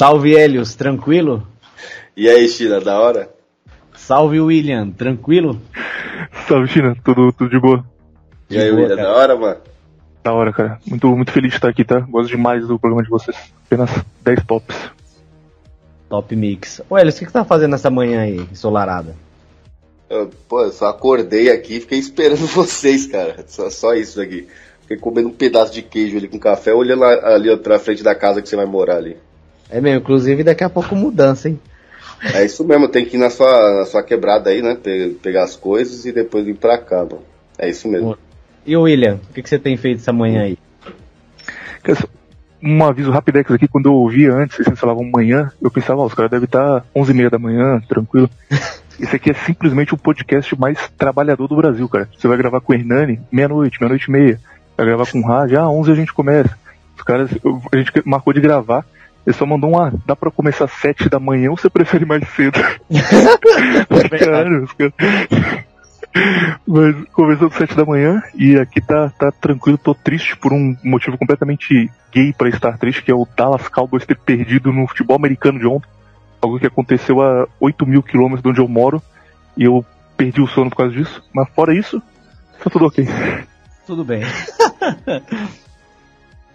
Salve Helios, tranquilo? E aí, China, da hora? Salve William, tranquilo? Salve China, tudo, tudo de boa? E aí, William, da hora, mano? Da hora, cara. Muito, muito feliz de estar aqui, tá? Gosto demais do programa de vocês. Apenas 10 tops. Top mix. Ô Helios, o que, que tá fazendo essa manhã aí, ensolarada? Eu, pô, eu só acordei aqui e fiquei esperando vocês, cara. Só, só isso daqui. Fiquei comendo um pedaço de queijo ali com café, olhando ali pra frente da casa que você vai morar ali. É mesmo, inclusive daqui a pouco mudança, hein? É isso mesmo, tem que ir na sua, na sua quebrada aí, né? Pe pegar as coisas e depois vir pra cá, mano. É isso mesmo. E o William, o que, que você tem feito essa manhã aí? Um aviso rapidex aqui, quando eu ouvia antes, vocês falavam manhã, eu pensava, ó, os caras devem estar 11h30 da manhã, tranquilo. Esse aqui é simplesmente o podcast mais trabalhador do Brasil, cara. Você vai gravar com o Hernani, meia-noite, meia-noite e meia. Vai gravar com o Rádio, ah, 11 a gente começa. Os caras, a gente marcou de gravar, ele só mandou um, ah, dá pra começar às 7 da manhã ou você prefere mais cedo? cara, os caras... Mas começou às 7 da manhã e aqui tá, tá tranquilo, tô triste por um motivo completamente gay para estar triste, que é o Dallas Cowboys ter perdido no futebol americano de ontem algo que aconteceu a 8 mil quilômetros de onde eu moro e eu perdi o sono por causa disso. Mas fora isso, tá tudo ok. Tudo bem.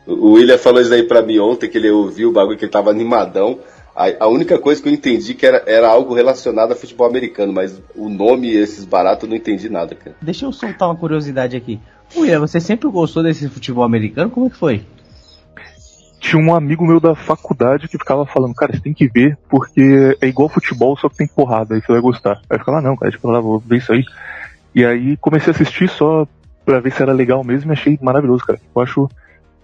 o William falou isso aí pra mim ontem, que ele ouviu o bagulho que ele tava animadão. A, a única coisa que eu entendi que era, era algo relacionado a futebol americano, mas o nome e esses baratos eu não entendi nada, cara. Deixa eu soltar uma curiosidade aqui. William, você sempre gostou desse futebol americano? Como é que foi? tinha um amigo meu da faculdade que ficava falando, cara, você tem que ver, porque é igual futebol, só que tem porrada, aí você vai gostar. Aí eu ficava, ah, não, cara, tipo, lá, vou ver isso aí. E aí comecei a assistir só pra ver se era legal mesmo e achei maravilhoso, cara. Eu acho,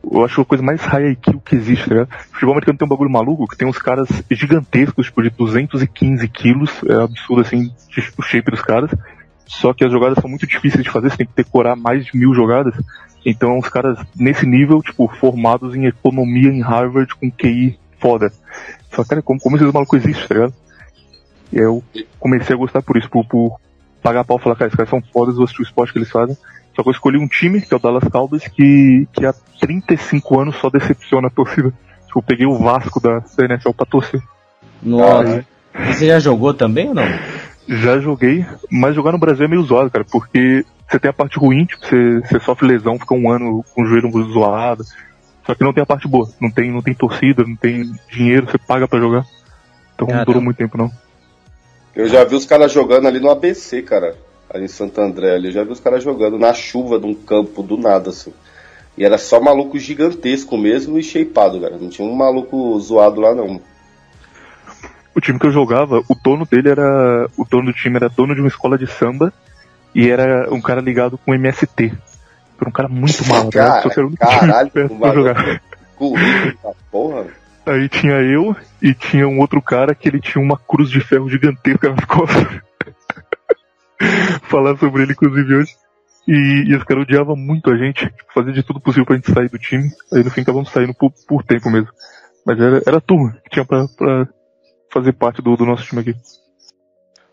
eu acho a coisa mais high IQ que existe, tá ligado? Futebol americano tem um bagulho maluco que tem uns caras gigantescos, tipo, de 215 quilos, é absurdo assim, o shape dos caras. Só que as jogadas são muito difíceis de fazer, você tem que decorar mais de mil jogadas. Então, os caras nesse nível, tipo, formados em economia em Harvard com QI foda. Só, cara, como, como esses malucos existem, tá ligado? E eu comecei a gostar por isso, por, por pagar pau e falar, cara, esses caras são fodas, eu assisti o esporte que eles fazem. Só que eu escolhi um time, que é o Dallas Cowboys, que, que há 35 anos só decepciona a torcida. Tipo, eu peguei o Vasco da, da NFL pra torcer. Nossa. Ah, Você já jogou também ou não? Já joguei, mas jogar no Brasil é meio zoado, cara, porque você tem a parte ruim, tipo, você, você sofre lesão, fica um ano com o joelho zoado. Só que não tem a parte boa. Não tem, não tem torcida, não tem dinheiro, você paga para jogar. Então não durou muito tempo, não. Eu já vi os caras jogando ali no ABC, cara. Ali em Santo André. Ali. Eu já vi os caras jogando na chuva de um campo do nada, assim. E era só maluco gigantesco mesmo e shapeado, cara. Não tinha um maluco zoado lá, não. O time que eu jogava, o dono dele era. O dono do time era dono de uma escola de samba e era um cara ligado com MST. Era um cara muito mal, né? cara, era um caralho, pra jogar. porra. Aí tinha eu e tinha um outro cara que ele tinha uma cruz de ferro gigantesca nas costas. Falar sobre ele, inclusive, hoje. E, e esse cara odiava muito a gente, tipo, fazia de tudo possível pra gente sair do time. Aí no fim acabamos saindo por, por tempo mesmo. Mas era, era a turma que tinha pra, pra fazer parte do, do nosso time aqui.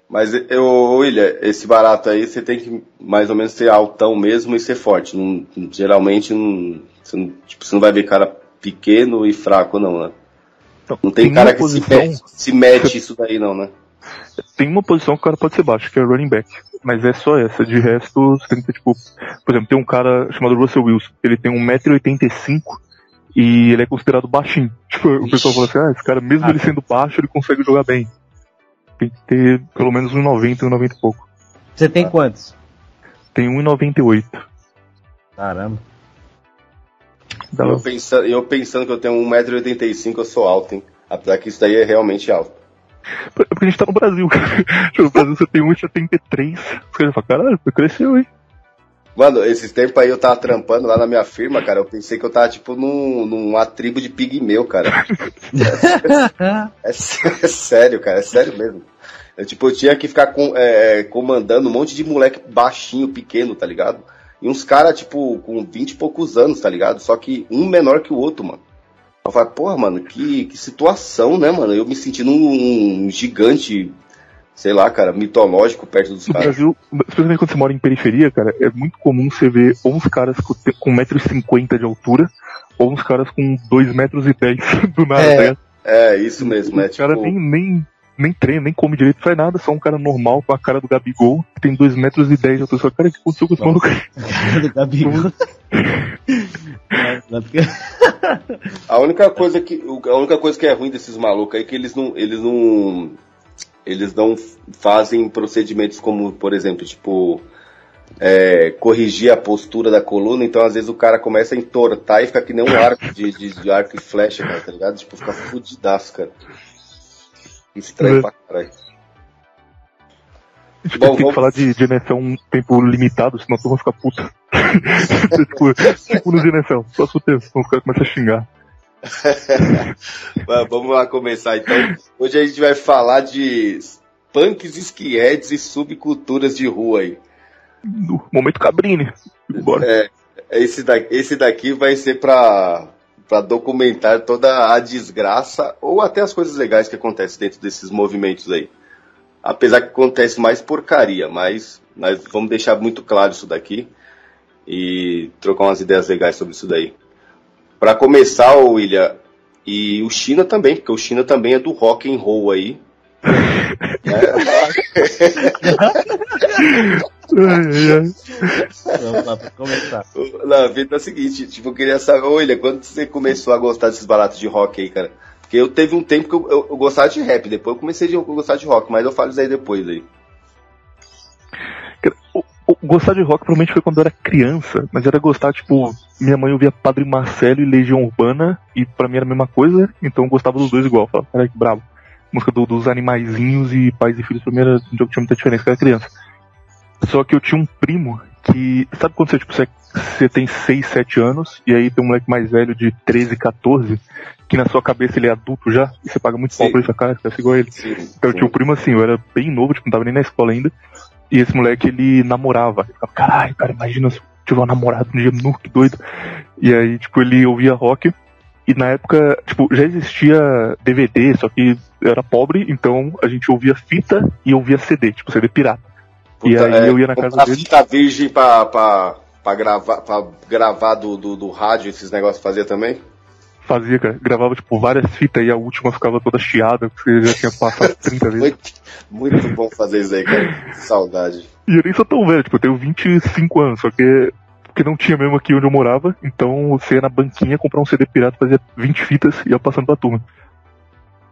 Mas, eu, William, esse barato aí você tem que mais ou menos ser altão mesmo e ser forte. Não, geralmente não você, não, tipo, você não vai ver cara pequeno e fraco, não, né? Então, não tem, tem cara que posição, se, mete, se mete isso daí, não, né? Tem uma posição que o cara pode ser baixo, que é running back. Mas é só essa. De resto, você tem que ter, tipo. Por exemplo, tem um cara chamado Russell Wilson. Ele tem 1,85m e ele é considerado baixinho. Tipo, o pessoal fala assim, ah, esse cara, mesmo ah, ele sendo baixo, ele consegue jogar bem tem que ter pelo menos 1,90, 1,90 e pouco. Você tem quantos? Tem 1,98. Caramba. Eu pensando, eu pensando que eu tenho 1,85m, eu sou alto, hein? Apesar que isso daí é realmente alto. É porque a gente tá no Brasil, cara. No Brasil você tem 1,73. Os caras falam, caralho, cresceu, hein? Mano, esses tempos aí eu tava trampando lá na minha firma, cara. Eu pensei que eu tava, tipo, num, numa tribo de pigmeu, cara. é, é, é, sério, cara. É sério mesmo. Eu, tipo, eu tinha que ficar com, é, comandando um monte de moleque baixinho, pequeno, tá ligado? E uns caras, tipo, com 20 e poucos anos, tá ligado? Só que um menor que o outro, mano. Eu falei, porra, mano, que, que situação, né, mano? Eu me sentindo um, um gigante sei lá, cara, mitológico perto dos no caras. Brasil, especialmente quando você mora em periferia, cara, é muito comum você ver ou uns caras com 1,50m de altura, ou uns caras com 2,10m do nada, é, né? É, isso mesmo. É, o cara tipo... nem, nem, nem treina, nem come direito, faz nada, só um cara normal com a cara do Gabigol, que tem 2 metros e 10 de altura. Cara, o que aconteceu com esse maluco? do Gabigol. a única coisa que a única coisa que é ruim desses malucos aí é que eles não eles não eles não fazem procedimentos como por exemplo tipo é, corrigir a postura da coluna, então às vezes o cara começa a entortar e fica que nem um arco de, de, de arco e flecha, cara, tá ligado? Tipo, fica fudidaço, cara. Estranho é. pra caralho. A gente Bom, tem vamos... que falar de, NFL um tempo limitado, senão a turma fica puta. tipo, tipo no NFL, só o tempo, senão os caras começam a xingar. vamos lá começar então. Hoje a gente vai falar de punks, skinheads e subculturas de rua aí. No momento Cabrini. Bora. É, esse, daqui, esse daqui vai ser pra, pra documentar toda a desgraça ou até as coisas legais que acontecem dentro desses movimentos aí. Apesar que acontece mais porcaria, mas nós vamos deixar muito claro isso daqui e trocar umas ideias legais sobre isso daí. Para começar, William, e o China também, porque o China também é do rock and roll aí. Vamos lá, pra começar. Na vida é o seguinte, tipo, eu queria saber, olha, quando você começou a gostar desses baratos de rock aí, cara? Porque eu teve um tempo que eu, eu, eu gostava de rap, depois eu comecei a gostar de rock, mas eu falo isso aí depois aí. O, o, gostar de rock provavelmente foi quando eu era criança, mas era gostar, tipo, minha mãe ouvia Padre Marcelo e Legião Urbana, e pra mim era a mesma coisa, então eu gostava dos dois igual. Falava, cara, que bravo música do, dos animaizinhos e pais e filhos, era um jogo que tinha muita diferença, que era criança. Só que eu tinha um primo que. Sabe quando você, tipo, você, você tem 6, 7 anos, e aí tem um moleque mais velho de 13, 14, que na sua cabeça ele é adulto já, e você paga muito pau pra ele, cara, você fica igual ele. Sim, então eu tinha um primo assim, eu era bem novo, tipo, não tava nem na escola ainda, e esse moleque ele namorava. Eu ficava, caralho, cara, imagina se eu tiver um namorado um dia, nu, que doido. E aí, tipo, ele ouvia rock, e na época, tipo, já existia DVD, só que era pobre, então a gente ouvia fita e ouvia CD, tipo CD pirata. Puta, e aí é, eu ia na casa dele. fita virgem pra, pra, pra gravar, pra gravar do, do, do rádio, esses negócios fazia também? Fazia, cara. Gravava, tipo, várias fitas e a última ficava toda chiada, porque já tinha passado 30 vezes. Muito, muito bom fazer isso aí, cara. Saudade. E eu nem sou tão velho, tipo, eu tenho 25 anos, só que porque não tinha mesmo aqui onde eu morava, então você ia na banquinha comprar um CD pirata, fazia 20 fitas e ia passando pra turma.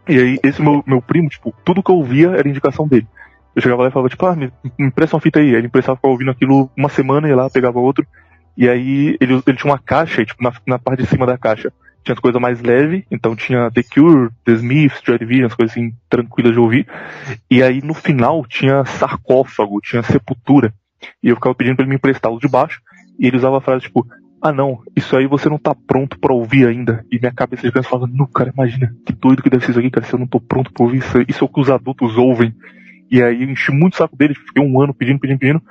E aí, esse meu, meu primo, tipo, tudo que eu ouvia era indicação dele. Eu chegava lá e falava, tipo, ah, me, me empresta uma fita aí. Aí ele emprestava, ficava ouvindo aquilo uma semana, ia lá, pegava outro. E aí, ele, ele tinha uma caixa, e, tipo, na, na parte de cima da caixa tinha as coisas mais leves, então tinha The Cure, The Smiths, Joy Division, as coisas assim, tranquilas de ouvir. E aí, no final, tinha sarcófago, tinha sepultura. E eu ficava pedindo pra ele me emprestar os de baixo. E ele usava a frase tipo, ah não, isso aí você não tá pronto para ouvir ainda. E minha cabeça criança falava, não, cara, imagina, que doido que deve ser isso aqui, cara, se eu não tô pronto pra ouvir isso, isso é o que os adultos ouvem. E aí eu enchi muito o saco dele, fiquei um ano pedindo, pedindo, pedindo.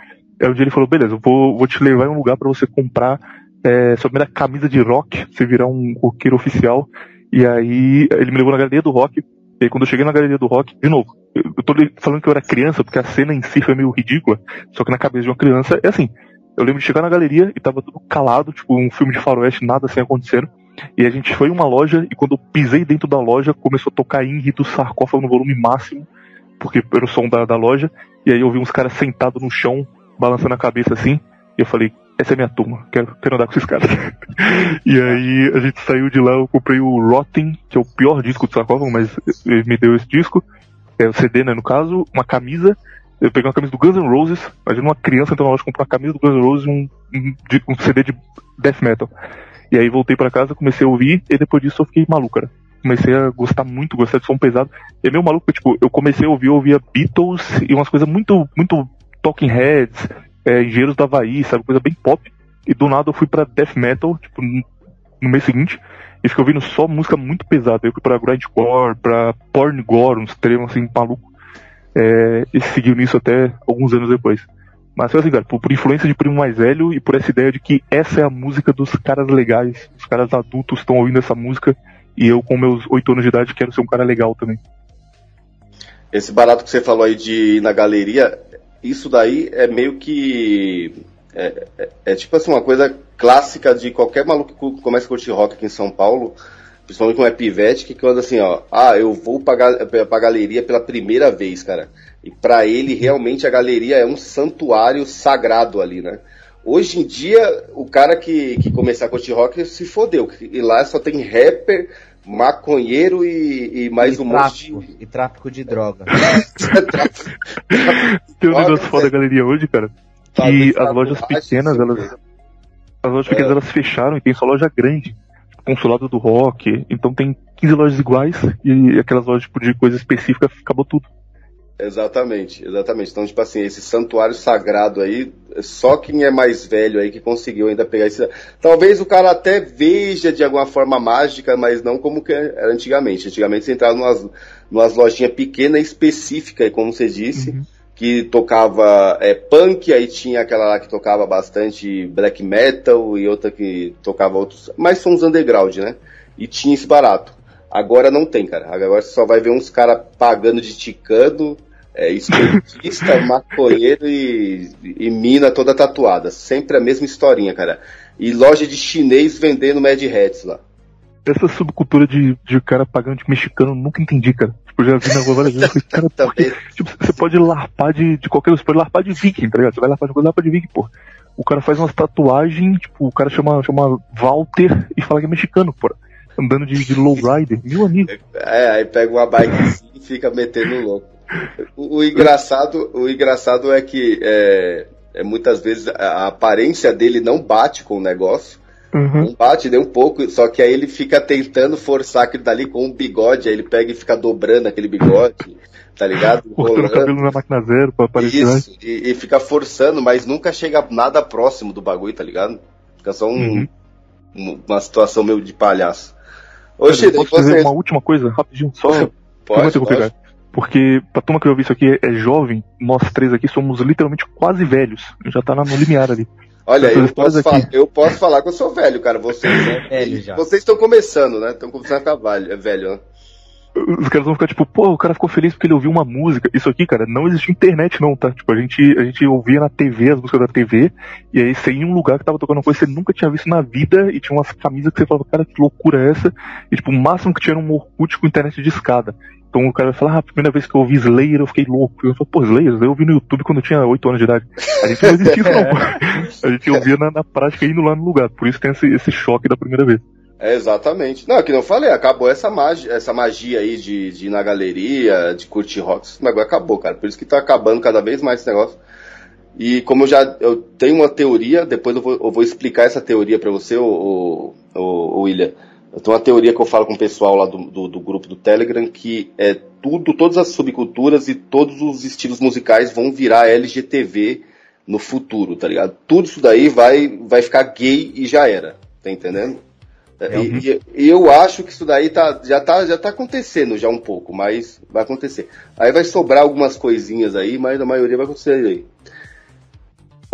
Aí um dia ele falou, beleza, eu vou, vou te levar em um lugar para você comprar é, sua primeira camisa de rock, você virar um roqueiro oficial. E aí ele me levou na galeria do rock. E aí quando eu cheguei na galeria do rock, de novo, eu tô falando que eu era criança, porque a cena em si foi meio ridícula, só que na cabeça de uma criança é assim, eu lembro de chegar na galeria e tava tudo calado, tipo um filme de faroeste, nada assim acontecendo. E a gente foi em uma loja e quando eu pisei dentro da loja, começou a tocar Ingrid do sarcófago no volume máximo, porque era o som da, da loja. E aí eu vi uns caras sentados no chão, balançando a cabeça assim. E eu falei, essa é minha turma, quero, quero andar com esses caras. e aí a gente saiu de lá, eu comprei o Rotten, que é o pior disco do sarcófago, mas ele me deu esse disco. É o CD, né, no caso, uma camisa eu peguei uma camisa do Guns N' Roses, imagina uma criança entrando na loja comprar uma camisa do Guns N' Roses um, um, um, CD de death metal. E aí voltei para casa, comecei a ouvir, e depois disso eu fiquei maluco, cara. Comecei a gostar muito, gostar de som pesado. E é meio maluco, tipo, eu comecei a ouvir, eu ouvia Beatles e umas coisas muito, muito Talking Heads, é, Engenheiros da Havaí, sabe, coisa bem pop. E do nada eu fui pra death metal, tipo, no mês seguinte, e fiquei ouvindo só música muito pesada. Eu fui pra grindcore, pra porn gore, uns termos assim, maluco é, e seguiu nisso até alguns anos depois. Mas foi assim, cara, por, por, influência de primo mais velho e por essa ideia de que essa é a música dos caras legais, os caras adultos estão ouvindo essa música e eu, com meus oito anos de idade, quero ser um cara legal também. Esse barato que você falou aí de ir na galeria, isso daí é meio que. É, é, é tipo assim, uma coisa clássica de qualquer maluco que começa a curtir rock aqui em São Paulo principalmente com é pivete, que quando assim, ó, ah, eu vou pra, pra galeria pela primeira vez, cara. E para ele, realmente, a galeria é um santuário sagrado ali, né? Hoje em dia, o cara que, que começar a curtir rock se fodeu. E lá só tem rapper, maconheiro e, e mais e um tráfico, monte de... E tráfico de droga. tem um negócio foda da galeria hoje, cara. Que as lojas pequenas, elas. As lojas pequenas elas fecharam e tem só loja grande. Consulado do rock. Então tem 15 lojas iguais e aquelas lojas tipo, de coisa específica acabou tudo. Exatamente, exatamente. Então, tipo assim, esse santuário sagrado aí, só quem é mais velho aí que conseguiu ainda pegar esse. Talvez o cara até veja de alguma forma mágica, mas não como que era antigamente. Antigamente você entrava numas, numas lojinhas pequenas específicas, como você disse, uhum. Que tocava é, punk, aí tinha aquela lá que tocava bastante black metal e outra que tocava outros. Mais sons underground, né? E tinha esse barato. Agora não tem, cara. Agora você só vai ver uns caras pagando de ticano, é, esportista, maconheiro e, e, mina toda tatuada. Sempre a mesma historinha, cara. E loja de chinês vendendo Mad Hats lá. Essa subcultura de, de cara pagando de mexicano, nunca entendi, cara. Tipo, já vi na rua várias vezes. Cara, porque, tipo, você pode larpar de, de qualquer coisa, você pode larpar de viking, tá ligado? Você vai larpar de coisa, larpar de viking, pô. O cara faz umas tatuagens, tipo, o cara chama, chama Walter e fala que é mexicano, pô andando de, de lowrider, meu amigo. É, aí pega uma bike e fica metendo louco. O, o, engraçado, o engraçado é que é, é, muitas vezes a aparência dele não bate com o negócio. Uhum. Bate nem um pouco, só que aí ele fica tentando forçar aquilo dali com um bigode, aí ele pega e fica dobrando aquele bigode, tá ligado? Cortando o cabelo na máquina zero pra aparecer. Isso, e, e, fica forçando, mas nunca chega nada próximo do bagulho, tá ligado? Fica só um, uhum. uma situação meio de palhaço. Oxe, posso você... dizer uma última coisa, rapidinho, só pode, pode. Porque, pra turma que eu vi isso aqui é, é, jovem, nós três aqui somos literalmente quase velhos. Já tá no limiar ali. Olha, eu posso, falar, eu posso, falar, que eu sou velho, cara. Vocês, né? é, vocês estão começando, né? Estão começando a ficar velho, é velho, né? Os caras vão ficar tipo, pô, o cara ficou feliz porque ele ouviu uma música. Isso aqui, cara, não existia internet não, tá? Tipo, a gente, a gente ouvia na TV as músicas da TV, e aí você ia em um lugar que tava tocando uma coisa que você nunca tinha visto na vida, e tinha umas camisas que você falava, cara, que loucura é essa? E tipo, o máximo que tinha era um Orkut com internet de escada. Então o cara vai falar, ah, a primeira vez que eu ouvi Slayer eu fiquei louco. Eu falo, pô, Slayer, eu ouvi no YouTube quando eu tinha 8 anos de idade. A gente não existia isso não, A gente ouvia na, na prática indo lá no lugar, por isso tem esse, esse choque da primeira vez. É, exatamente. Não, que não falei, acabou essa magia, essa magia aí de, de ir na galeria, de curtir rock, esse negócio acabou, cara. Por isso que tá acabando cada vez mais esse negócio. E como eu já eu tenho uma teoria, depois eu vou, eu vou explicar essa teoria para você, o, o, William. Eu tenho uma teoria que eu falo com o pessoal lá do, do, do, grupo do Telegram, que é tudo, todas as subculturas e todos os estilos musicais vão virar LGTV no futuro, tá ligado? Tudo isso daí vai, vai ficar gay e já era, tá entendendo? É, e, e, eu acho que isso daí tá, já, tá, já tá acontecendo já um pouco, mas vai acontecer. Aí vai sobrar algumas coisinhas aí, mas a maioria vai acontecer aí.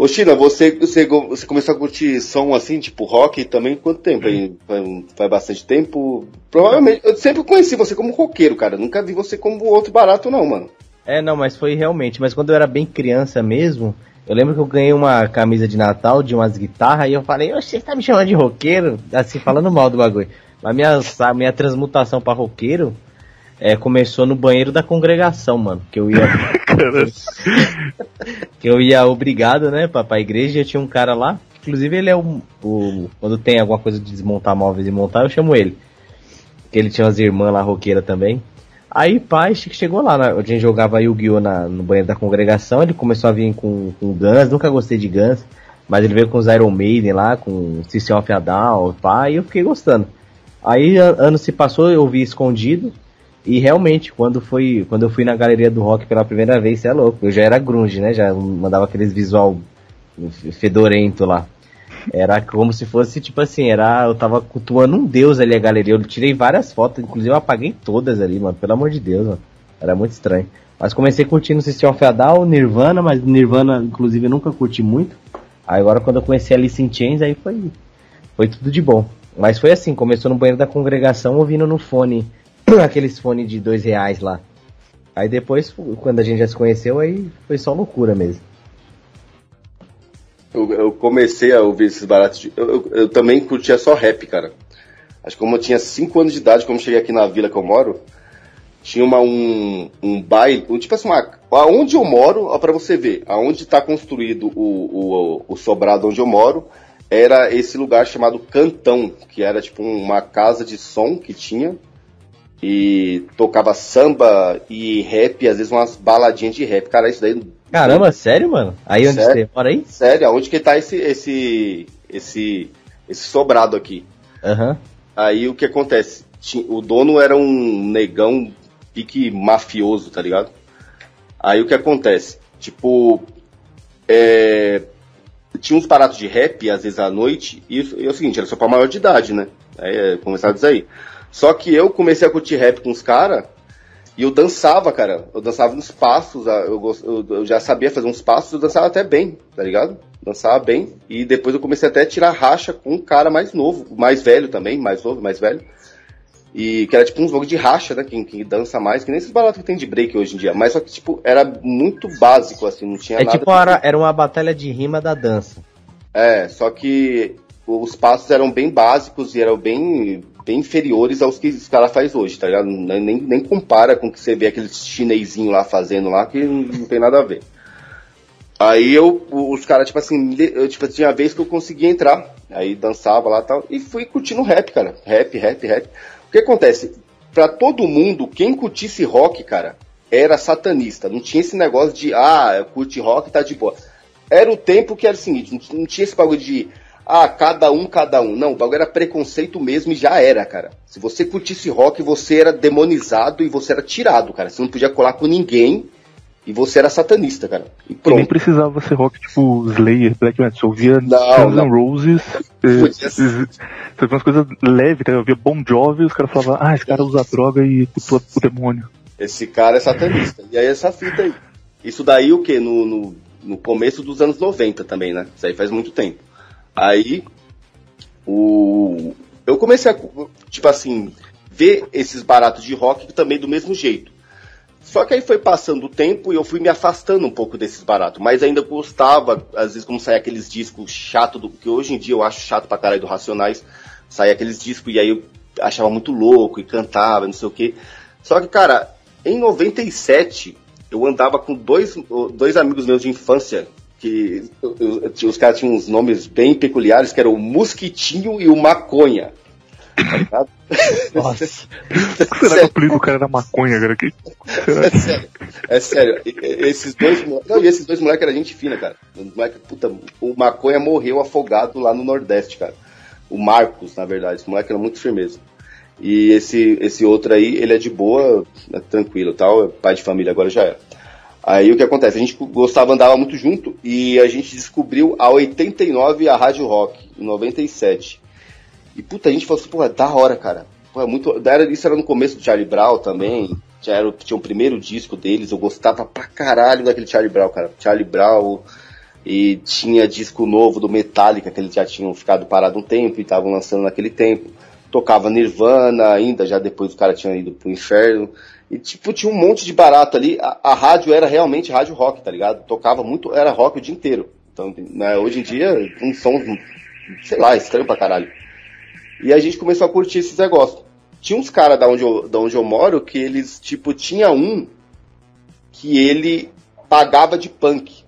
Ô China, você, você, você começou a curtir som assim, tipo rock também? Quanto tempo aí? Faz, faz bastante tempo? Provavelmente, eu sempre conheci você como roqueiro, cara. Nunca vi você como outro barato não, mano. É, não, mas foi realmente. Mas quando eu era bem criança mesmo, eu lembro que eu ganhei uma camisa de Natal de umas guitarras e eu falei, oxe, você tá me chamando de roqueiro? Assim, falando mal do bagulho. Mas minha, a minha transmutação pra roqueiro é, começou no banheiro da congregação, mano. Que eu ia. que eu ia obrigado, né, pra, pra igreja tinha um cara lá. Inclusive ele é o, o. Quando tem alguma coisa de desmontar móveis e montar, eu chamo ele. Que ele tinha umas irmãs lá roqueiras também. Aí pai chegou lá, né? a gente jogava Yu-Gi-Oh! no banheiro da congregação, ele começou a vir com, com Guns, nunca gostei de Guns, mas ele veio com os Iron Maiden lá, com System of a Down, pai, e eu fiquei gostando. Aí ano se passou, eu vi escondido, e realmente, quando, foi, quando eu fui na galeria do rock pela primeira vez, você é louco, eu já era grunge, né, já mandava aqueles visual fedorento lá. Era como se fosse, tipo assim, era. Eu tava cultuando um deus ali a galeria. Eu tirei várias fotos, inclusive eu apaguei todas ali, mano. Pelo amor de Deus, mano. Era muito estranho. Mas comecei curtindo System of a Down, Nirvana, mas Nirvana, inclusive, eu nunca curti muito. Aí agora quando eu conheci Alice in Chains, aí foi, foi tudo de bom. Mas foi assim, começou no banheiro da congregação ouvindo no fone, aqueles fones de dois reais lá. Aí depois, quando a gente já se conheceu, aí foi só loucura mesmo. Eu, eu, comecei a ouvir esses baratos. De, eu, eu, eu, também curtia só rap, cara. Acho que como eu tinha 5 anos de idade, como cheguei aqui na vila que eu moro, tinha uma, um, um baile, tipo assim, uma, aonde eu moro, ó, pra você ver, aonde está construído o, o, o sobrado onde eu moro, era esse lugar chamado Cantão, que era tipo uma casa de som que tinha, e tocava samba e rap, às vezes umas baladinhas de rap. Cara, isso daí. Caramba, sério, mano? Aí onde sério, você mora aí? Sério, aonde que tá esse esse esse esse sobrado aqui? Aham. Uhum. Aí o que acontece? O dono era um negão pique mafioso, tá ligado? Aí o que acontece? Tipo, é, tinha uns parados de rap, às vezes à noite, e, e é o seguinte, era só pra maior de idade, né? É, começava a dizer aí. Só que eu comecei a curtir rap com os caras e eu dançava, cara. Eu dançava nos passos, eu, eu, eu, já sabia fazer uns passos, eu dançava até bem, tá ligado? Dançava bem. E depois eu comecei até a tirar racha com um cara mais novo, mais velho também, mais novo, mais velho. E que era tipo um jogo de racha, né? Quem, quem dança mais, que nem esses baratos que tem de break hoje em dia. Mas só que, tipo, era muito básico, assim, não tinha é nada. Tipo, era, era uma batalha de rima da dança. É, só que os passos eram bem básicos e eram bem bem inferiores aos que os caras faz hoje, tá ligado? Nem, nem compara com o que você vê aqueles chinesinho lá fazendo lá, que não tem nada a ver. Aí eu, os caras, tipo assim, eu, tipo, tinha vez que eu conseguia entrar, aí dançava lá e tal, e fui curtindo rap, cara. Rap, rap, rap. O que acontece? Pra todo mundo, quem curtisse rock, cara, era satanista. Não tinha esse negócio de, ah, curte rock, tá de boa. Era o tempo que era o seguinte, não tinha esse bagulho de, ah, cada um, cada um. Não, o bagulho era preconceito mesmo e já era, cara. Se você curtisse rock, você era demonizado e você era tirado, cara. Você não podia colar com ninguém e você era satanista, cara. E pronto. E nem precisava ser rock tipo Slayer, Black Metal. Você ouvia Guns N' Roses. Você via umas coisas leves, tá? Eu via Bon Jovi e os caras falavam, ah, esse cara usa droga e cultua o demônio. Esse cara é satanista. E aí essa fita aí. Isso daí o que? No, no, no começo dos anos 90 também, né? Isso aí faz muito tempo. Aí, o... eu comecei a, tipo assim, ver esses baratos de rock também do mesmo jeito. Só que aí foi passando o tempo e eu fui me afastando um pouco desses baratos. Mas ainda gostava, às vezes, como saia aqueles discos chato do que hoje em dia eu acho chato pra caralho do Racionais. Saía aqueles discos e aí eu achava muito louco e cantava, não sei o quê. Só que, cara, em 97, eu andava com dois, dois amigos meus de infância que os caras tinham uns nomes bem peculiares, que era o Mosquitinho e o Maconha. Tá Nossa. Será que o apelido do cara era maconha, cara? Que... É sério. É sério. Esses dois Não, e esses dois moleques eram gente fina, cara. O, moleque, puta, o maconha morreu afogado lá no Nordeste, cara. O Marcos, na verdade. Esse moleque era muito firmeza. E esse, esse outro aí, ele é de boa, é tranquilo tal. É pai de família agora já era. Aí o que acontece? A gente gostava, andava muito junto e a gente descobriu a 89 a Rádio Rock, em 97. E puta, a gente falou assim, pô, é da hora, cara. Pô, é muito. Era, isso era no começo do Charlie Brown também. Já era, tinha o primeiro disco deles, eu gostava pra caralho daquele Charlie Brown, cara. Charlie Brown. E tinha disco novo do Metallica, que eles já tinham ficado parado um tempo e estavam lançando naquele tempo. Tocava Nirvana ainda, já depois o cara tinha ido pro inferno. E, tipo, tinha um monte de barato ali. A, a, rádio era realmente rádio rock, tá ligado? Tocava muito, era rock o dia inteiro. Então, né, hoje em dia, um som, sei lá, estranho pra caralho. E a gente começou a curtir esses negócios. Tinha uns caras da, onde eu, da onde eu moro que eles, tipo, tinha um que ele pagava de punk.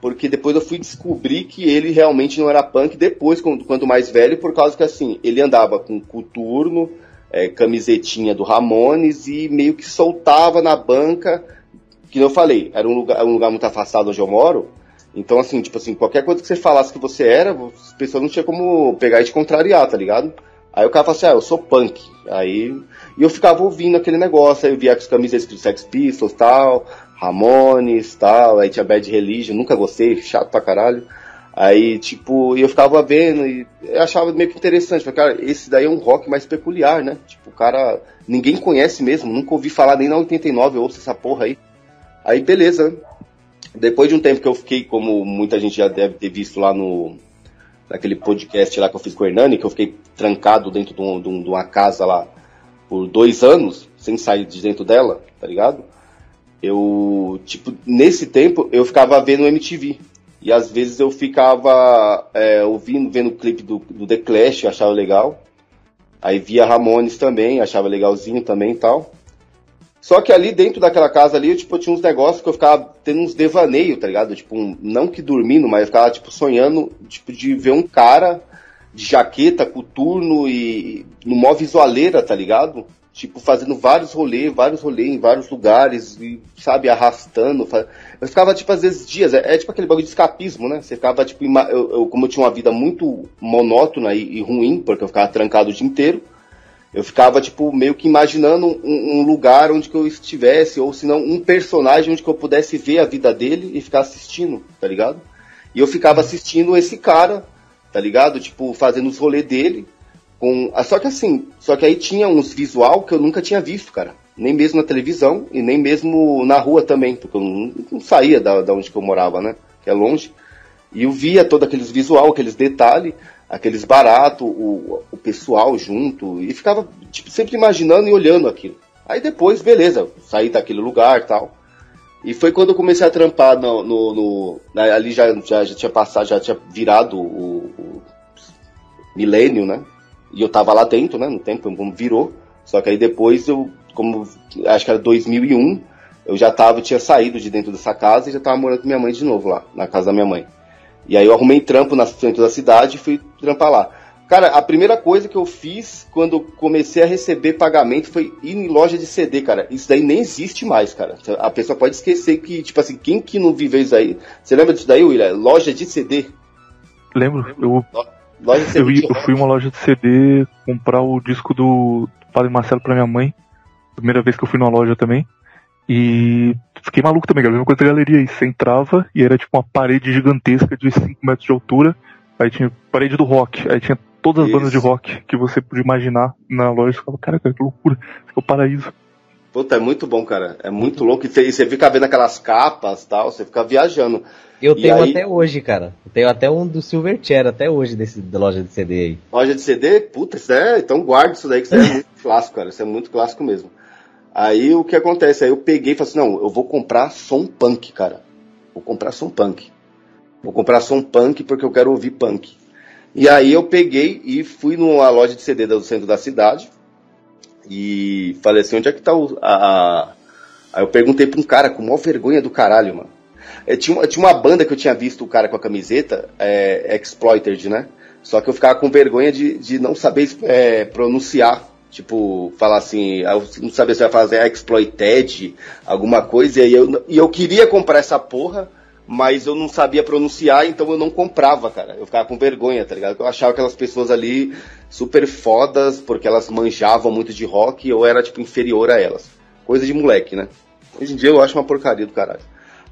Porque depois eu fui descobrir que ele realmente não era punk depois, quando, quando mais velho, por causa que assim, ele andava com coturno, é, camisetinha do Ramones e meio que soltava na banca, que eu falei, era um lugar, um lugar muito afastado onde eu moro, então assim, tipo assim, qualquer coisa que você falasse que você era, as pessoas não tinha como pegar e te contrariar, tá ligado? Aí o cara fala assim, ah, eu sou punk. Aí, e eu ficava ouvindo aquele negócio, aí eu via as camisas do Sex Pistols tal, Ramones tal, aí tinha Bad Religion, nunca gostei, chato pra caralho. Aí, tipo, eu ficava vendo e achava meio que interessante. Falei, cara, esse daí é um rock mais peculiar, né? Tipo, o cara, ninguém conhece mesmo, nunca ouvi falar nem na 89, eu ouço essa porra aí. Aí, beleza? Depois de um tempo que eu fiquei, como muita gente já deve ter visto lá no, naquele podcast lá que eu fiz com o Hernani, que eu fiquei trancado dentro de, de, um, de uma casa lá por dois anos, sem sair de dentro dela, tá ligado? Eu, tipo, nesse tempo eu ficava vendo MTV. E às vezes eu ficava é, ouvindo, vendo o clipe do, do The Clash, achava legal. Aí via Ramones também, achava legalzinho também e tal. Só que ali dentro daquela casa ali, eu, tipo, eu tinha uns negócios que eu ficava tendo uns devaneios, tá ligado? Tipo, um, não que dormindo, mas eu ficava, tipo, sonhando, tipo, de ver um cara de jaqueta, coturno e no mó visualeira, tá ligado? Tipo, fazendo vários rolês, vários rolês em vários lugares, e, sabe, arrastando. Eu ficava, tipo, às vezes dias, é, é tipo aquele bagulho de escapismo, né? Você ficava, tipo, eu, eu, como eu tinha uma vida muito monótona e, e, ruim, porque eu ficava trancado o dia inteiro, eu ficava, tipo, meio que imaginando um, um lugar onde que eu estivesse, ou se não, um personagem onde que eu pudesse ver a vida dele e ficar assistindo, tá ligado? E eu ficava assistindo esse cara, tá ligado? Tipo, fazendo os rolês dele, com, ah, só que assim, só que aí tinha uns visual que eu nunca tinha visto, cara. Nem mesmo na televisão e nem mesmo na rua também, porque eu não, não saía da, da onde que eu morava, né? Que é longe. E eu via todos aqueles visual, aqueles detalhes, aqueles baratos, o, o pessoal junto, e ficava tipo, sempre imaginando e olhando aquilo. Aí depois, beleza, saí daquele lugar tal. E foi quando eu comecei a trampar no. no, no ali já, já, já, tinha passado, já tinha virado o, o milênio, né? E eu tava lá dentro, né, no tempo, virou. Só que aí depois eu, como acho que era 2001, eu já tava, tinha saído de dentro dessa casa e já tava morando com minha mãe de novo lá, na casa da minha mãe. E aí eu arrumei trampo na frente da cidade e fui trampar lá. Cara, a primeira coisa que eu fiz quando comecei a receber pagamento foi ir em loja de CD, cara. Isso daí nem existe mais, cara. A pessoa pode esquecer que, tipo assim, quem que não viveu isso aí? Você lembra disso daí, William? Loja de CD. Lembro. Eu Loja de CD eu, eu fui uma loja de CD comprar o disco do Padre Marcelo pra minha mãe. Primeira vez que eu fui numa loja também. E fiquei maluco também, cara. A mesma coisa da galeria aí. Você entrava e era tipo uma parede gigantesca de 5 metros de altura. Aí tinha parede do rock. Aí tinha todas as Isso. bandas de rock que você podia imaginar na loja. Você falava, cara, cara, que loucura. Ficou é o paraíso. Puta, é muito bom, cara. É muito louco. E você fica vendo aquelas capas tal, você fica viajando. Eu tenho aí... até hoje, cara. Eu tenho até um do Silverchair até hoje desse, da loja de CD aí. Loja de CD? Puta, isso é. Então guarda isso daí, que isso é muito clássico, cara. Isso é muito clássico mesmo. Aí o que acontece? Aí eu peguei e falei assim: não, eu vou comprar som punk, cara. Vou comprar som punk. Vou comprar som punk porque eu quero ouvir punk. E aí eu peguei e fui numa loja de CD do centro da cidade. E falei assim: onde é que tá o. A, a... Aí eu perguntei pra um cara com maior vergonha do caralho, mano. É, tinha, tinha uma banda que eu tinha visto o cara com a camiseta, é, Exploited, né? Só que eu ficava com vergonha de, de não saber é, pronunciar. Tipo, falar assim, eu não sabia se ia fazer Exploited, alguma coisa, e eu, e eu queria comprar essa porra, mas eu não sabia pronunciar, então eu não comprava, cara. Eu ficava com vergonha, tá ligado? Eu achava aquelas pessoas ali super fodas, porque elas manjavam muito de rock, eu era, tipo, inferior a elas. Coisa de moleque, né? Hoje em dia eu acho uma porcaria do caralho.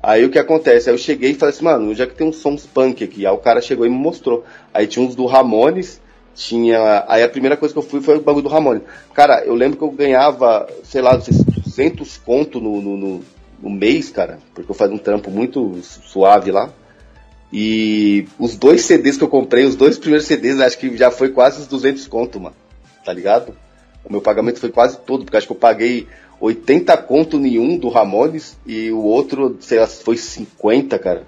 Aí o que acontece? Aí eu cheguei e falei assim, mano, já que tem uns sons punk aqui. Aí o cara chegou e me mostrou. Aí tinha uns do Ramones, tinha. Aí a primeira coisa que eu fui foi o bagulho do Ramones. Cara, eu lembro que eu ganhava, sei lá, 200 conto no, no, no, no mês, cara, porque eu fazia um trampo muito suave lá. E os dois CDs que eu comprei, os dois primeiros CDs, acho que já foi quase os 200 conto, mano. Tá ligado? O meu pagamento foi quase todo, porque acho que eu paguei 80 conto nenhum do Ramones e o outro, sei lá, foi 50, cara.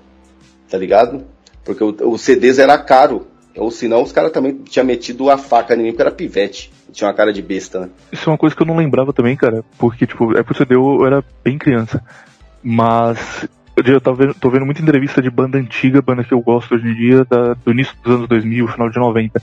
Tá ligado? Porque o, o CDs era caro. Ou senão os caras também tinham metido a faca em mim porque era pivete. Tinha uma cara de besta, né? Isso é uma coisa que eu não lembrava também, cara. Porque, tipo, é pro CD eu era bem criança. Mas eu tô vendo, tô vendo muita entrevista de banda antiga, banda que eu gosto hoje em dia, da, do início dos anos 2000, final de 90.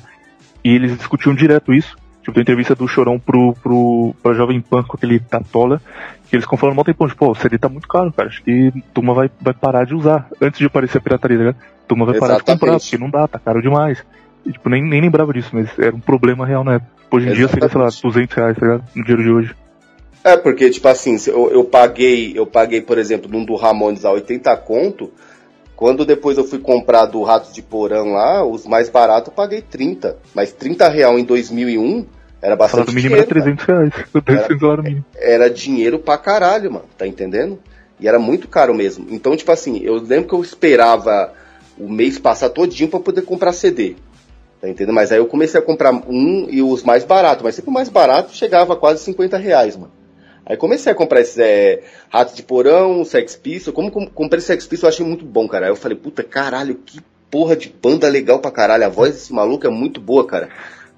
E eles discutiam direto isso Tipo, tem entrevista do Chorão pro, pro, pra Jovem Pan com aquele Tatola, que eles ficam falando mal tempão, tipo, pô, o CD tá muito caro, cara, acho que a turma vai, vai parar de usar, antes de aparecer a pirataria, né? A turma vai Exatamente. parar de comprar, porque não dá, tá caro demais. E, tipo, nem, nem lembrava disso, mas era um problema real na época. Hoje em Exatamente. dia seria, sei lá, 200 reais, tá ligado? No dinheiro de hoje. É, porque, tipo assim, eu, eu paguei, eu paguei, por exemplo, num do Ramones a 80 conto, quando depois eu fui comprar do Ratos de Porão lá, os mais baratos eu paguei 30. Mas 30 real em 2001 era bastante salário mínimo dinheiro, era 300 reais. Era, era dinheiro pra caralho, mano. Tá entendendo? E era muito caro mesmo. Então, tipo assim, eu lembro que eu esperava o mês passar todinho pra poder comprar CD. Tá entendendo? Mas aí eu comecei a comprar um e os mais baratos. Mas sempre o mais barato chegava a quase 50 reais, mano. Aí comecei a comprar esses é, Ratos de Porão, Sex Pistol. Como comprei Sex Pistol, eu achei muito bom, cara. Aí eu falei, puta caralho, que porra de banda legal pra caralho. A voz desse maluco é muito boa, cara.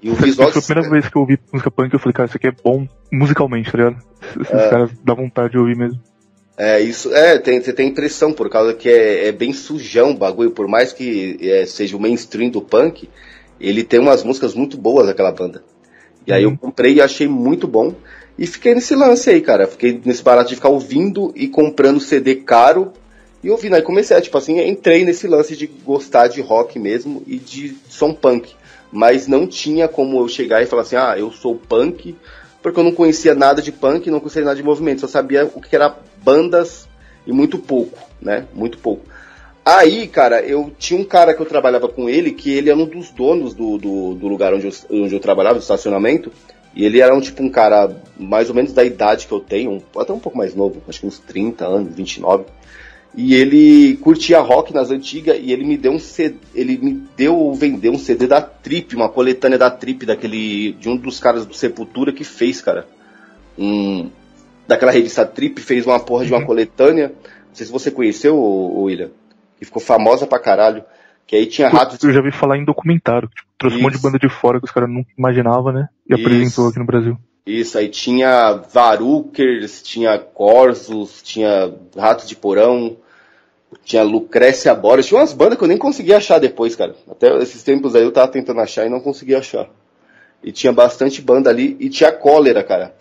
E o visual. Foi a primeira vez que eu ouvi música punk, eu falei, cara, isso aqui é bom musicalmente, tá ligado? Esses é. caras dá vontade de ouvir mesmo. É, isso, é, tem, você tem impressão, por causa que é, é bem sujão o bagulho, por mais que é, seja o mainstream do punk, ele tem umas músicas muito boas, aquela banda. E aí eu uhum. comprei e achei muito bom. E fiquei nesse lance aí, cara. Fiquei nesse barato de ficar ouvindo e comprando CD caro e ouvindo. Aí comecei, tipo assim, entrei nesse lance de gostar de rock mesmo e de som punk. Mas não tinha como eu chegar e falar assim, ah, eu sou punk, porque eu não conhecia nada de punk, não conhecia nada de movimento. Só sabia o que era bandas e muito pouco, né? Muito pouco. Aí, cara, eu tinha um cara que eu trabalhava com ele, que ele era um dos donos do, do, do lugar onde eu, onde eu trabalhava, do estacionamento. E ele era um tipo um cara mais ou menos da idade que eu tenho, até um pouco mais novo, acho que uns 30 anos, 29. E ele curtia rock nas antigas e ele me deu um CD, ele me deu vendeu um CD da Trip, uma coletânea da Trip daquele de um dos caras do Sepultura que fez, cara. Um daquela revista Trip fez uma porra de uma uhum. coletânea. Não sei se você conheceu, William, que ficou famosa pra caralho. Que aí tinha ratos. Eu já vi falar em documentário, tipo, trouxe Isso. um monte de banda de fora que os caras nunca imaginavam, né? E Isso. apresentou aqui no Brasil. Isso, aí tinha Varukers, tinha Corsos, tinha Ratos de Porão, tinha Lucrécia Boris, tinha umas bandas que eu nem conseguia achar depois, cara. Até esses tempos aí eu tava tentando achar e não conseguia achar. E tinha bastante banda ali, e tinha Cólera, cara.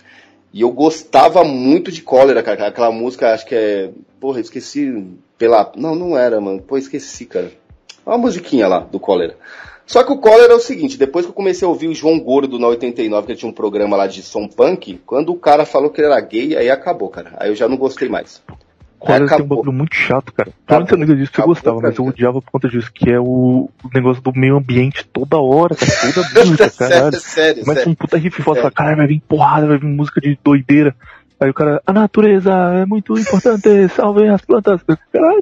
E eu gostava muito de Cólera, cara. Aquela música, acho que é. Porra, esqueci. Pela. Não, não era, mano. Pô, esqueci, cara. Uma musiquinha lá do Cólera. Só que o Cólera é o seguinte, depois que eu comecei a ouvir o João Gordo na 89, que ele tinha um programa lá de som punk, quando o cara falou que ele era gay, aí acabou, cara. Aí eu já não gostei mais. Cólera tem um bagulho muito chato, cara. Provavelmente você não disso que eu gostava, mas eu odiava por conta disso, que é o negócio do meio ambiente toda hora, cara. Toda música, caralho. sério, sério, Mas sério. um puta riff foda, fala, caralho, vai vir porrada, vai vir música de doideira. Aí o cara, a natureza é muito importante, salvem as plantas. Caralho,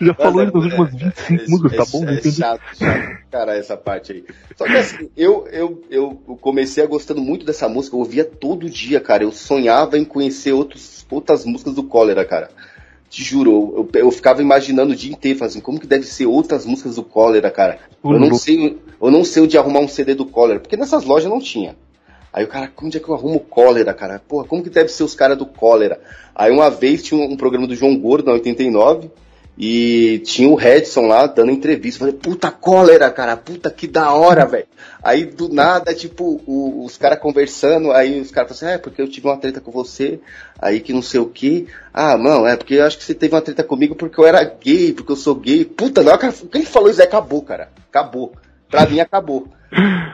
já falou isso nas últimas 25 é, músicas, tá bom? É, chato, chato, cara, essa parte aí. Só que assim, eu, eu, eu comecei a gostando muito dessa música, eu ouvia todo dia, cara. Eu sonhava em conhecer outros, outras músicas do Cólera, cara. Te juro, eu, eu ficava imaginando o dia inteiro, assim, como que deve ser outras músicas do Cólera, cara. Eu não, sei, eu não sei onde arrumar um CD do Cólera, porque nessas lojas não tinha. Aí o cara, onde é que eu arrumo cólera, cara? Porra, como que deve ser os caras do cólera? Aí uma vez tinha um, programa do João Gordo, na 89, e tinha o Redson lá dando entrevista. Falei, puta cólera, cara, puta que da hora, velho. Aí do nada, tipo, o, os caras conversando, aí os caras falaram assim, é, porque eu tive uma treta com você, aí que não sei o que. Ah, não, é porque eu acho que você teve uma treta comigo porque eu era gay, porque eu sou gay. Puta, não, cara, quem falou isso aí acabou, cara. Acabou. Pra mim acabou.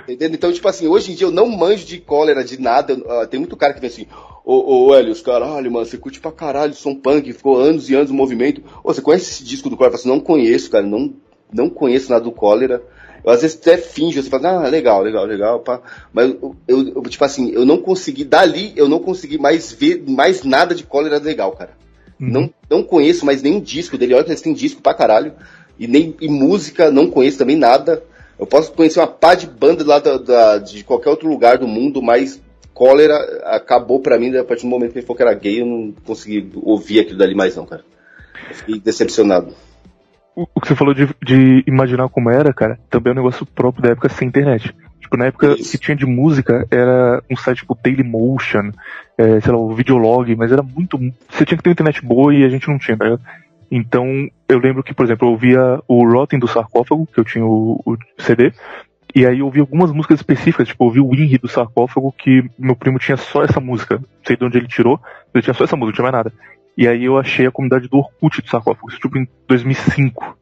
Entendeu? Então, tipo assim, hoje em dia eu não manjo de cólera, de nada. Uh, tem muito cara que vem assim, ô, ô Helios, caralho, mano, você curte pra caralho som punk, ficou anos e anos no movimento. Ô, você conhece esse disco do cólera? Eu falo assim, não conheço, cara, não, não conheço nada do cólera. Eu às vezes até finjo, você fala, ah, legal, legal, legal, pá. Mas eu, eu, eu, tipo assim, eu não consegui, dali eu não consegui mais ver mais nada de cólera legal, cara. Uhum. Não, não conheço mais nenhum disco dele, olha que eles têm disco pra caralho. E nem e música, não conheço também nada. Eu posso conhecer uma pá de banda lá da, da, de qualquer outro lugar do mundo, mas cólera acabou pra mim a partir do momento que ele falou que era gay, eu não consegui ouvir aquilo dali mais não, cara. Eu fiquei decepcionado. O, o que você falou de, de, imaginar como era, cara, também é um negócio próprio da época sem internet. Tipo, na época Isso. que tinha de música, era um site tipo Dailymotion, é, sei lá, o Videolog, mas era muito. Você tinha que ter uma internet boa e a gente não tinha, tá ligado? Então, eu lembro que, por exemplo, eu ouvia o Rotten do Sarcófago, que eu tinha o, o CD, e aí eu ouvi algumas músicas específicas, tipo, eu ouvi o Inri do Sarcófago, que meu primo tinha só essa música. Não sei de onde ele tirou, ele tinha só essa música, não tinha mais nada. E aí eu achei a comunidade do Orkut do Sarcófago, isso tipo em 2005,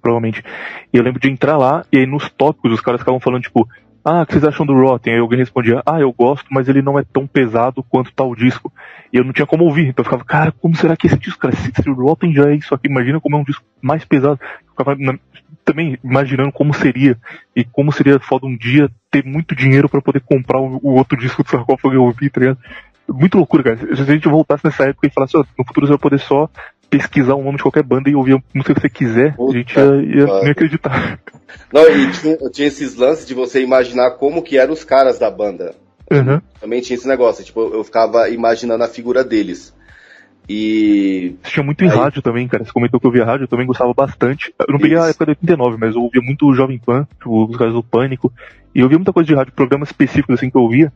provavelmente. E eu lembro de entrar lá, e aí nos tópicos os caras ficavam falando, tipo, ah, o que vocês acham do Rotten? Aí alguém respondia, ah, eu gosto, mas ele não é tão pesado quanto tal disco. E eu não tinha como ouvir, então eu ficava, cara, como será que esse disco, cara, se, se o Rotten já é isso aqui, imagina como é um disco mais pesado. Eu ficava na, também imaginando como seria, e como seria foda um dia ter muito dinheiro para poder comprar o, o, outro disco do sarcófago e ouvir, tá ligado? Muito loucura, cara. Se a gente voltasse nessa época e falasse, oh, no futuro você vai poder só pesquisar o nome de qualquer banda e ouvir a música que você quiser, Puta, a gente ia, ia nem acreditar. Não, e tinha, tinha, esses lances de você imaginar como que eram os caras da banda. Uhum. Também tinha esse negócio, tipo, eu ficava imaginando a figura deles. E. Tinha muito em Aí... rádio também, cara. Você comentou que eu via rádio, eu também gostava bastante. Eu não peguei Isso. a época de 89, mas eu ouvia muito o Jovem Pan, tipo, os caras do Pânico. E eu via muita coisa de rádio, programas específicos assim que eu ouvia.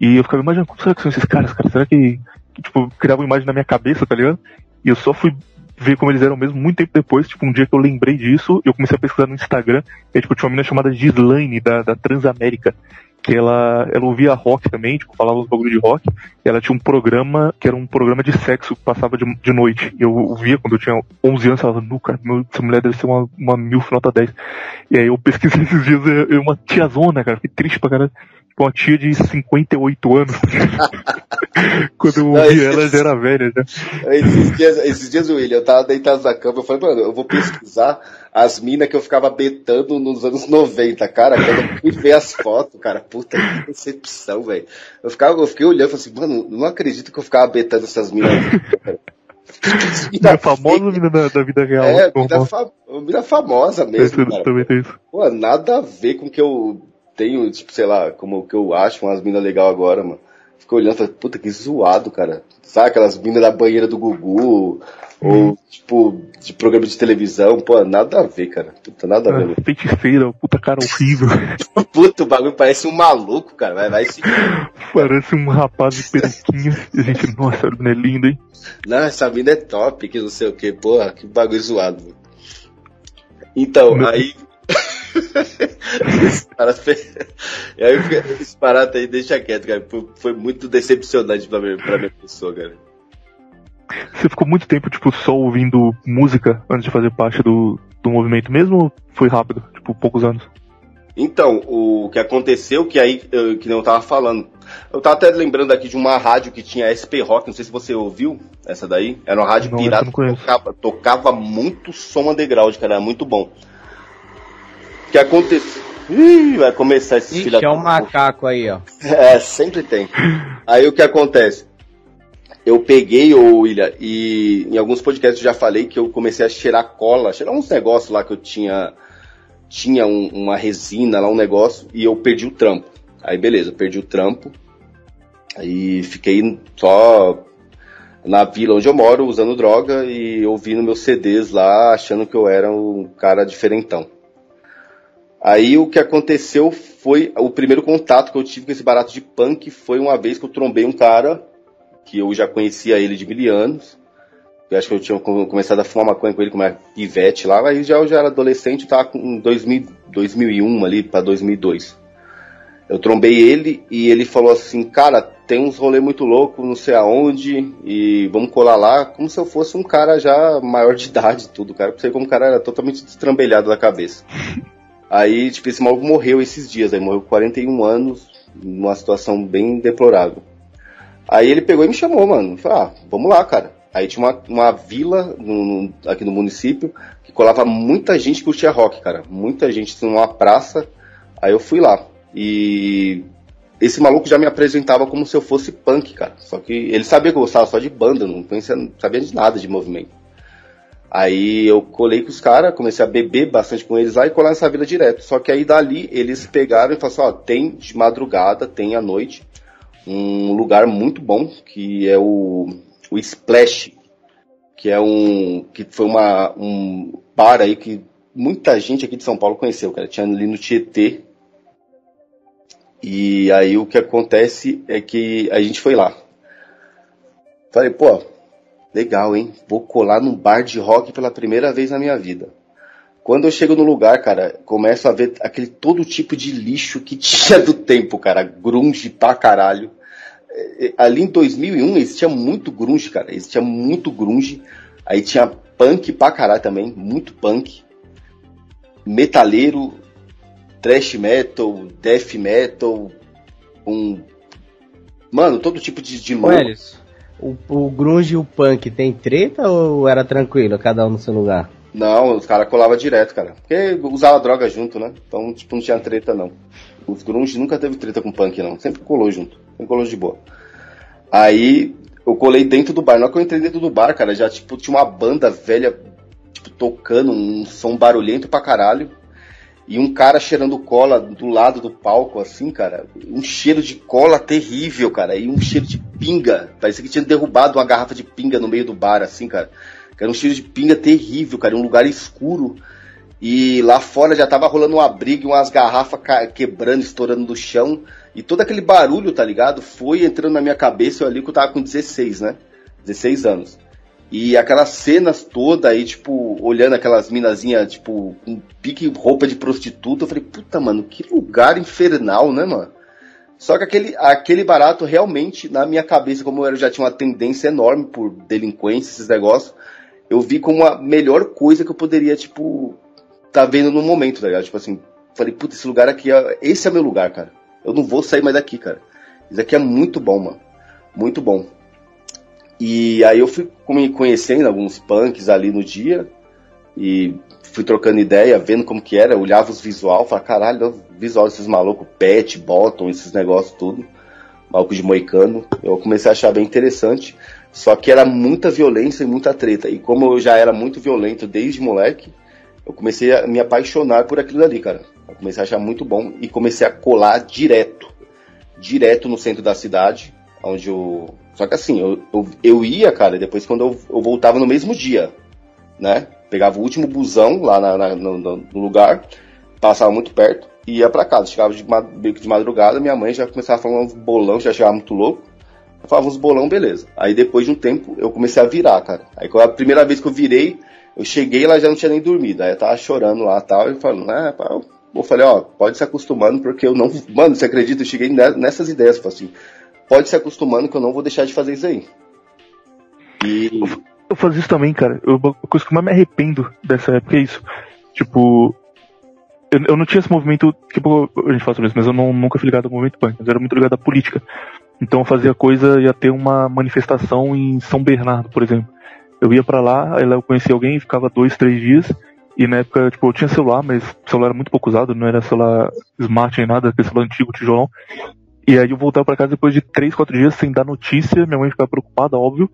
E eu ficava imaginando, como será que são esses caras, cara? Será que, que tipo, criavam imagem na minha cabeça, tá ligado? E eu só fui ver como eles eram mesmo muito tempo depois, tipo, um dia que eu lembrei disso, eu comecei a pesquisar no Instagram, e tipo, tinha uma menina chamada Gislaine, da, da Transamérica, que ela, ela ouvia rock também, tipo, falava uns bagulho de rock, e ela tinha um programa, que era um programa de sexo que passava de, de noite, e eu ouvia quando eu tinha 11 anos, falava, nu, cara, meu, essa mulher deve ser uma, uma milf nota 10. E aí eu pesquisei esses dias, é, é uma tiazona, cara, fiquei triste pra caralho com uma tia de 58 anos. Quando eu ouvi não, ela, já era velha já. Esses dias, esses dias, William, eu tava deitado na cama, eu falei, mano, eu vou pesquisar as minas que eu ficava betando nos anos 90, cara. Quando eu fui ver as fotos, cara, puta que decepção, velho. Eu, ficava, eu fiquei olhando e falei assim, mano, não acredito que eu ficava betando essas minas. Mina famosa ou mina da, da, vida real? É, mina, fa mina famosa mesmo. Cara. Também tem isso. Pô, nada a ver com o que eu tenho, tipo, sei lá, como que eu acho umas minas legal agora, mano. Fico olhando e falo, puta, que zoado, cara. Sabe aquelas minas da banheira do Gugu? Ou, hum. tipo, de programa de televisão, pô, nada a ver, cara. Puta, nada a ver. Ah, feiticeira, puta cara horrível. puta, o bagulho parece um maluco, cara. Vai, vai se. Parece um rapaz de peruquinha. gente, nossa, a mina é linda, hein? Não, essa mina é top, que não sei o que, porra, que bagulho zoado. Então, Meu... aí e aí esse parado aí deixa quieto, cara. Foi muito decepcionante pra, mim, pra minha pessoa, cara. Você ficou muito tempo, tipo, só ouvindo música antes de fazer parte do, do movimento mesmo ou foi rápido? Tipo, poucos anos? Então, o que aconteceu, que aí, eu, que eu tava falando. Eu tava até lembrando aqui de uma rádio que tinha SP Rock, não sei se você ouviu essa daí. Era uma rádio não, pirata que tocava, tocava muito som underground, cara, era muito bom que aconteceu. Ih, vai começar esse filho é um macaco aí, ó. É, sempre tem. Aí o que acontece? Eu peguei, o William, e em alguns podcasts eu já falei que eu comecei a cheirar cola, cheirar uns negócios lá que eu tinha. Tinha um, uma resina lá, um negócio, e eu perdi o trampo. Aí beleza, perdi o trampo. Aí fiquei só na vila onde eu moro, usando droga e ouvindo meus CDs lá, achando que eu era um cara diferentão. Aí o que aconteceu foi o primeiro contato que eu tive com esse barato de punk foi uma vez que eu trombei um cara que eu já conhecia ele de mil anos. Eu acho que eu tinha começado a fumar maconha com ele como é pivete lá, aí já eu já era adolescente, tava com 2000, 2001 ali para 2002. Eu trombei ele e ele falou assim, cara, tem uns rolê muito louco, não sei aonde, e vamos colar lá, como se eu fosse um cara já maior de idade tudo, cara. Eu sei como o cara era totalmente destrambelhado da cabeça. Aí, tipo, esse maluco morreu esses dias, aí morreu com 41 anos, numa situação bem deplorável. Aí ele pegou e me chamou, mano. Falei, ah, vamos lá, cara. Aí tinha uma, uma vila no, no, aqui no município que colava muita gente que curtia rock, cara. Muita gente numa praça. Aí eu fui lá. E esse maluco já me apresentava como se eu fosse punk, cara. Só que ele sabia que eu gostava só de banda, não, conhecia, não sabia de nada de movimento. Aí eu colei com os caras, comecei a beber bastante com eles lá e colar nessa vila direto. Só que aí dali eles pegaram e falaram assim, ó, tem de madrugada, tem à noite, um lugar muito bom, que é o, o Splash, que é um. que foi uma, um bar aí que muita gente aqui de São Paulo conheceu, cara. Tinha ali no Tietê. E aí o que acontece é que a gente foi lá. Falei, pô, Legal, hein? Vou colar num bar de rock pela primeira vez na minha vida. Quando eu chego no lugar, cara, começo a ver aquele todo tipo de lixo que tinha do tempo, cara. Grunge pra caralho. É, é, ali em 2001 existia muito grunge, cara. Existia muito grunge. Aí tinha punk pra caralho também, muito punk. Metaleiro, thrash metal, death metal, um... Mano, todo tipo de, de louco o, o grunge e o punk tem treta ou era tranquilo, cada um no seu lugar? Não, os caras colavam direto, cara. Porque usava droga junto, né? Então, tipo, não tinha treta, não. Os grunge nunca teve treta com punk, não. Sempre colou junto. Sempre colou de boa. Aí, eu colei dentro do bar. Na hora que eu entrei dentro do bar, cara, já, tipo, tinha uma banda velha, tipo, tocando um som barulhento pra caralho e um cara cheirando cola do lado do palco, assim, cara. Um cheiro de cola terrível, cara. E um cheiro de pinga. Parecia que tinha derrubado uma garrafa de pinga no meio do bar, assim, cara. Era um cheiro de pinga terrível, cara. Um lugar escuro. E lá fora já tava rolando uma briga, umas garrafas quebrando, estourando do chão. E todo aquele barulho, tá ligado? Foi entrando na minha cabeça ali que eu tava com 16, né? 16 anos. E aquelas cenas todas aí, tipo, olhando aquelas minazinhas, tipo, com pique roupa de prostituta, eu falei, puta, mano, que lugar infernal, né, mano? Só que aquele, aquele barato realmente, na minha cabeça, como eu já tinha uma tendência enorme por delinquência, esses negócios, eu vi como a melhor coisa que eu poderia, tipo, tá vendo no momento, tá ligado? Tipo assim, falei, puta, esse lugar aqui, é, esse é meu lugar, cara. Eu não vou sair mais daqui, cara. Isso aqui é muito bom, mano. Muito bom. E aí eu fui conhecendo alguns punks ali no dia e fui trocando ideia, vendo como que era, olhava os visual, falava, caralho, visual desses malucos, pet, bottom, esses negócios tudo, maluco de moicano. Eu comecei a achar bem interessante, só que era muita violência e muita treta. E como eu já era muito violento desde moleque, eu comecei a me apaixonar por aquilo ali, cara. Eu comecei a achar muito bom e comecei a colar direto, direto no centro da cidade, onde eu. Só que assim, eu, eu, eu ia, cara, depois quando eu, eu, voltava no mesmo dia, né? Pegava o último busão lá na, na, no, no, lugar, passava muito perto e ia pra casa. Chegava de, meio que de madrugada, minha mãe já começava a falar uns bolão, já chegava muito louco. Eu falava uns bolão, beleza. Aí depois de um tempo eu comecei a virar, cara. Aí a primeira vez que eu virei, eu cheguei lá já não tinha nem dormido. Aí eu tava chorando lá tal, e falando, né, pá, eu falei, ó, pode se acostumando, porque eu não. Mano, você acredita? Eu cheguei nessas ideias, tipo assim, pode se acostumando que eu não vou deixar de fazer isso aí. E. Eu, fazia isso também, cara. Eu, a coisa que mais me arrependo dessa época é isso. Tipo, eu, eu, não tinha esse movimento, tipo, a gente fala sobre isso, mas eu não, nunca fui ligado ao movimento punk, mas eu era muito ligado à política. Então eu fazia coisa, ia ter uma manifestação em São Bernardo, por exemplo. Eu ia para lá, aí lá eu conhecia alguém, ficava dois, três dias, e na época, tipo, eu tinha celular, mas o celular era muito pouco usado, não era celular smart nem nada, aquele celular antigo, tijolão. E aí eu voltava para casa depois de três, quatro dias sem dar notícia, minha mãe ficava preocupada, óbvio.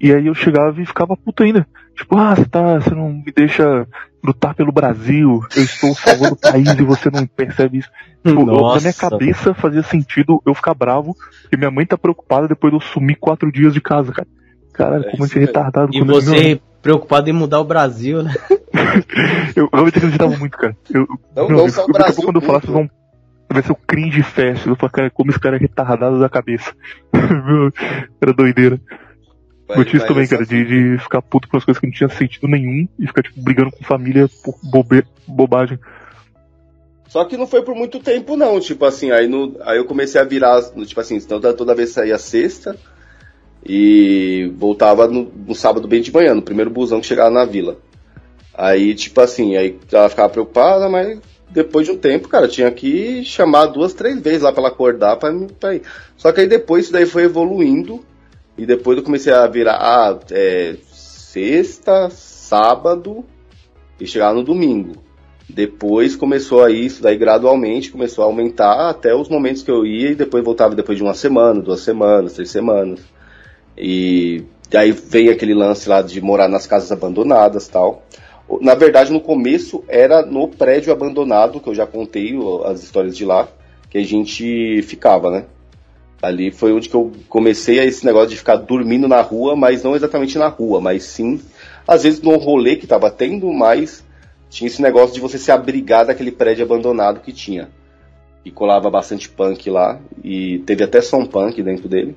E aí eu chegava e ficava puta ainda. Tipo, ah, você tá, você não me deixa lutar pelo Brasil, eu estou salvando o país e você não percebe isso. Tipo, eu, na minha cabeça fazia sentido eu ficar bravo, e minha mãe tá preocupada depois de eu sumir quatro dias de casa, cara. Caralho, como é, é retardado. E você preocupado em mudar o Brasil, né? eu realmente acreditava muito, cara. Eu, não, não, não só o Brasil. Quando eu falar, vocês vão vai ser o cringe fest. Eu falo, cara, como esse cara é retardado da cabeça. Era doideira. eu isso também, cara, de, de, ficar puto com as coisas que não tinha sentido nenhum e ficar, tipo, brigando com família por bobe, bobagem. Só que não foi por muito tempo, não. Tipo assim, aí, no, aí eu comecei a virar, tipo assim, toda, toda vez saía sexta e voltava no, no sábado bem de manhã, no primeiro busão que chegava na vila. Aí, tipo assim, aí ela ficava preocupada, mas depois de um tempo, cara, tinha que chamar duas, três vezes lá pra ela acordar pra, pra ir. Só que aí depois isso daí foi evoluindo. E depois eu comecei a virar ah, é, sexta, sábado e chegar no domingo. Depois começou a isso daí gradualmente, começou a aumentar até os momentos que eu ia e depois voltava depois de uma semana, duas semanas, três semanas. E aí veio aquele lance lá de morar nas casas abandonadas tal. Na verdade, no começo era no prédio abandonado, que eu já contei as histórias de lá, que a gente ficava, né? Ali foi onde que eu comecei a esse negócio de ficar dormindo na rua, mas não exatamente na rua, mas sim, às vezes no rolê que tava tendo, mas tinha esse negócio de você se abrigar daquele prédio abandonado que tinha. E colava bastante punk lá, e teve até som punk dentro dele.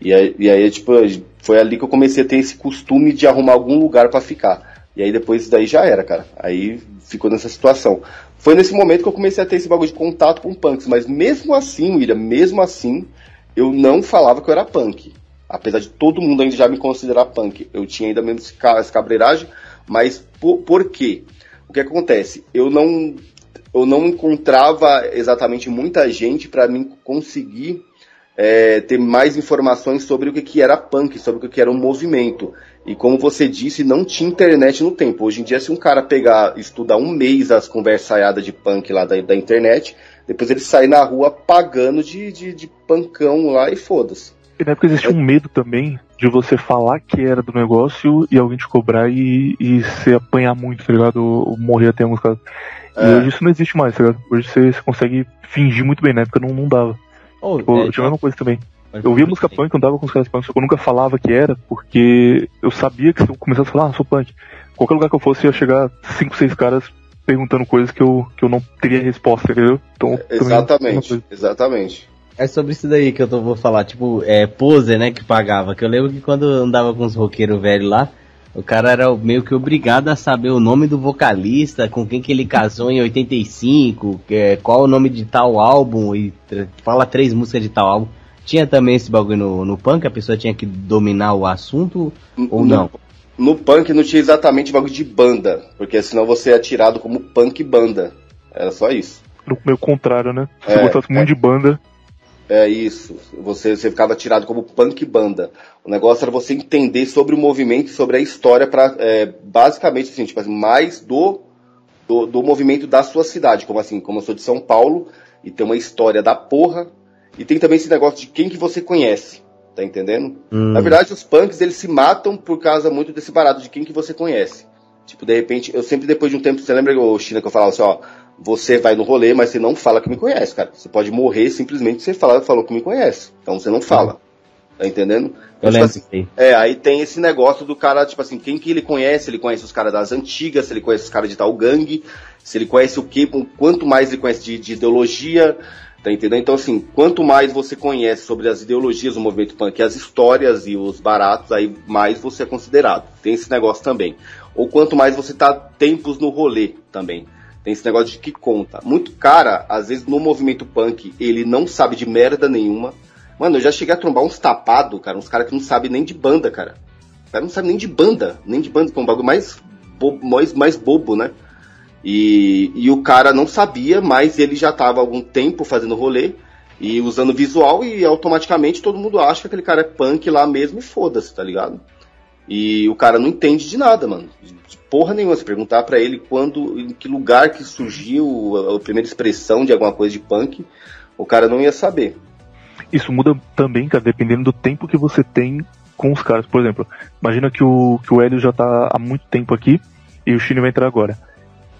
E aí, e aí, tipo, foi ali que eu comecei a ter esse costume de arrumar algum lugar para ficar. E aí depois daí já era, cara. Aí ficou nessa situação. Foi nesse momento que eu comecei a ter esse bagulho de contato com punks. Mas mesmo assim, William, mesmo assim, eu não falava que eu era punk. Apesar de todo mundo ainda já me considerar punk. Eu tinha ainda menos essa cabreiragem. Mas por, por quê? O que acontece? Eu não, eu não encontrava exatamente muita gente para mim conseguir é, ter mais informações sobre o que, que era punk, sobre o que, que era um movimento. E como você disse, não tinha internet no tempo. Hoje em dia, se um cara pegar, estudar um mês as conversaiadas de punk lá da, da internet, depois ele sai na rua pagando de, de, de pancão lá e foda-se. E na época existia um medo também de você falar que era do negócio e alguém te cobrar e, e você apanhar muito, tá ligado? Ou morrer até alguns casos. E é. hoje isso não existe mais, tá ligado? Hoje você, você consegue fingir muito bem, na época não, não dava. Oh, tipo, é, tinha a mesma coisa também. Eu via música punk, andava com os caras punk, só que eu nunca falava que era, porque eu sabia que se eu começasse a falar, ah, sou punk, qualquer lugar que eu fosse ia chegar 5, 6 caras perguntando coisas que eu, que eu não teria resposta, entendeu? Então, exatamente, exatamente. É sobre isso daí que eu tô, vou falar, tipo, é pose, né, que pagava. Que eu lembro que quando eu andava com os roqueiros velhos lá, o cara era meio que obrigado a saber o nome do vocalista, com quem que ele casou em 85, é, qual o nome de tal álbum, e fala três músicas de tal álbum. Tinha também esse bagulho no, no punk, a pessoa tinha que dominar o assunto ou não? No punk não tinha exatamente bagulho de banda, porque senão você é tirado como punk banda. Era só isso. No meio contrário, né? Se é, gostasse muito é. de banda, é isso. Você, você ficava tirado como punk banda. O negócio era você entender sobre o movimento, sobre a história, para é, basicamente assim, tipo assim, mais do, do, do, movimento da sua cidade. Como assim, como eu sou de São Paulo e tem uma história da porra, e tem também esse negócio de quem que você conhece. Tá entendendo? Hum. Na verdade, os punks eles se matam por causa muito desse barato de quem que você conhece. Tipo, de repente, eu sempre depois de um tempo, você lembra, o China, que eu falava assim, ó, você vai no rolê, mas você não fala que me conhece, cara. Você pode morrer simplesmente você falar, falou que me conhece. Então você não fala. Tá entendendo? Então, tipo assim, é, aí tem esse negócio do cara, tipo assim, quem que ele conhece? Ele conhece os caras das antigas, se ele conhece os caras de tal gangue, se ele conhece o que, quanto mais ele conhece de, de ideologia, tá entendendo? Então, assim, quanto mais você conhece sobre as ideologias do movimento punk, as histórias e os baratos, aí mais você é considerado. Tem esse negócio também. Ou quanto mais você tá tempos no rolê também. Tem esse negócio de que conta. Muito cara, às vezes no movimento punk, ele não sabe de merda nenhuma. Mano, eu já cheguei a trombar uns tapados, cara, uns caras que não sabem nem de banda, cara. O cara não sabe nem de banda, nem de banda, que é um bagulho mais bobo, mais, mais bobo, né? E, e o cara não sabia, mas ele já tava há algum tempo fazendo rolê e usando visual e automaticamente todo mundo acha que aquele cara é punk lá mesmo e foda-se, tá ligado? E o cara não entende de nada, mano. De porra nenhuma. Se perguntar para ele quando, em que lugar que surgiu a, a, primeira expressão de alguma coisa de punk, o cara não ia saber. Isso muda também, cara, dependendo do tempo que você tem com os caras. Por exemplo, imagina que o, que o Hélio já tá há muito tempo aqui e o Chine vai entrar agora.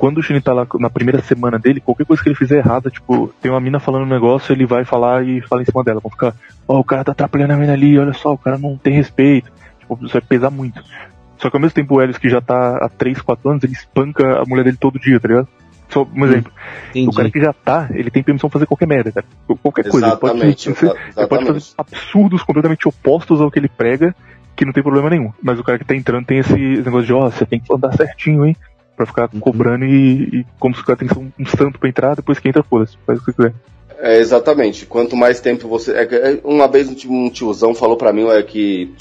Quando o Chine tá lá na primeira semana dele, qualquer coisa que ele fizer errada, tipo, tem uma mina falando um negócio, ele vai falar e fala em cima dela. Vão ficar, ó, oh, o cara tá atrapalhando a mina ali, olha só, o cara não tem respeito. Tipo, isso vai pesar muito. Só que ao mesmo tempo o Helios, que já tá há 3, 4 anos, ele espanca a mulher dele todo dia, tá ligado? Só um exemplo. Entendi. O cara que já tá, ele tem permissão de fazer qualquer merda, cara. Qualquer coisa. Exatamente, ele pode, ele pode fazer absurdos completamente opostos ao que ele prega, que não tem problema nenhum. Mas o cara que tá entrando tem esse, negócio de, ó, oh, você tem que andar certinho, hein? Pra ficar uhum. cobrando e, e, como se o cara tem um, um santo pra entrar, depois que entra, foda-se, faz o que quiser. É, exatamente. Quanto mais tempo você. É, é uma vez um tiozão falou pra mim é que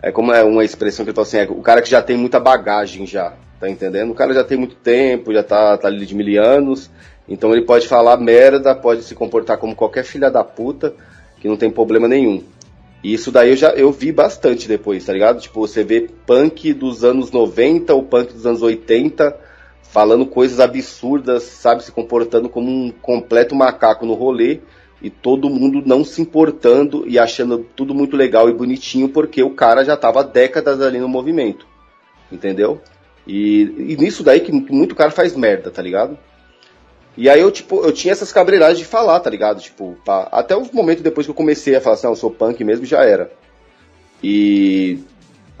é como é uma expressão que eu tô assim, é o cara que já tem muita bagagem já, tá entendendo? O cara já tem muito tempo, já tá, tá ali de mil anos, então ele pode falar merda, pode se comportar como qualquer filha da puta, que não tem problema nenhum. E isso daí eu já eu vi bastante depois, tá ligado? Tipo, você vê punk dos anos 90 ou punk dos anos 80 falando coisas absurdas, sabe, se comportando como um completo macaco no rolê e todo mundo não se importando e achando tudo muito legal e bonitinho porque o cara já estava décadas ali no movimento, entendeu? E, e nisso daí que muito cara faz merda, tá ligado? E aí eu, tipo, eu tinha essas cabreiragens de falar, tá ligado? Tipo, pá, até o momento depois que eu comecei a falar assim, ah, eu sou punk mesmo, já era. E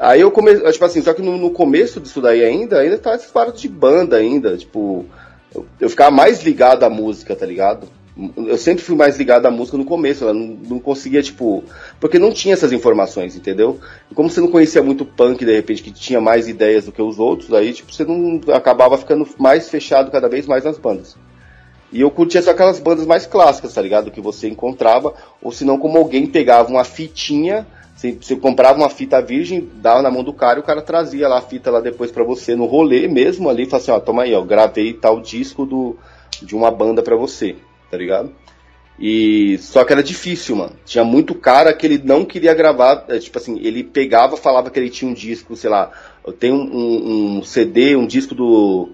aí eu comecei, tipo assim, só que no, no começo disso daí ainda, ainda tá paradas de banda ainda, tipo, eu, eu ficava mais ligado à música, tá ligado? Eu sempre fui mais ligado à música no começo, eu não, não conseguia, tipo. Porque não tinha essas informações, entendeu? E como você não conhecia muito punk, de repente, que tinha mais ideias do que os outros, aí, tipo, você não acabava ficando mais fechado cada vez mais nas bandas. E eu curtia só aquelas bandas mais clássicas, tá ligado? Que você encontrava, ou se não, como alguém pegava uma fitinha, você, você, comprava uma fita virgem, dava na mão do cara e o cara trazia lá a fita lá depois para você no rolê mesmo ali, falava assim, ó, toma aí, ó, gravei tal disco do, de uma banda para você tá ligado? E só que era difícil, mano. Tinha muito cara que ele não queria gravar, é, tipo assim, ele pegava, falava que ele tinha um disco, sei lá, eu tenho um, um CD, um disco do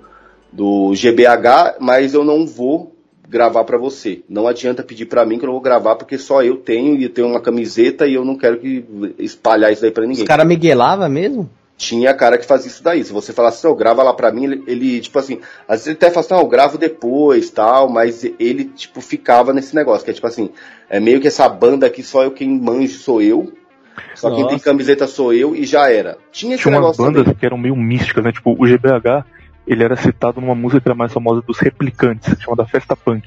do GBH, mas eu não vou gravar para você. Não adianta pedir para mim que eu não vou gravar porque só eu tenho e eu tenho uma camiseta e eu não quero que espalhar isso daí para ninguém. Os cara miguelava mesmo? tinha cara que fazia isso daí. Se você falasse, assim, oh, grava lá pra mim, ele, ele, tipo assim, às vezes ele até fala assim, oh, eu gravo depois, tal, mas ele, tipo, ficava nesse negócio, que é tipo assim, é meio que essa banda aqui, só eu quem manjo sou eu, só Nossa. quem tem camiseta sou eu, e já era. Tinha esse Tinha umas bandas também. que eram meio místicas, né, tipo, o GBH, ele era citado numa música que era mais famosa dos Replicantes, chamada Festa Punk.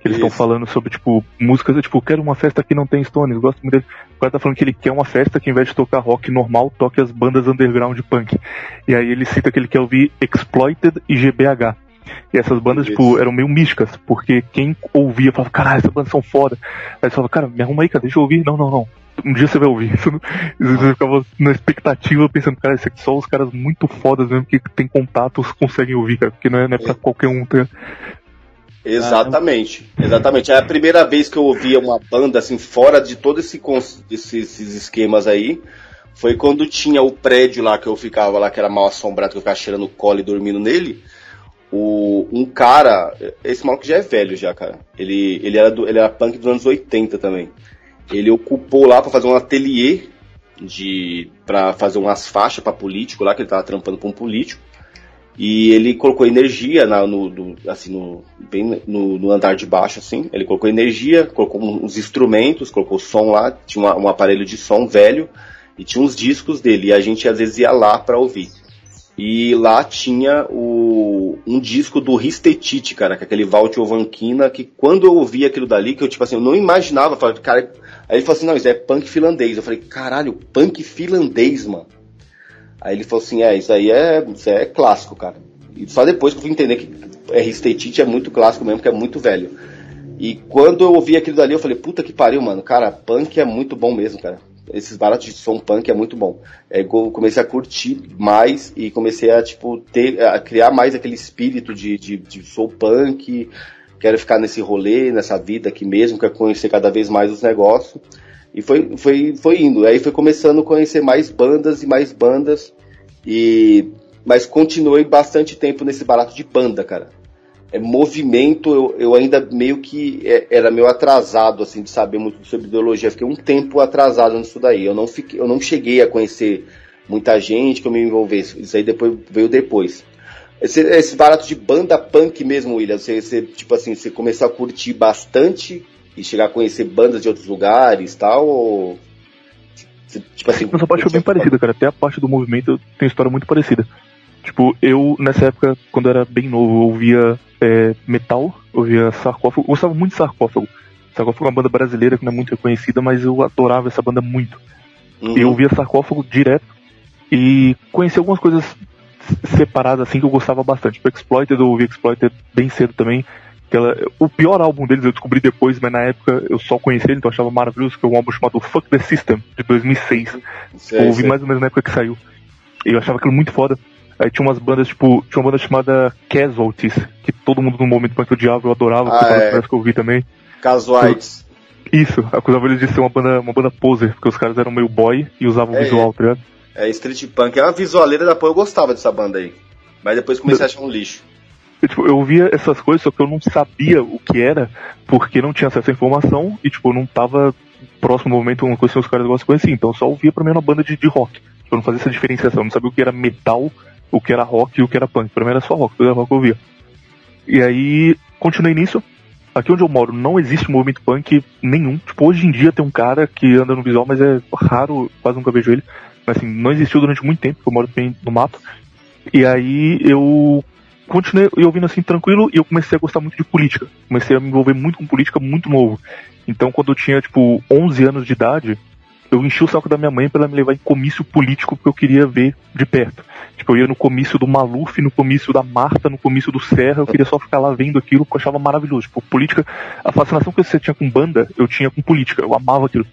Que eles estão falando sobre, tipo, músicas, tipo, quero uma festa que não tem Stones, gosto muito dele. O cara tá falando que ele quer uma festa que, ao invés de tocar rock normal, toque as bandas underground punk. E aí ele cita que ele quer ouvir Exploited e GBH. E essas bandas, Isso. tipo, eram meio místicas, porque quem ouvia falava, caralho, essas bandas são foda. Aí você falava, cara, me arruma aí, cara, deixa eu ouvir. Não, não, não. Um dia você vai ouvir. Você ficava na expectativa pensando, cara, isso aqui só os caras muito fodas mesmo que tem contatos conseguem ouvir, cara, porque não é, não é pra qualquer um ter. Exatamente, exatamente. É a primeira vez que eu ouvia uma banda assim fora de todos esse, esses esquemas aí. Foi quando tinha o prédio lá que eu ficava lá, que era mal assombrado, que eu ficava cheirando cola e dormindo nele. O, um cara, esse maluco já é velho já, cara. Ele, ele, era, do, ele era punk dos anos 80 também. Ele ocupou lá para fazer um ateliê de para fazer umas faixas para político lá, que ele tava trampando com um político. E ele colocou energia na, no, do, assim, no, bem no, no, andar de baixo, assim. Ele colocou energia, colocou uns instrumentos, colocou som lá, tinha uma, um aparelho de som velho e tinha uns discos dele. E a gente às vezes ia lá para ouvir. E lá tinha o, um disco do Ristetite, cara, que é aquele Valt Ovankina, que quando eu ouvi aquilo dali, que eu tipo assim, eu não imaginava, falei, cara, aí ele falou assim, não, isso é punk finlandês. Eu falei, caralho, punk finlandês, mano. Aí ele falou assim, é, isso aí é, isso é clássico, cara. E só depois que eu fui entender que R-State é muito clássico mesmo, que é muito velho. E quando eu ouvi aquilo dali, eu falei, puta que pariu, mano. Cara, punk é muito bom mesmo, cara. Esses baratos de som punk é muito bom. É, comecei a curtir mais e comecei a, tipo, ter, a criar mais aquele espírito de, de, de sou punk, quero ficar nesse rolê, nessa vida aqui mesmo, quero conhecer cada vez mais os negócios. E foi, foi, foi indo. Aí foi começando a conhecer mais bandas e mais bandas. E mas continuei bastante tempo nesse barato de banda, cara. É movimento, eu, eu ainda meio que é, era meio atrasado assim de saber muito sobre ideologia. Fiquei um tempo atrasado nisso daí. Eu não fiquei, eu não cheguei a conhecer muita gente que eu me envolvesse. Isso aí depois veio depois. Esse, esse barato de banda punk mesmo, William, você, você, tipo assim, você começou a curtir bastante e chegar a conhecer bandas de outros lugares tal? Ou... Tipo assim. Essa parte foi bem parecida, cara. Até a parte do movimento tem história muito parecida. Tipo, eu, nessa época, quando era bem novo, eu ouvia é, metal, ouvia sarcófago. Eu gostava muito de sarcófago. Sarcófago é uma banda brasileira que não é muito reconhecida, mas eu adorava essa banda muito. Uhum. Eu ouvia sarcófago direto e conheci algumas coisas separadas assim que eu gostava bastante. Tipo, Exploited, eu ouvi Exploited bem cedo também. Ela, o pior álbum deles eu descobri depois, mas na época eu só conheci ele, então eu achava maravilhoso, que é um álbum chamado Fuck the System, de 2006. Sei, eu ouvi sei. mais ou menos na época que saiu. E eu achava aquilo muito foda. Aí tinha umas bandas, tipo, tinha uma banda chamada Casualties, que todo mundo no momento punk odiava, eu adorava, ah, é. que eu ouvi também. Casualties. Isso, acusava eles de ser uma banda, uma banda poser, porque os caras eram meio boy e usavam é, visual, tá ligado? É, Street Punk. É uma visualeira da porra, eu gostava dessa banda aí. Mas depois comecei a achar um lixo. Eu, tipo, eu ouvia essas coisas, só que eu não sabia o que era, porque não tinha acesso à informação e, tipo, eu não tava próximo momento, uma coisa que os caras gostam de assim. Então eu só ouvia pra mim uma banda de, de rock. Eu não fazia essa diferenciação, eu não sabia o que era metal, o que era rock e o que era punk. Pra mim era só rock, tudo era rock eu ouvia. E aí, continuei nisso. Aqui onde eu moro não existe movimento punk nenhum. Tipo, hoje em dia tem um cara que anda no visual, mas é raro, quase nunca vejo ele. Assim, não existiu durante muito tempo, porque eu moro bem no mato. E aí eu continuei ouvindo assim tranquilo e eu comecei a gostar muito de política. Comecei a me envolver muito com política muito novo. Então quando eu tinha tipo 11 anos de idade, eu enchi o saco da minha mãe para ela me levar em comício político porque eu queria ver de perto. Tipo, eu ia no comício do Maluf, no comício da Marta, no comício do Serra, eu queria só ficar lá vendo aquilo que eu achava maravilhoso. Tipo, política, a fascinação que você tinha com banda, eu tinha com política, eu amava aquilo.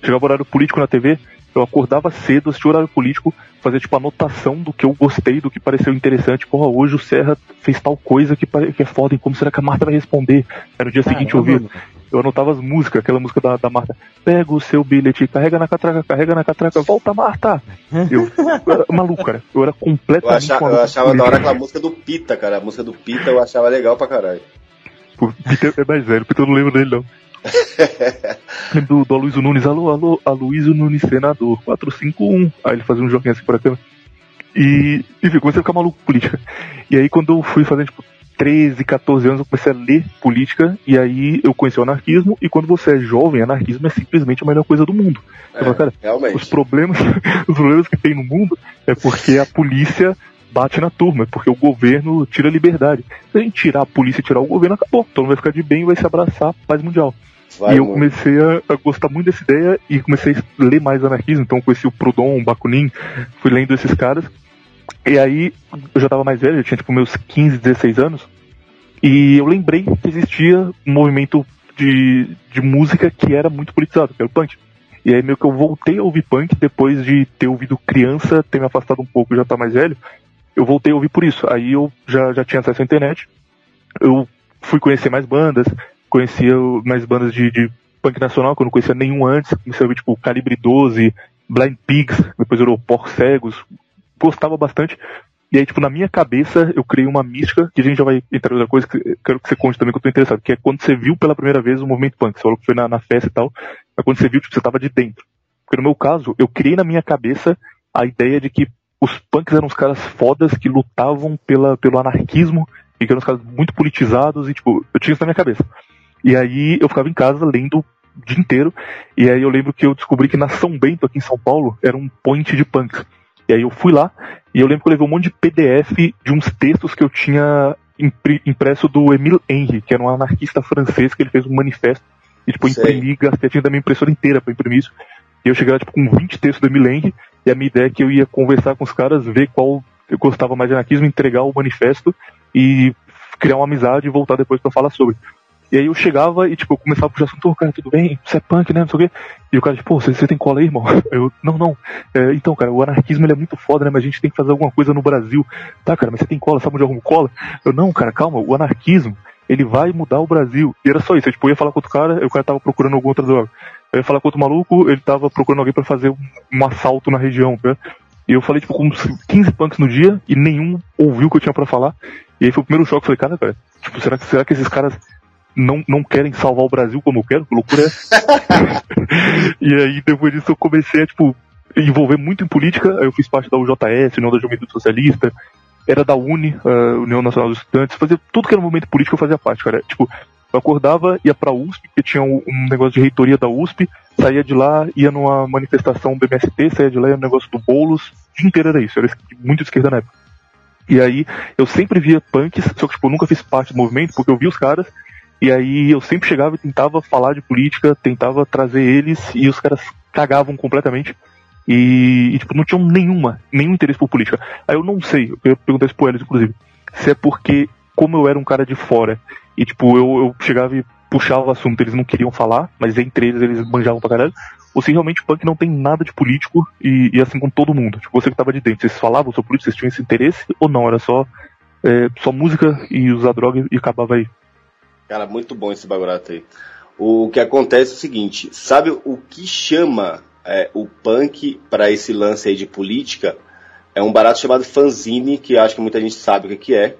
Chegava o horário político na TV, eu acordava cedo, assistia o horário político, fazia tipo anotação do que eu gostei, do que pareceu interessante. Porra, hoje o Serra fez tal coisa que, que é foda, e como será que a Marta vai responder? Era no dia seguinte eu. Eu anotava as músicas, aquela música da, da Marta. Pega o seu bilhete, carrega na catraca, carrega na catraca, volta Marta! Eu, eu era maluco, cara. Eu era completamente Eu achava, eu achava da hora aquela música do Pita, cara. A música do Pita eu achava legal pra caralho. Pô, Pita é mais velho, Pita eu não lembro dele não. do, do Aloysio Nunes, alô, alô, Aloysio Nunes, senador, 451. Aí ele fazia um joguinho assim por câmera. E, enfim, comecei a ficar maluco com política. E aí, quando eu fui fazendo, tipo, 13, 14 anos, eu comecei a ler política, e aí eu conheci o anarquismo, e quando você é jovem, anarquismo é simplesmente a melhor coisa do mundo. É, fala, cara, realmente. Os problemas, os problemas que tem no mundo é porque a polícia bate na turma, porque o governo tira a liberdade. Se a gente tirar a polícia e tirar o governo, acabou. Todo mundo vai ficar de bem e vai se abraçar, paz mundial. Vai, e eu comecei a, a, gostar muito dessa ideia e comecei a ler mais anarquismo, então conheci o Proudhon, o Bakunin, fui lendo esses caras. E aí, eu já tava mais velho, eu tinha tipo meus 15, 16 anos, e eu lembrei que existia um movimento de, de música que era muito politizado, que era o punk. E aí meio que eu voltei a ouvir punk depois de ter ouvido criança, ter me afastado um pouco e já tá mais velho. Eu voltei a ouvir por isso. Aí eu já, já tinha acesso à internet. Eu fui conhecer mais bandas, conhecia mais bandas de, de punk nacional, que eu não conhecia nenhum antes. Comecei a ouvir tipo Calibre 12, Blind Pigs, depois Porcos Cegos. Gostava bastante. E aí, tipo, na minha cabeça, eu criei uma mística, que a gente já vai entrar em outra coisa, que quero que você conte também, que eu tô interessado, que é quando você viu pela primeira vez o movimento punk. Você falou que foi na, na festa e tal, mas quando você viu, tipo, você tava de dentro. Porque no meu caso, eu criei na minha cabeça a ideia de que os punks eram os caras fodas que lutavam pela, pelo anarquismo e que eram os caras muito politizados e, tipo, eu tinha isso na minha cabeça. E aí eu ficava em casa lendo o dia inteiro, e aí eu lembro que eu descobri que na São Bento, aqui em São Paulo, era um point de punks. E aí eu fui lá e eu lembro que eu levei um monte de PDF de uns textos que eu tinha impresso do Emile Henry, que era um anarquista francês que ele fez um manifesto e tipo imprimi, gastei tinha da minha impressora inteira para imprimir isso. E eu cheguei lá tipo com 20 textos do Emile Henry e a minha ideia é que eu ia conversar com os caras, ver qual eu gostava mais de anarquismo, entregar o manifesto e criar uma amizade e voltar depois para falar sobre. E aí eu chegava e, tipo, eu começava a puxar assunto, oh, cara, tudo bem? Você é punk, né? Não sei o quê. E o cara, tipo, você, você tem cola aí, irmão? Eu, não, não. É, então, cara, o anarquismo ele é muito foda, né? Mas a gente tem que fazer alguma coisa no Brasil. Tá, cara, mas você tem cola, sabe onde eu arrumo cola? Eu, não, cara, calma, o anarquismo, ele vai mudar o Brasil. E era só isso. Eu, tipo, eu ia falar com outro cara, o cara tava procurando alguma outra droga. Eu ia falar com outro maluco, ele tava procurando alguém para fazer um, um, assalto na região, né? E eu falei, tipo, com 15 punks no dia, e nenhum ouviu o que eu tinha para falar. E aí foi o primeiro choque, eu falei, cara, cara, tipo, será que, será que esses caras não, não querem salvar o Brasil como eu quero, que loucura é E aí, depois disso, eu comecei a, tipo, envolver muito em política. Aí eu fiz parte da UJS, União da Juventude Socialista, era da UNE, uh, União Nacional dos Estudantes, fazia tudo que era movimento político eu fazia parte, cara. Tipo, eu acordava, ia pra USP, que tinha um, um, negócio de reitoria da USP, saía de lá, ia numa manifestação do MST, saía de lá, ia no negócio do Boulos, o dia inteiro era isso, era muito esquerda na época. E aí, eu sempre via punks, só que, tipo, eu nunca fiz parte do movimento, porque eu via os caras, e aí eu sempre chegava e tentava falar de política, tentava trazer eles e os caras cagavam completamente. E, e tipo, não tinham nenhuma, nenhum interesse por política. Aí eu não sei, eu perguntei isso pro eles, inclusive, se é porque, como eu era um cara de fora, e tipo, eu, eu chegava e puxava o assunto, eles não queriam falar, mas entre eles eles manjavam pra caralho, ou se realmente o punk não tem nada de político e, e assim com todo mundo. Tipo, você que tava de dentro, vocês falavam sobre política, vocês tinham esse interesse ou não? Era só, é, só música e usar droga e acabava aí. Cara, muito bom esse bagulhato aí. O que acontece é o seguinte, sabe o que chama é, o punk para esse lance aí de política? É um barato chamado fanzine, que acho que muita gente sabe o que é,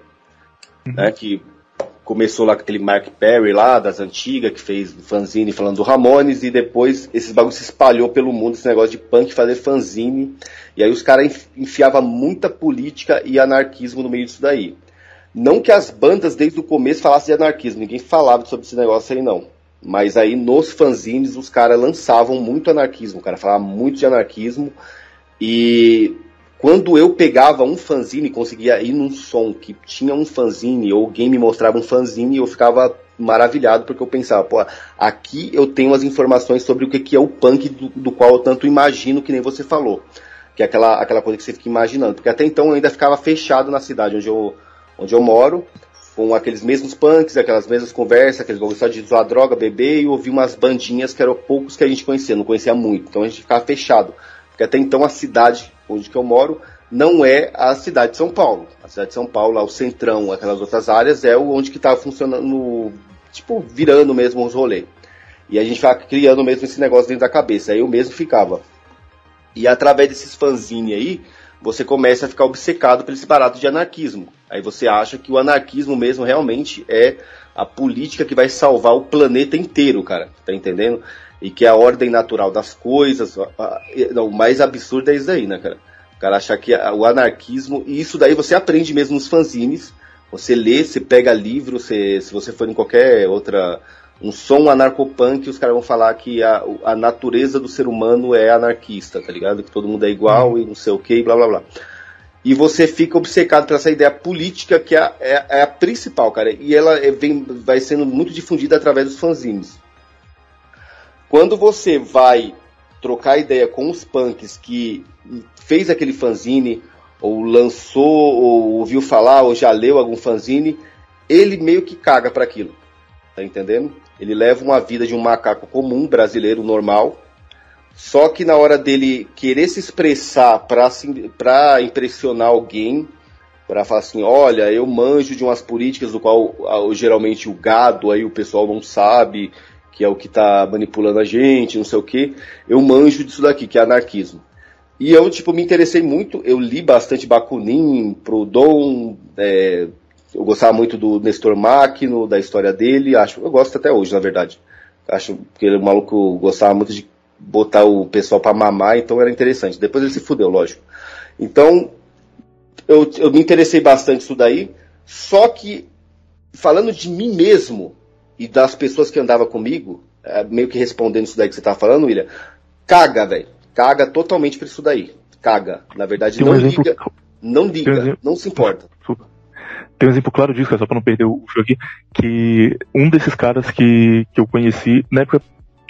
uhum. né? Que começou lá com aquele Mark Perry lá, das antigas, que fez fanzine falando do Ramones, e depois esses bagulhos se espalhou pelo mundo, esse negócio de punk fazer fanzine, e aí os caras enfiavam muita política e anarquismo no meio disso daí. Não que as bandas desde o começo falassem de anarquismo, ninguém falava sobre esse negócio aí não. Mas aí nos fanzines os caras lançavam muito anarquismo, o cara falava muito de anarquismo. E quando eu pegava um fanzine, conseguia ir num som que tinha um fanzine, ou alguém me mostrava um fanzine, eu ficava maravilhado, porque eu pensava, pô, aqui eu tenho as informações sobre o que é o punk do, do qual eu tanto imagino, que nem você falou. Que é aquela, aquela coisa que você fica imaginando. Porque até então eu ainda ficava fechado na cidade onde eu, onde eu moro, com aqueles mesmos punks, aquelas mesmas conversas, aqueles bagulho de usar droga, beber e ouvir umas bandinhas que eram poucos que a gente conhecia, não conhecia muito. Então a gente ficava fechado. Porque até então a cidade onde eu moro não é a cidade de São Paulo. A cidade de São Paulo, o centrão, aquelas outras áreas, é onde que estava funcionando, tipo, virando mesmo os rolês. E a gente ficava criando mesmo esse negócio dentro da cabeça. Aí eu mesmo ficava. E através desses fanzine aí, você começa a ficar obcecado por esse barato de anarquismo. Aí você acha que o anarquismo mesmo realmente é a política que vai salvar o planeta inteiro, cara. Tá entendendo? E que é a ordem natural das coisas. O mais absurdo é isso daí, né, cara? O cara achar que o anarquismo. E isso daí você aprende mesmo nos fanzines. Você lê, você pega livro, você, se você for em qualquer outra um som anarcopunk, os caras vão falar que a, a natureza do ser humano é anarquista, tá ligado? Que todo mundo é igual e não sei o que, blá blá blá. E você fica obcecado por essa ideia política que é, é, é a principal, cara. E ela é, vem, vai sendo muito difundida através dos fanzines. Quando você vai trocar ideia com os punks que fez aquele fanzine, ou lançou, ou ouviu falar, ou já leu algum fanzine, ele meio que caga para aquilo. Tá entendendo? Ele leva uma vida de um macaco comum, brasileiro, normal, só que na hora dele querer se expressar para impressionar alguém, para falar assim, olha, eu manjo de umas políticas do qual geralmente o gado aí o pessoal não sabe, que é o que está manipulando a gente, não sei o que, eu manjo disso daqui, que é anarquismo. E eu, tipo, me interessei muito, eu li bastante Bakunin, Proudhon, é, eu gostava muito do Nestor Máquino, da história dele, acho, eu gosto até hoje, na verdade. Acho que ele é um maluco gostava muito de botar o pessoal para mamar, então era interessante. Depois ele se fudeu, lógico. Então, eu, eu me interessei bastante isso daí, só que, falando de mim mesmo e das pessoas que andavam comigo, é, meio que respondendo isso daí que você tá falando, William, caga, velho. Caga totalmente pra isso daí. Caga. Na verdade, Tem não um liga. Exemplo... Não liga, um exemplo... não se importa. Tem um exemplo claro disso, só pra não perder o show aqui, que um desses caras que, que eu conheci, na época,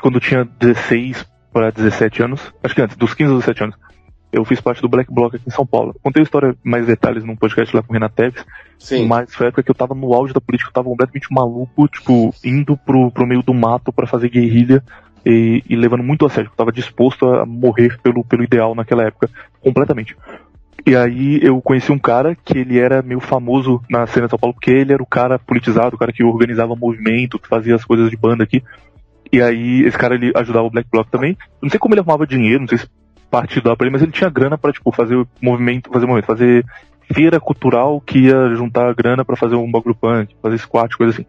quando eu tinha 16 para 17 anos, acho que antes, dos 15 aos 17 anos, eu fiz parte do Black Bloc aqui em São Paulo. Contei a história, mais detalhes num podcast lá com o Renan Teves, Sim. mas foi a época que eu tava no auge da política, eu tava completamente maluco, tipo, indo pro, pro meio do mato para fazer guerrilha e, e, levando muito a sério, eu tava disposto a morrer pelo, pelo ideal naquela época, completamente. E aí eu conheci um cara que ele era meio famoso na cena de São Paulo, porque ele era o cara politizado, o cara que organizava movimento, que fazia as coisas de banda aqui. E aí esse cara ele ajudava o Black Bloc também. Não sei como ele arrumava dinheiro, não sei se partido dava pra ele, mas ele tinha grana para tipo fazer movimento, fazer movimento, fazer feira cultural que ia juntar grana para fazer um bagulho punk, fazer squat, coisa assim.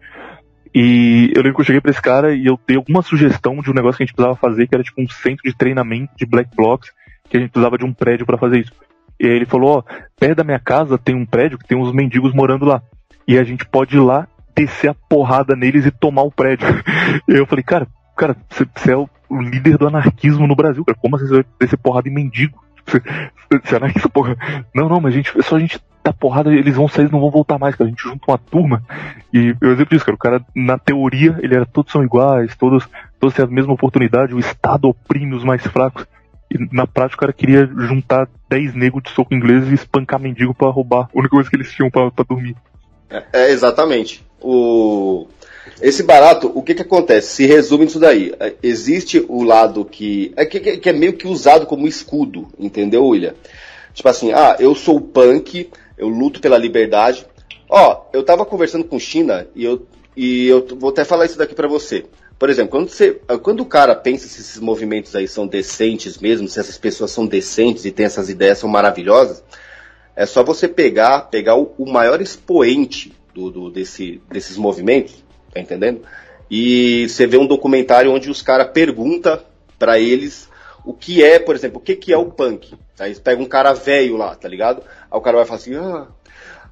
E eu lembro que eu cheguei pra esse cara e eu dei alguma sugestão de um negócio que a gente precisava fazer, que era tipo um centro de treinamento de Black Blocs, que a gente precisava de um prédio para fazer isso. E aí ele falou, ó, perto da minha casa tem um prédio que tem uns mendigos morando lá. E a gente pode ir lá descer a porrada neles e tomar o prédio. Eu falei, cara, cara, você é o líder do anarquismo no Brasil, cara. Como assim você vai descer porrada em mendigo? Você, é anarquista, porra. Não, não, mas a gente, é só a gente dar porrada, eles vão sair, não vão voltar mais, cara. A gente junta uma turma. E eu exemplo disso, cara. O cara, na teoria, ele era todos são iguais, todos, todos têm a mesma oportunidade, o Estado oprime os mais fracos. E na prática o cara queria juntar 10 negros de soco inglês e espancar mendigo para roubar. A única coisa que eles tinham para dormir. É, é, exatamente. O... Esse barato, o que que acontece? Se resume nisso daí. É, existe o lado que é, que, que é meio que usado como escudo, entendeu, William? Tipo assim, ah, eu sou punk, eu luto pela liberdade. Ó, eu tava conversando com China e eu, e eu vou até falar isso daqui para você. Por exemplo, quando, você, quando o cara pensa se esses movimentos aí são decentes mesmo, se essas pessoas são decentes e têm essas ideias são maravilhosas, é só você pegar, pegar o, o maior expoente do, do, desse, desses movimentos, tá entendendo? E você vê um documentário onde os caras perguntam para eles o que é, por exemplo, o que, que é o punk. Aí pega um cara velho lá, tá ligado? Aí o cara vai falar assim, ah,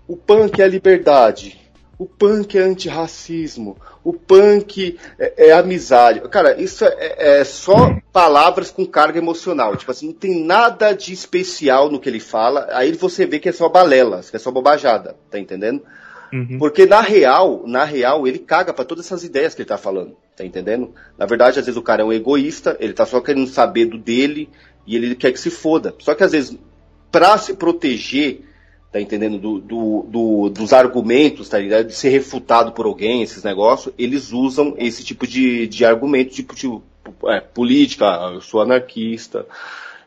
o punk é a liberdade, o punk é antirracismo, o punk é, é amizade. Cara, isso é, é, só palavras com carga emocional. Tipo assim, não tem nada de especial no que ele fala. Aí você vê que é só balela, que é só bobajada, tá entendendo? Uhum. Porque na real, na real, ele caga para todas essas ideias que ele tá falando, tá entendendo? Na verdade, às vezes o cara é um egoísta, ele tá só querendo saber do dele e ele quer que se foda. Só que às vezes, pra se proteger, tá entendendo? Do, do, do, dos argumentos, tá ligado? De ser refutado por alguém, esses negócios, eles usam esse tipo de, de argumento, tipo, tipo é, política, eu sou anarquista,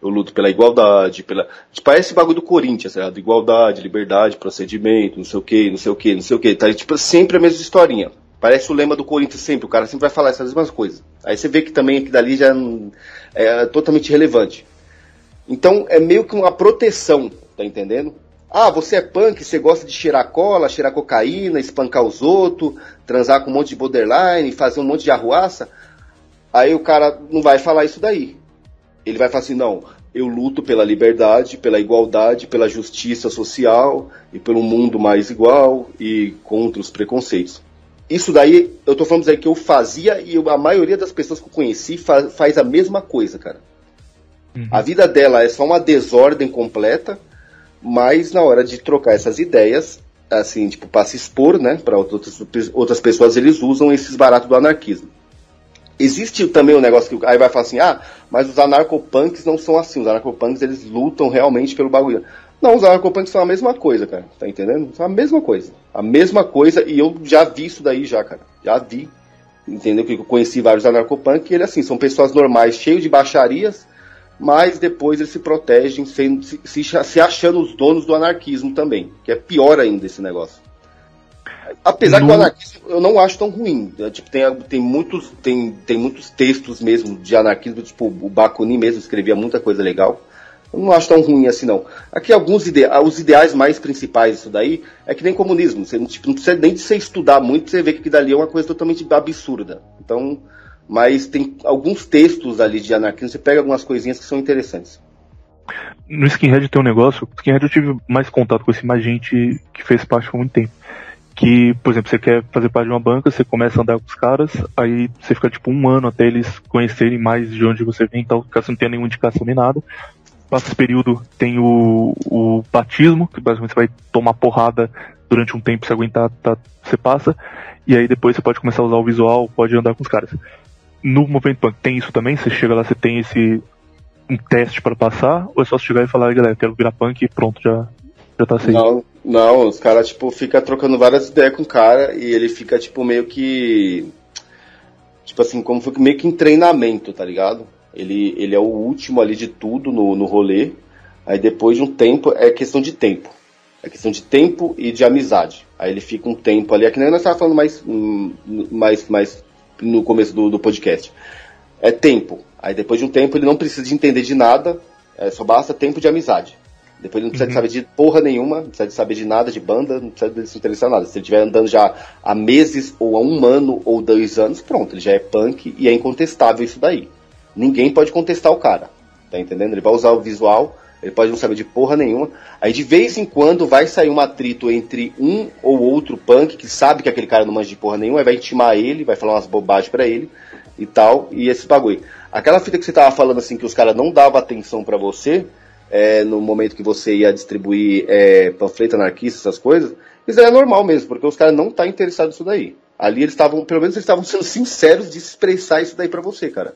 eu luto pela igualdade, pela. Parece bagulho do Corinthians, certo? Igualdade, liberdade, procedimento, não sei o que, não sei o que, não sei o que. Tá tipo, sempre a mesma historinha. Parece o lema do Corinthians sempre, o cara sempre vai falar essas mesmas coisas. Aí você vê que também aqui dali já é totalmente relevante. Então é meio que uma proteção, tá entendendo? Ah, você é punk, você gosta de cheirar cola, cheirar cocaína, espancar os outros, transar com um monte de borderline, fazer um monte de arruaça. Aí o cara não vai falar isso daí. Ele vai falar assim, não, eu luto pela liberdade, pela igualdade, pela justiça social e pelo mundo mais igual e contra os preconceitos. Isso daí, eu tô falando aí que eu fazia e a maioria das pessoas que eu conheci faz, faz a mesma coisa, cara. Uhum. A vida dela é só uma desordem completa, mas na hora de trocar essas ideias, assim, tipo, para se expor, né, para outras, outras pessoas, eles usam esses baratos do anarquismo. Existe também um negócio que aí vai falar assim, ah, mas os anarcopunks não são assim, os anarcopunks eles lutam realmente pelo bagulho. Não, os anarcopunks são a mesma coisa, cara, tá entendendo? São a mesma coisa, a mesma coisa, e eu já vi isso daí já, cara, já vi, entendeu? Que eu conheci vários anarcopunks, e ele assim, são pessoas normais, cheios de baixarias, mas depois eles se protegem sendo, se, se, se achando os donos do anarquismo também, que é pior ainda esse negócio. Apesar no... que o anarquismo eu não acho tão ruim. É, tipo, tem, tem, muitos, tem, tem muitos textos mesmo de anarquismo, tipo, o Bakunin mesmo escrevia muita coisa legal. Eu não acho tão ruim assim, não. Aqui alguns ide os ideais mais principais disso daí é que nem comunismo. Você tipo, não precisa nem de você estudar muito pra você ver que dali é uma coisa totalmente absurda. Então, mas tem alguns textos ali de anarquismo, você pega algumas coisinhas que são interessantes. No Skinhead tem um negócio, Skinhead eu tive mais contato com esse mais gente que fez parte por muito tempo que, por exemplo, você quer fazer parte de uma banca, você começa a andar com os caras, aí você fica tipo um ano até eles conhecerem mais de onde você vem, então caso não tenha nenhuma indicação nem nada. Passa esse período, tem o, o batismo, que basicamente você vai tomar porrada durante um tempo, se aguentar, tá, você passa, e aí depois você pode começar a usar o visual, pode andar com os caras. No movimento punk tem isso também, você chega lá, você tem esse um teste para passar, ou é só chegar e falar, galera, quero virar punk e pronto, já, já tá assim. Não, não, os caras, tipo, fica trocando várias ideias com o cara e ele fica, tipo, meio que. Tipo assim, como foi meio que em treinamento, tá ligado? Ele, ele é o último ali de tudo no, no rolê. Aí depois de um tempo, é questão de tempo. É questão de tempo e de amizade. Aí ele fica um tempo ali, é que nem nós estávamos falando mais, hum, mais, mais no começo do, do podcast. É tempo. Aí depois de um tempo ele não precisa de entender de nada, é, só basta tempo de amizade. Depois ele não precisa uhum. de saber de porra nenhuma, não precisa de saber de nada de banda, não precisa de se interessar em nada. Se ele estiver andando já há meses, ou há um ano, ou dois anos, pronto, ele já é punk e é incontestável isso daí. Ninguém pode contestar o cara, tá entendendo? Ele vai usar o visual, ele pode não saber de porra nenhuma. Aí de vez em quando vai sair um atrito entre um ou outro punk que sabe que aquele cara não manja de porra nenhuma, aí vai intimar ele, vai falar umas bobagens para ele e tal, e esse bagulho. Aquela fita que você tava falando assim que os caras não davam atenção para você, é, no momento que você ia distribuir é, panfleto anarquista, essas coisas, isso é normal mesmo, porque os caras não estão tá interessados nisso daí. Ali eles estavam, pelo menos eles estavam sendo sinceros de expressar isso daí para você, cara.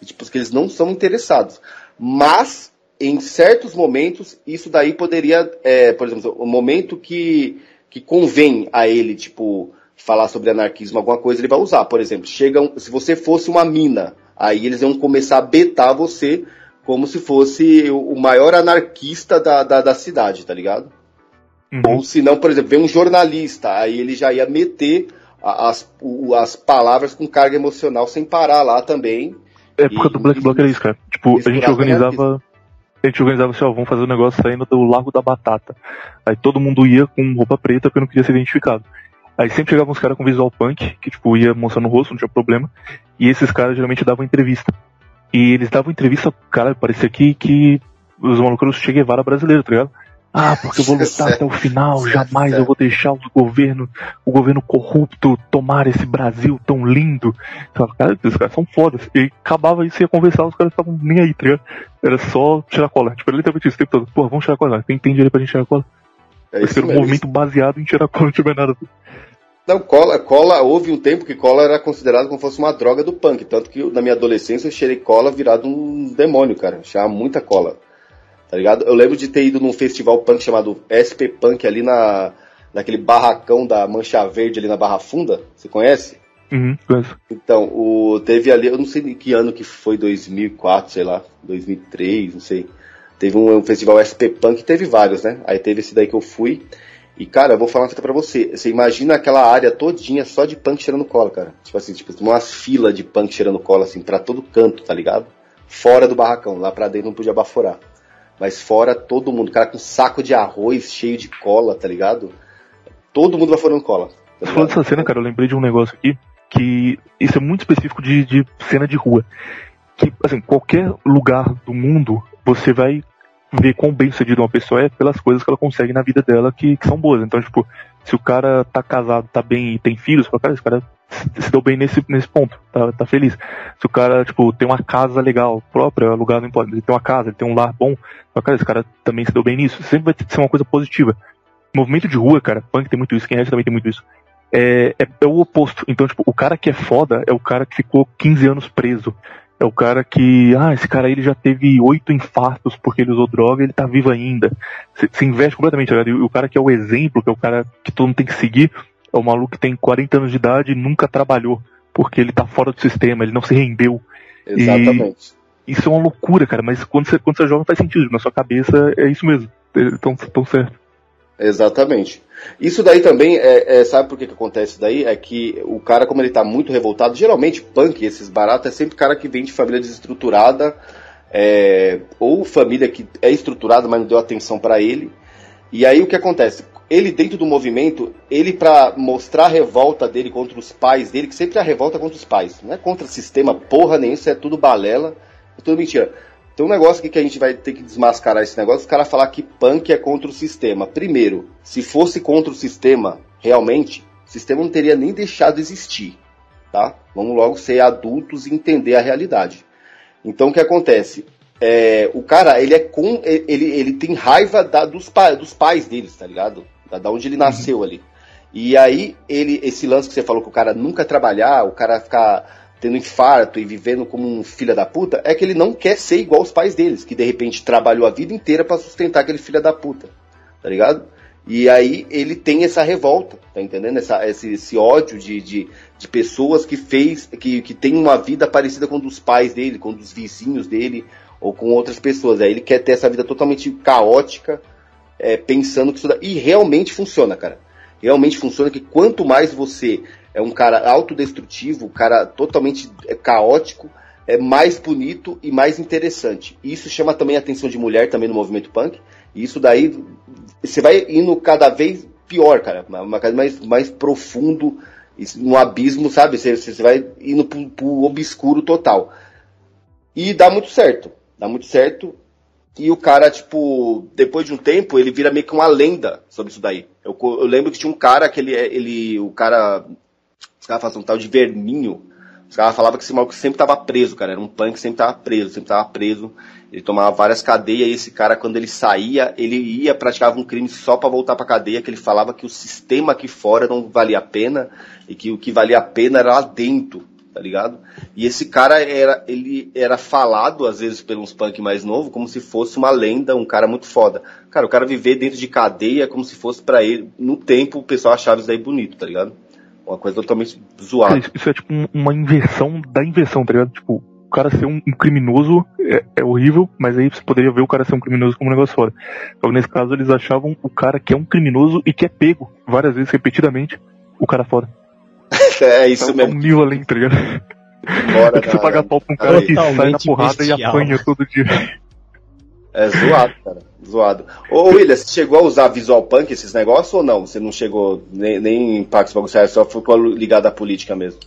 E, tipo, que eles não são interessados. Mas, em certos momentos, isso daí poderia, é, por exemplo, o momento que, que convém a ele, tipo, falar sobre anarquismo, alguma coisa, ele vai usar. Por exemplo, chegam, se você fosse uma mina, aí eles vão começar a betar você como se fosse o maior anarquista da, da, da cidade, tá ligado? Uhum. Ou se não, por exemplo, vem um jornalista, aí ele já ia meter as, as palavras com carga emocional sem parar lá também. É porque do Black Block era isso, cara. Tipo, a gente organizava. A gente organizava assim, ó, vamos fazer um negócio saindo do Lago da Batata. Aí todo mundo ia com roupa preta porque não queria ser identificado. Aí sempre chegavam uns caras com visual punk, que tipo, ia mostrando o rosto, não tinha problema. E esses caras geralmente davam entrevista. E eles davam entrevista, cara, parecia que, que os malucos eram o Che Guevara brasileiro, tá ligado? Ah, porque eu vou lutar até o final, jamais eu vou deixar o governo, o governo corrupto tomar esse Brasil tão lindo. Cara, esses caras são fodas. E acabava isso, ia conversar, os caras estavam nem aí, tá ligado? Era só tirar cola. Tipo, ele literalmente isso o tempo todo. Pô, vamos tirar cola. Quem tem dinheiro pra gente tirar cola? É isso um movimento baseado em tirar cola, não tiver nada. Não, cola, cola, houve um tempo que cola era considerado como se fosse uma droga do punk. Tanto que na minha adolescência eu cheirei cola virado um demônio, cara. Cheirava muita cola. Tá ligado? Eu lembro de ter ido num festival punk chamado SP Punk ali na, naquele barracão da Mancha Verde ali na Barra Funda. Você conhece? Uhum, Então, o, teve ali, eu não sei que ano que foi, 2004, sei lá, 2003, não sei. Teve um, um festival SP Punk, teve vários, né? Aí teve esse daí que eu fui. E, cara, eu vou falar uma coisa pra você. Você imagina aquela área todinha só de punk cheirando cola, cara. Tipo assim, tipo, umas filas de punk cheirando cola, assim, pra todo canto, tá ligado? Fora do barracão, lá pra dentro não podia baforar. Mas fora todo mundo, cara com saco de arroz cheio de cola, tá ligado? Todo mundo baforando cola. Tá Falando dessa cena, cara, eu lembrei de um negócio aqui que isso é muito específico de, de cena de rua. Que, assim, qualquer lugar do mundo, você vai ver quão bem sucedido uma pessoa é pelas coisas que ela consegue na vida dela que, que são boas. Então, tipo, se o cara tá casado, tá bem e tem filhos, fala, cara, esse cara se deu bem nesse, nesse ponto, tá, tá feliz. Se o cara, tipo, tem uma casa legal própria, alugar não importa, ele tem uma casa, ele tem um lar bom, fala, cara, esse cara também se deu bem nisso. Sempre vai ser uma coisa positiva. Movimento de rua, cara, punk tem muito isso, quem é também tem muito isso. É, é, é, o oposto. Então, tipo, o cara que é foda é o cara que ficou 15 anos preso. É o cara que, ah, esse cara aí ele já teve oito infartos porque ele usou droga ele tá vivo ainda. Você investe completamente, tá E o cara que é o exemplo, que é o cara que todo mundo tem que seguir, é o maluco que tem 40 anos de idade e nunca trabalhou, porque ele tá fora do sistema, ele não se rendeu. Exatamente. E isso é uma loucura, cara, mas quando você, quando você é jovem faz sentido, na sua cabeça é isso mesmo. Tão, tão certo. Exatamente. Isso daí também, é, é, sabe por que, que acontece daí? É que o cara, como ele tá muito revoltado, geralmente punk, esses baratos, é sempre cara que vem de família desestruturada, é, ou família que é estruturada, mas não deu atenção para ele. E aí o que acontece? Ele dentro do movimento, ele para mostrar a revolta dele contra os pais dele, que sempre é a revolta contra os pais, não é contra o sistema porra nem isso é tudo balela, é tudo mentira. Tem um negócio aqui que a gente vai ter que desmascarar esse negócio, os caras falar que punk é contra o sistema. Primeiro, se fosse contra o sistema, realmente, o sistema não teria nem deixado de existir, tá? Vamos logo ser adultos e entender a realidade. Então o que acontece? É, o cara, ele é com. Ele, ele tem raiva da, dos, pa, dos pais deles, tá ligado? Da, da onde ele uhum. nasceu ali. E aí, ele, esse lance que você falou que o cara nunca trabalhar, o cara ficar tendo infarto e vivendo como um filho da puta, é que ele não quer ser igual aos pais deles, que de repente trabalhou a vida inteira para sustentar aquele filho da puta, tá ligado? E aí ele tem essa revolta, tá entendendo? Essa, esse, esse ódio de, de, de, pessoas que fez, que, que tem uma vida parecida com dos pais dele, com dos vizinhos dele, ou com outras pessoas. Aí ele quer ter essa vida totalmente caótica, é, pensando que isso dá... E realmente funciona, cara. Realmente funciona que quanto mais você é um cara autodestrutivo, um cara totalmente é, caótico, é mais bonito e mais interessante. Isso chama também a atenção de mulher também no movimento punk. E isso daí você vai indo cada vez pior, cara, uma coisa mais, mais profundo, no abismo, sabe? Você, você vai indo pro, pro obscuro total. E dá muito certo. Dá muito certo. E o cara, tipo, depois de um tempo, ele vira meio que uma lenda sobre isso daí. Eu, eu lembro que tinha um cara que ele, ele o cara os caras falavam um tal de verminho. Os caras falavam que esse maluco sempre tava preso, cara. Era um punk que sempre tava preso, sempre tava preso. Ele tomava várias cadeias e esse cara, quando ele saía, ele ia, praticava um crime só para voltar pra cadeia, que ele falava que o sistema aqui fora não valia a pena e que o que valia a pena era lá dentro, tá ligado? E esse cara era, ele era falado, às vezes, pelos punk mais novo, como se fosse uma lenda, um cara muito foda. Cara, o cara viver dentro de cadeia como se fosse para ele, no tempo o pessoal achava isso daí bonito, tá ligado? Uma coisa totalmente zoada. Isso, isso é tipo uma inversão da inversão, tá ligado? Tipo, o cara ser um, um criminoso é, é, horrível, mas aí você poderia ver o cara ser um criminoso como um negócio fora. Então, nesse caso, eles achavam o cara que é um criminoso e que é pego várias vezes, repetidamente, o cara fora. é isso então, mesmo. Um nível além, tá ligado? Bora, é que você paga pau pra um cara que sai na porrada bestial. e apanha todo dia. É zoado, cara. Zoado. Ô, William, você chegou a usar Visual Punk esses negócios ou não? Você não chegou nem, nem em Pax Bagulho, só ficou ligado à política mesmo?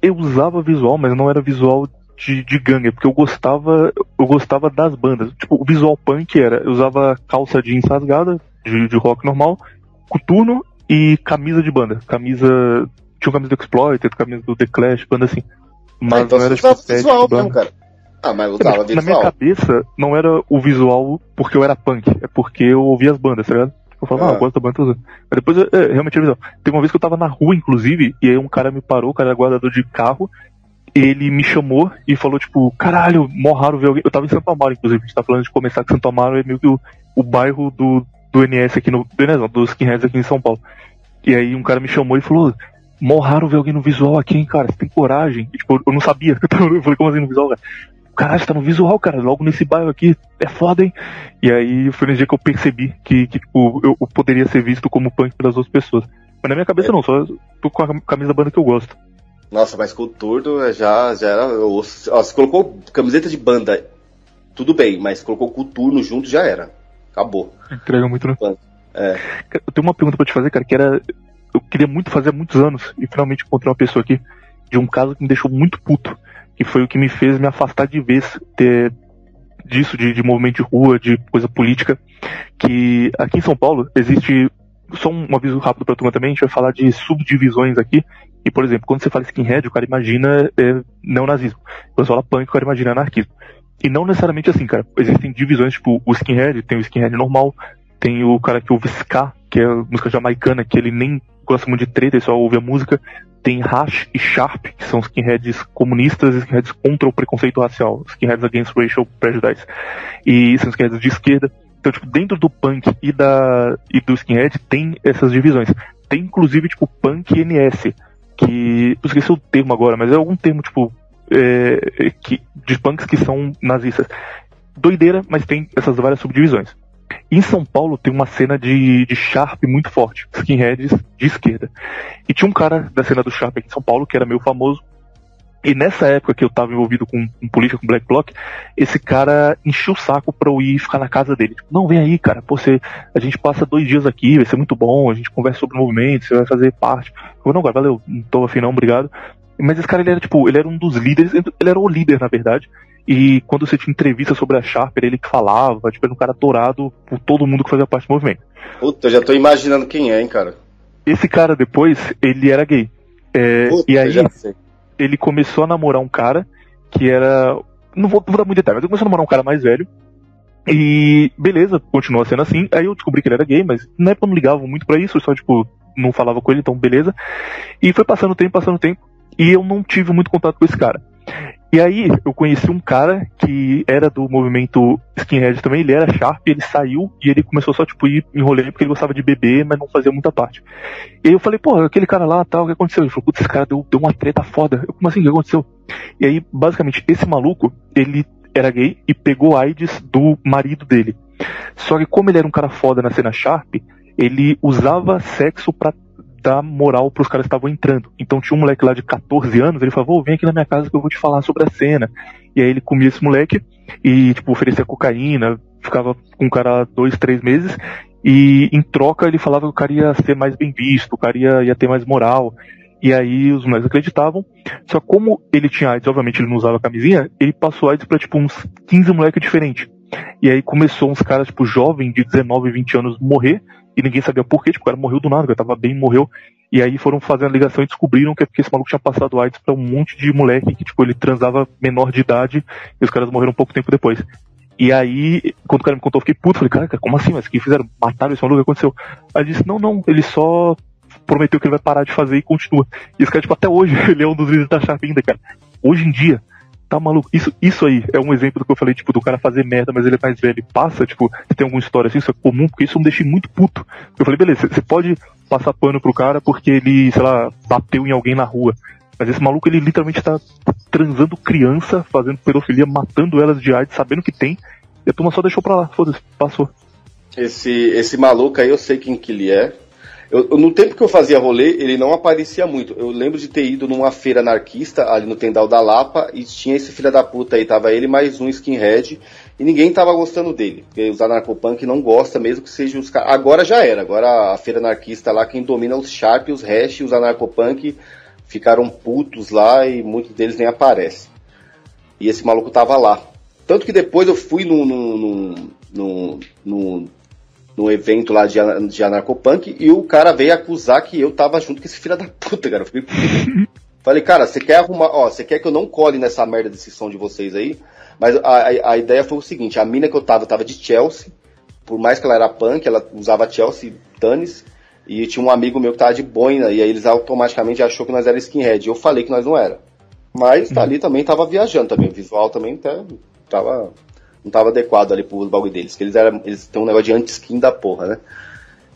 Eu usava visual, mas não era visual de, de gangue, porque eu gostava, eu gostava das bandas. Tipo, o visual punk era, eu usava calça jeans rasgada, de, de rock normal, coturno e camisa de banda. Camisa. Tinha camisa do Exploited, camisa do The Clash, banda assim. Mas ah, então não era tipo, visual mesmo, cara. Ah, mas usava visual. Na minha cabeça, não era o visual porque eu era punk, é porque eu ouvia as bandas, tá ligado? Eu falava, ah, ah eu gosto da banda, tô usando. Mas depois, é, realmente era visual. Tem uma vez que eu tava na rua, inclusive, e aí um cara me parou, o cara era guardador de carro, ele me chamou e falou, tipo, caralho, mó raro ver alguém. Eu tava em Santo Amaro, inclusive, a gente tá falando de começar que Santo Amaro é meio que o, o bairro do, do NS aqui no. Do NS, não, dos skinheads aqui em São Paulo. E aí um cara me chamou e falou, mó raro ver alguém no visual aqui, hein, cara, você tem coragem. E, tipo, eu não sabia. Eu falei, como assim no visual, cara? Caralho, tá no visual, cara, logo nesse bairro aqui, é foda, hein? E aí foi nesse dia que eu percebi que, que tipo, eu, eu poderia ser visto como punk pelas outras pessoas. Mas na minha cabeça é. não, só tô com a camisa da banda que eu gosto. Nossa, mas com o Turdo já, já era. Ó, você colocou camiseta de banda, tudo bem, mas colocou Coturno junto já era. Acabou. Entrega muito, né? É. Eu tenho uma pergunta pra te fazer, cara, que era. Eu queria muito fazer há muitos anos, e finalmente encontrei uma pessoa aqui, de um caso que me deixou muito puto que foi o que me fez me afastar de vez, ter disso, de, de movimento de rua, de coisa política, que aqui em São Paulo existe só um aviso rápido pra turma também, a gente vai falar de subdivisões aqui. E, por exemplo, quando você fala skinhead, o cara imagina é, neonazismo. Quando você fala punk, o cara imagina anarquismo. E não necessariamente assim, cara. Existem divisões, tipo, o skinhead, tem o skinhead normal, tem o cara que ouve ska, que é música jamaicana, que ele nem gosta muito de treta, ele só ouve a música. Tem Hash e Sharp, que são skinheads comunistas e skinheads contra o preconceito racial, skinheads against racial prejudice. E são skinheads de esquerda. Então, tipo, dentro do punk e, da, e do skinhead tem essas divisões. Tem inclusive, tipo, punk NS, que. Eu esqueci o termo agora, mas é algum termo, tipo, é, que, de punks que são nazistas. Doideira, mas tem essas várias subdivisões. Em São Paulo tem uma cena de, de Sharp muito forte, skinheads de esquerda. E tinha um cara da cena do Sharp aqui em São Paulo que era meio famoso. E nessa época que eu tava envolvido com, com política, com Black Bloc, esse cara encheu o saco pra eu ir ficar na casa dele. Tipo, não, vem aí, cara, pô, você, a gente passa dois dias aqui, vai ser muito bom, a gente conversa sobre o movimento, você vai fazer parte. Eu falei, não, cara, valeu, não tô afim não, obrigado. Mas esse cara, ele era tipo, ele era um dos líderes, ele era o líder, na verdade, e quando você tinha entrevista sobre a Sharp, era ele que falava, tipo, era um cara adorado por todo mundo que fazia parte do movimento. Puta, eu já tô imaginando quem é, hein, cara. Esse cara depois, ele era gay. É, Puta, e aí, ele começou a namorar um cara que era. Não vou, vou dar muito detalhe, mas ele começou a namorar um cara mais velho. E beleza, continuou sendo assim. Aí eu descobri que ele era gay, mas na época eu não ligava muito para isso, eu só, tipo, não falava com ele, então beleza. E foi passando o tempo, passando o tempo, e eu não tive muito contato com esse cara. E aí eu conheci um cara que era do movimento skinhead também, ele era sharp, ele saiu e ele começou só tipo ir em rolê porque ele gostava de beber, mas não fazia muita parte. E aí eu falei, pô, aquele cara lá, tal, o que aconteceu? Ele falou, putz, esse cara deu, deu uma treta foda. Eu, como assim, o que aconteceu? E aí, basicamente, esse maluco, ele era gay e pegou AIDS do marido dele. Só que como ele era um cara foda na cena sharp, ele usava sexo para dar moral pros caras que estavam entrando. Então tinha um moleque lá de 14 anos, ele falou, vem aqui na minha casa que eu vou te falar sobre a cena. E aí ele comia esse moleque e, tipo, oferecia cocaína, ficava com o cara dois, três meses, e em troca ele falava que o cara ia ser mais bem visto, o cara ia, ia ter mais moral. E aí os moleques acreditavam. Só como ele tinha AIDS, obviamente ele não usava camisinha, ele passou AIDS pra tipo uns 15 moleques diferentes. E aí começou uns caras, tipo, jovem de 19, 20 anos morrer, e ninguém sabia por quê, tipo, o cara morreu do nada, o cara tava bem, morreu. E aí foram fazendo a ligação e descobriram que é porque esse maluco tinha passado AIDS pra um monte de moleque que, tipo, ele transava menor de idade e os caras morreram um pouco tempo depois. E aí, quando o cara me contou, eu fiquei puto, falei, cara, como assim? Mas que fizeram? Mataram esse maluco? O que aconteceu? Aí ele disse, não, não, ele só prometeu que ele vai parar de fazer e continua. E esse cara, tipo, até hoje, ele é um dos líderes da chave ainda, cara. Hoje em dia, Tá maluco? Isso, isso aí é um exemplo do que eu falei, tipo, do cara fazer merda, mas ele é mais velho passa, tipo, você tem alguma história assim, isso é comum, porque isso me deixa muito puto. Eu falei, beleza, você pode passar pano pro cara porque ele, sei lá, bateu em alguém na rua. Mas esse maluco, ele literalmente tá transando criança, fazendo pedofilia, matando elas de AIDS, sabendo que tem, e a turma só deixou pra lá, foda-se, passou. Esse, esse maluco aí, eu sei quem que ele é, eu, no tempo que eu fazia rolê, ele não aparecia muito. Eu lembro de ter ido numa feira anarquista ali no Tendal da Lapa e tinha esse filho da puta aí, tava ele mais um skinhead e ninguém tava gostando dele. Porque os anarcopunk não gosta mesmo que seja os caras. Agora já era, agora a feira anarquista lá, quem domina os Sharp, os Hash, os anarcopunk ficaram putos lá e muitos deles nem aparecem. E esse maluco tava lá. Tanto que depois eu fui no, no, no, no num evento lá de, de anarcopunk e o cara veio acusar que eu tava junto com esse filho da puta, cara. Eu fiquei... Falei, cara, você quer arrumar, ó, você quer que eu não cole nessa merda desse som de vocês aí? Mas a, a, a, ideia foi o seguinte, a mina que eu tava, tava de Chelsea, por mais que ela era punk, ela usava Chelsea tênis, e tinha um amigo meu que tava de boina, e aí eles automaticamente achou que nós era skinhead. Eu falei que nós não era. Mas tá ali também tava viajando também, o visual também até tava não tava adequado ali pro bagulho deles. Que eles eram. Eles têm um negócio de anti-skin da porra, né?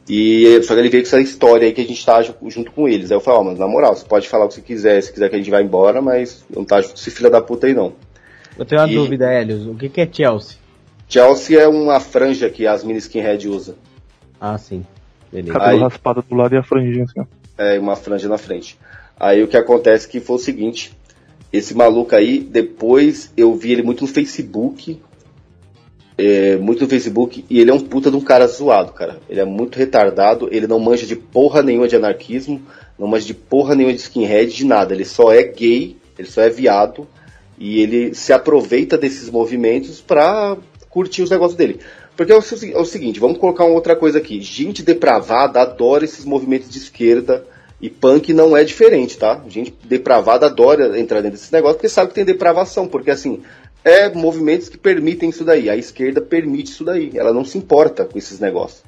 E só que ele veio com essa história aí que a gente tá junto com eles. Aí eu falei, ó, oh, mas na moral, você pode falar o que você quiser, se quiser que a gente vá embora, mas não tá junto com esse filho da puta aí não. Eu tenho uma e... dúvida, Helios. O que, que é Chelsea? Chelsea é uma franja que as mini skinhead usa. Ah, sim. Beleza. Cabelo aí, raspado do lado e a franjinha assim. É, uma franja na frente. Aí o que acontece que foi o seguinte, esse maluco aí, depois eu vi ele muito no Facebook, é, muito no Facebook e ele é um puta de um cara zoado, cara. Ele é muito retardado, ele não manja de porra nenhuma de anarquismo, não manja de porra nenhuma de skinhead, de nada. Ele só é gay, ele só é viado E ele se aproveita desses movimentos para curtir os negócios dele. Porque é o, é o, seguinte, vamos colocar uma outra coisa aqui. Gente depravada adora esses movimentos de esquerda e punk não é diferente, tá? Gente depravada adora entrar dentro desse negócio porque sabe que tem depravação, porque assim, é movimentos que permitem isso daí. A esquerda permite isso daí. Ela não se importa com esses negócios.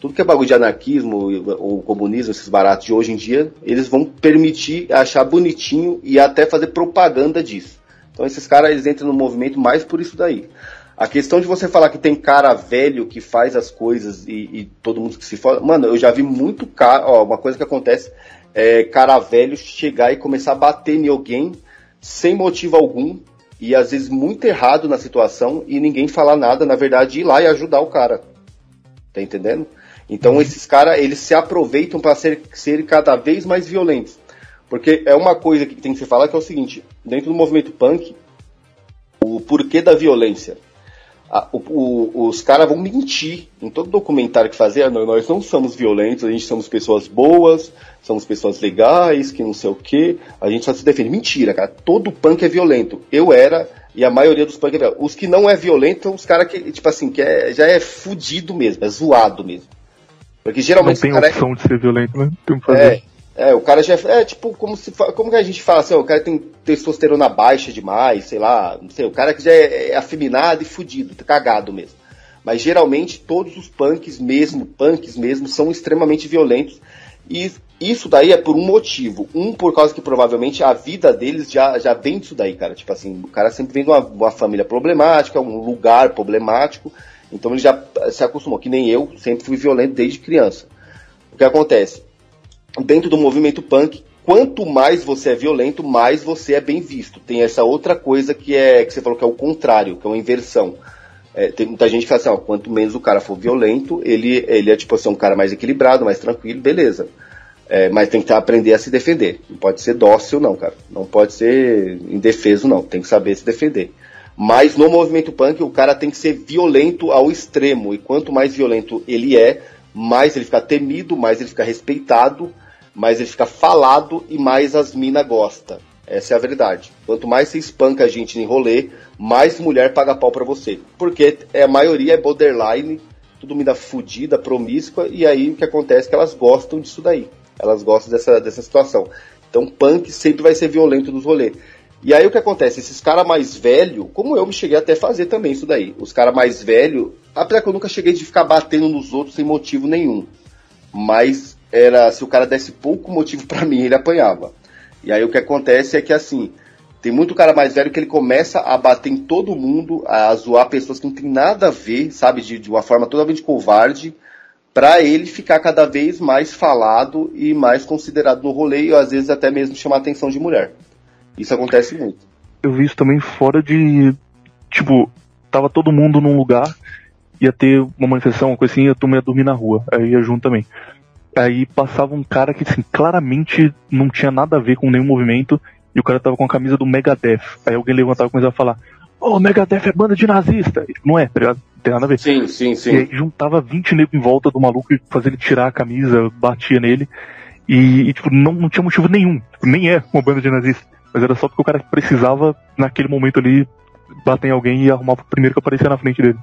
Tudo que é bagulho de anarquismo ou comunismo, esses baratos de hoje em dia, eles vão permitir achar bonitinho e até fazer propaganda disso. Então esses caras eles entram no movimento mais por isso daí. A questão de você falar que tem cara velho que faz as coisas e, e todo mundo que se fala. Mano, eu já vi muito cara. Ó, uma coisa que acontece é cara velho chegar e começar a bater em alguém sem motivo algum e às vezes muito errado na situação e ninguém falar nada, na verdade, ir lá e ajudar o cara. Tá entendendo? Então uhum. esses caras, eles se aproveitam para ser, ser cada vez mais violentos. Porque é uma coisa que tem que se falar que é o seguinte, dentro do movimento punk, o porquê da violência a, o, o, os caras vão mentir em todo documentário que fazer. Ah, nós não somos violentos, a gente somos pessoas boas, somos pessoas legais, que não sei o que. A gente só se defende. Mentira, cara. Todo punk é violento. Eu era e a maioria dos punk é violento. Os que não é violento são os caras que, tipo assim, que é, já é fudido mesmo, é zoado mesmo. Porque geralmente. Não tem é opção é... de ser violento, né? Tem que fazer. É, é, o cara já é tipo como se como que a gente fala assim, ó, o cara tem testosterona baixa demais, sei lá, não sei, o cara que já é, é afeminado e fudido, tá cagado mesmo. Mas geralmente todos os punks mesmo, punks mesmo, são extremamente violentos e isso daí é por um motivo. Um, por causa que provavelmente a vida deles já, já vem disso daí, cara. Tipo assim, o cara sempre vem de uma, uma família problemática, um lugar problemático, então ele já se acostumou, que nem eu, sempre fui violento desde criança. O que acontece? Dentro do movimento punk, quanto mais você é violento, mais você é bem visto. Tem essa outra coisa que é que você falou que é o contrário, que é uma inversão. É, tem muita gente que fala assim, ó, quanto menos o cara for violento, ele, ele é tipo assim, um cara mais equilibrado, mais tranquilo, beleza. É, mas tem que aprender a se defender. Não pode ser dócil, não, cara. Não pode ser indefeso, não. Tem que saber se defender. Mas no movimento punk, o cara tem que ser violento ao extremo. E quanto mais violento ele é, mais ele fica temido, mais ele fica respeitado mais ele fica falado e mais as minas gosta. Essa é a verdade. Quanto mais você espanca a gente em rolê, mais mulher paga pau pra você. Porque é, a maioria é borderline, tudo mina fudida, promíscua, e aí o que acontece é que elas gostam disso daí. Elas gostam dessa, dessa situação. Então punk sempre vai ser violento nos rolês. E aí o que acontece? Esses caras mais velhos, como eu me cheguei até a fazer também isso daí. Os caras mais velhos, apesar que eu nunca cheguei de ficar batendo nos outros sem motivo nenhum. Mas era se o cara desse pouco motivo para mim, ele apanhava. E aí o que acontece é que assim, tem muito cara mais velho que ele começa a bater em todo mundo, a zoar pessoas que não tem nada a ver, sabe, de, de uma forma totalmente covarde, para ele ficar cada vez mais falado e mais considerado no rolê e às vezes até mesmo chamar a atenção de mulher. Isso acontece muito. Eu vi isso também fora de. Tipo, tava todo mundo num lugar, ia ter uma manifestação, uma coisa assim, ia dormir na rua. Aí ia junto também. Aí passava um cara que assim, claramente não tinha nada a ver com nenhum movimento e o cara tava com a camisa do Megadeth. Aí alguém levantava e começava a falar: Ô, oh, Megadeth é banda de nazista. Não é, tá ligado? Não tem nada a ver. Sim, sim, sim. E aí juntava 20 negros em volta do maluco e fazia ele tirar a camisa, batia nele. E, e tipo, não, não tinha motivo nenhum. Tipo, nem é uma banda de nazista. Mas era só porque o cara precisava, naquele momento ali, bater em alguém e arrumar o primeiro que aparecia na frente dele.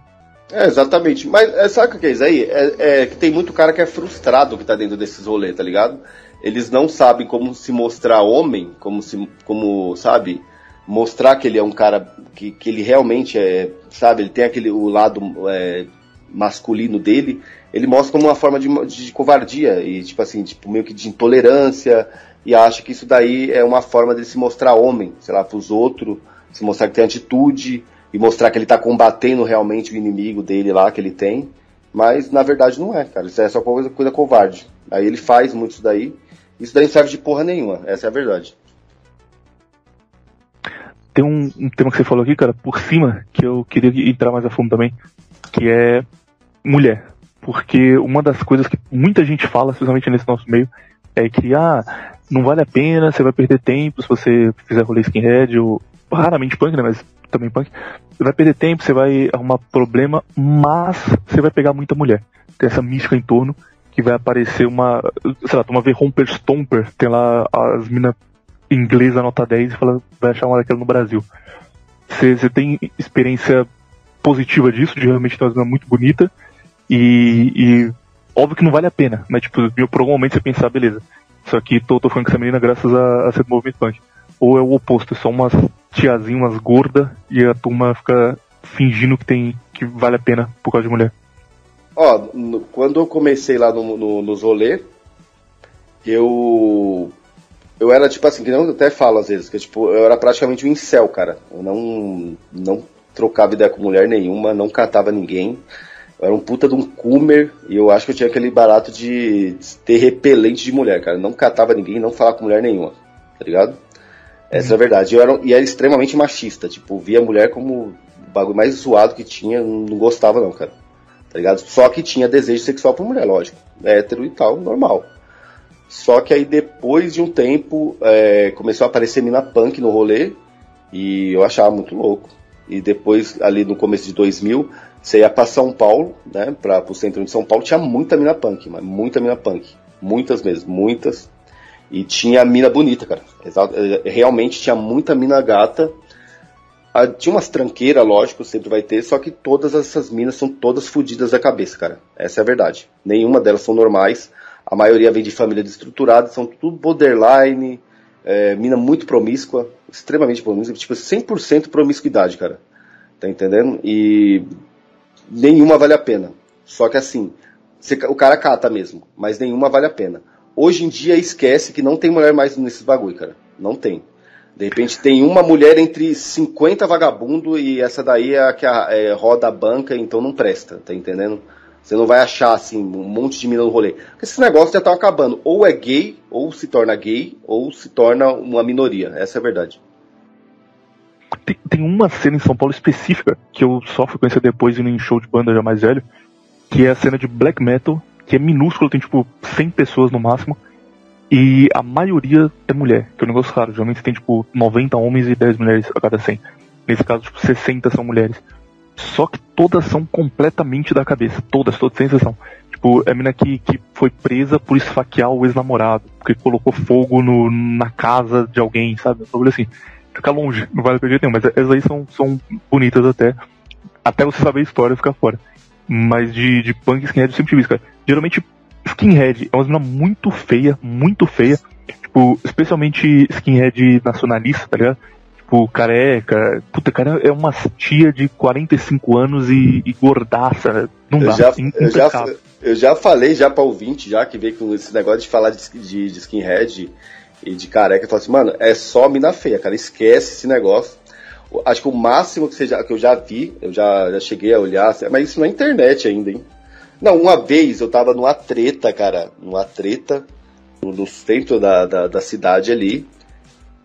É, exatamente. Mas é, sabe o que é isso aí? É, é, que tem muito cara que é frustrado que tá dentro desses rolês, tá ligado? Eles não sabem como se mostrar homem, como se, como, sabe, mostrar que ele é um cara que, que ele realmente é, sabe, ele tem aquele o lado é, masculino dele, ele mostra como uma forma de, de covardia e tipo assim, tipo meio que de intolerância e acha que isso daí é uma forma de se mostrar homem, sei lá, pros outros, se mostrar que tem atitude, e mostrar que ele tá combatendo realmente o inimigo dele lá que ele tem. Mas na verdade não é, cara. Isso é só coisa, coisa covarde. Aí ele faz muito isso daí. Isso daí não serve de porra nenhuma. Essa é a verdade. Tem um, um tema que você falou aqui, cara, por cima, que eu queria entrar mais a fundo também, que é mulher. Porque uma das coisas que muita gente fala, especialmente nesse nosso meio, é que, ah, não vale a pena, você vai perder tempo se você fizer rolê skinhead, ou raramente punk, né, mas também punk, você vai perder tempo, você vai arrumar problema, mas você vai pegar muita mulher. Tem essa mística em torno que vai aparecer uma, sei lá, uma ver Romper Stomper, tem lá as minas inglesas nota 10 e fala, vai achar uma daquela no Brasil. você, tem experiência positiva disso, de realmente ter uma zona muito bonita, e, e, óbvio que não vale a pena, mas tipo, por algum momento você pensar, beleza, isso aqui tô, tô falando com essa menina graças a, a ser do movimento punk. Ou é o oposto, é só umas tiazinhas, umas gordas, e a turma fica fingindo que tem que vale a pena por causa de mulher. Ó, no, quando eu comecei lá no, no, nos rolê, eu. Eu era tipo assim, que eu até falo às vezes, que tipo, eu era praticamente um incel, cara. Eu não, não trocava ideia com mulher nenhuma, não catava ninguém. Eu era um puta de um coomer e eu acho que eu tinha aquele barato de ter repelente de mulher, cara. Eu não catava ninguém, não falava com mulher nenhuma, tá ligado? Essa é a verdade. Eu era, e era extremamente machista, tipo, via mulher como o bagulho mais zoado que tinha, não gostava não, cara. Tá ligado? Só que tinha desejo sexual por mulher, lógico. Hétero e tal, normal. Só que aí depois de um tempo é, começou a aparecer mina punk no rolê e eu achava muito louco. E depois, ali no começo de 2000, você ia pra São Paulo, né, pra, pro centro de São Paulo, tinha muita mina punk, mas muita mina punk. Muitas mesmo, muitas. E tinha mina bonita, cara. É, realmente tinha muita mina gata. Ah, tinha umas tranqueiras, lógico, sempre vai ter, só que todas essas minas são todas fodidas da cabeça, cara. Essa é a verdade. Nenhuma delas são normais. A maioria vem de famílias estruturadas, são tudo borderline, é, mina muito promíscua, extremamente promíscua, tipo 100% promiscuidade, cara. Tá entendendo? E nenhuma vale a pena. Só que assim, o cara cata mesmo, mas nenhuma vale a pena. Hoje em dia esquece que não tem mulher mais nesses bagulho, cara. Não tem. De repente tem uma mulher entre 50 vagabundo e essa daí é a que é, roda a banca, então não presta, tá entendendo? Você não vai achar assim um monte de mina no rolê. Porque esses negócios já estão acabando. Ou é gay, ou se torna gay, ou se torna uma minoria. Essa é a verdade. Tem, tem uma cena em São Paulo específica que eu só fui conhecer depois indo em show de banda já mais velho, que é a cena de black metal, que é minúsculo, tem tipo 100 pessoas no máximo, e a maioria é mulher, que é um negócio raro. Geralmente tem tipo 90 homens e 10 mulheres a cada 100. Nesse caso, tipo, 60 são mulheres. Só que todas são completamente da cabeça. Todas, todas, sem exceção. Tipo, é a mina que, que foi presa por esfaquear o ex-namorado, porque colocou fogo no, na casa de alguém, sabe? Um assim. Fica longe, não vale a pena nenhum, mas essas aí são, são bonitas até. Até você saber a história ficar fora. Mas de, de punk skinhead eu sempre tive isso, cara. Geralmente, skinhead é uma mina muito feia, muito feia. Tipo, especialmente skinhead nacionalista, tá ligado? tipo, careca. Puta, cara, é uma tia de 45 anos e, e gordaça. Não eu dá. Já, eu, já, eu já falei já pra ouvinte, já que veio com esse negócio de falar de, de, de skinhead e de careca. Eu falo assim, mano, é só mina feia, cara. Esquece esse negócio. Acho que o máximo que, já, que eu já vi, eu já, já cheguei a olhar, mas isso na internet ainda, hein? Não, uma vez eu tava numa treta, cara, numa treta, no centro da, da, da cidade ali,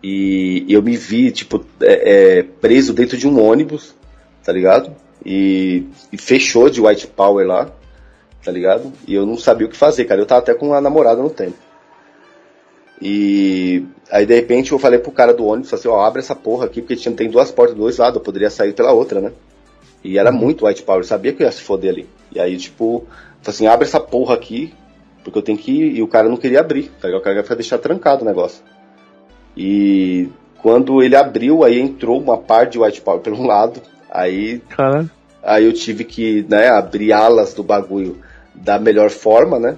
e, eu me vi, tipo, é, é, preso dentro de um ônibus, tá ligado? E, e, fechou de White Power lá, tá ligado? E eu não sabia o que fazer, cara. Eu tava até com uma namorada no tempo. E aí de repente eu falei pro cara do ônibus assim, ó, abre essa porra aqui, porque tinha, tem duas portas do dois lados, eu poderia sair pela outra, né? E era muito White Power, eu sabia que eu ia se foder ali. E aí, tipo, assim, abre essa porra aqui, porque eu tenho que ir. E o cara não queria abrir, tá ligado? O cara ia deixar trancado o negócio. E quando ele abriu, aí entrou uma parte de White Power pelo lado, aí, Caralho. aí eu tive que né, abrir alas do bagulho da melhor forma, né?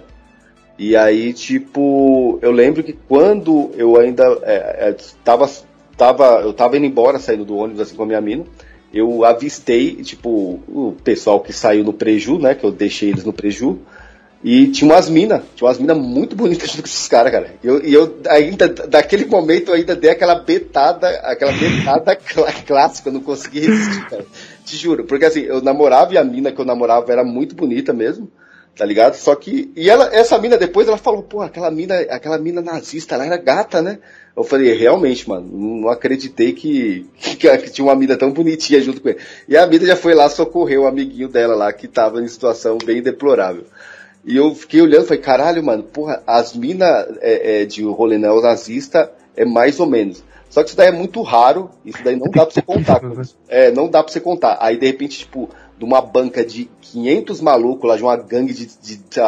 E aí, tipo, eu lembro que quando eu ainda é, é, tava, tava, eu tava indo embora, saindo do ônibus assim com a minha mina, eu avistei, tipo, o pessoal que saiu no preju, né? Que eu deixei eles no preju. E tinha umas minas, tinha umas minas muito bonitas junto com esses caras, cara. E eu, eu ainda, daquele momento, eu ainda dei aquela betada, aquela betada cl clássica, eu não consegui resistir, cara. Te juro, porque assim, eu namorava e a mina que eu namorava era muito bonita mesmo, tá ligado? Só que, e ela, essa mina depois, ela falou, pô, aquela mina, aquela mina nazista, ela era gata, né? Eu falei, realmente, mano, não acreditei que, que, que, tinha uma mina tão bonitinha junto com ele. E a mina já foi lá socorrer o amiguinho dela lá, que tava em situação bem deplorável. E eu fiquei olhando falei, caralho, mano, porra, as minas é, é, de rolê neonazista é mais ou menos. Só que isso daí é muito raro, isso daí não dá pra você contar. É, não dá pra você contar. Aí, de repente, tipo, de uma banca de 500 malucos lá, de uma gangue de, de, de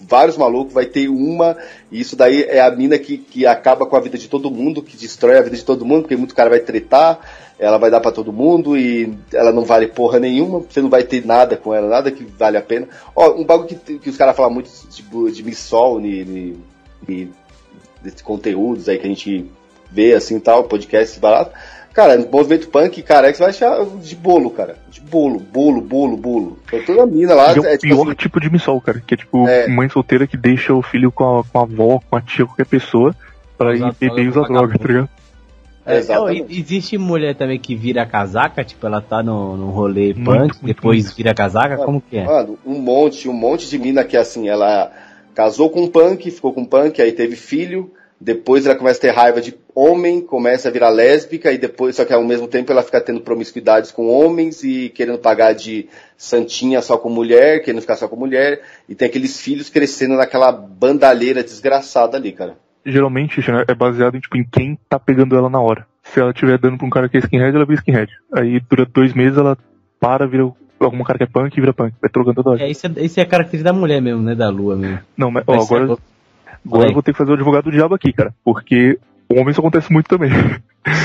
vários malucos, vai ter uma, e isso daí é a mina que, que acaba com a vida de todo mundo, que destrói a vida de todo mundo, porque muito cara vai tretar, ela vai dar para todo mundo e ela não vale porra nenhuma, você não vai ter nada com ela, nada que vale a pena. Ó, um bagulho que, que os caras falam muito de missol, de, desses conteúdos aí que a gente vê assim tal, podcast barato. Cara, movimento punk, cara, é que você vai achar de bolo, cara. De bolo, bolo, bolo, bolo. Então, toda mina lá. E é o é, tipo pior assim, tipo de missol, cara. Que é tipo é... mãe solteira que deixa o filho com a, com a avó, com a tia, qualquer pessoa, pra ir beber e usar droga, tá ligado? É, é existe mulher também que vira casaca, tipo, ela tá no, no rolê muito, punk, muito, depois muito. vira casaca, mano, como que é? Mano, um monte, um monte de mina que assim, ela casou com um punk, ficou com um punk, aí teve filho, depois ela começa a ter raiva de homem, começa a virar lésbica e depois, só que ao mesmo tempo ela fica tendo promiscuidades com homens e querendo pagar de santinha só com mulher, querendo ficar só com mulher, e tem aqueles filhos crescendo naquela bandalheira desgraçada ali, cara. Geralmente é baseado em, tipo, em quem tá pegando ela na hora. Se ela estiver dando pra um cara que é skinhead, ela vira skinhead. Aí dura dois meses, ela para, vira algum cara que é punk e vira punk. Vai trocando toda hora. É, isso é, isso é a característica da mulher mesmo, né? Da lua mesmo. Não, mas, ó, agora. É Agora eu vou ter que fazer o advogado do diabo aqui, cara. Porque o homem isso acontece muito também.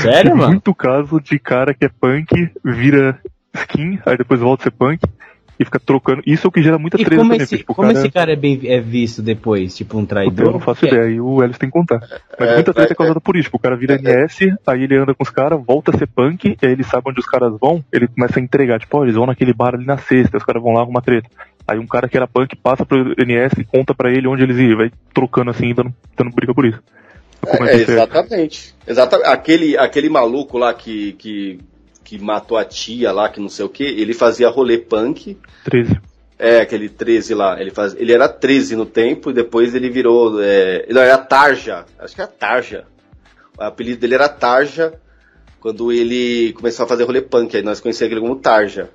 Sério, Tem mano? muito caso de cara que é punk, vira skin, aí depois volta a ser punk e fica trocando. Isso é o que gera muita treta como Esse, tipo, como cara... esse cara é, bem, é visto depois? Tipo, um traidor? Eu não faço ideia, aí o Ellis tem que contar. Mas é, muita treta é, é causada por isso. Tipo, o cara vira NS, aí ele anda com os caras, volta a ser punk, e aí ele sabe onde os caras vão, ele começa a entregar. Tipo, ó, eles vão naquele bar ali na sexta, os caras vão lá arrumar treta. Aí um cara que era punk passa pro NS e conta para ele onde eles iam, vai trocando assim, dando, dando briga por isso. É, é, exatamente. exatamente. Aquele, aquele maluco lá que, que, que matou a tia lá, que não sei o que, ele fazia rolê punk. 13. É, aquele 13 lá. Ele, faz, ele era 13 no tempo e depois ele virou. É, não, era Tarja. Acho que era Tarja. O apelido dele era Tarja quando ele começou a fazer rolê punk. Aí nós conhecíamos ele como Tarja.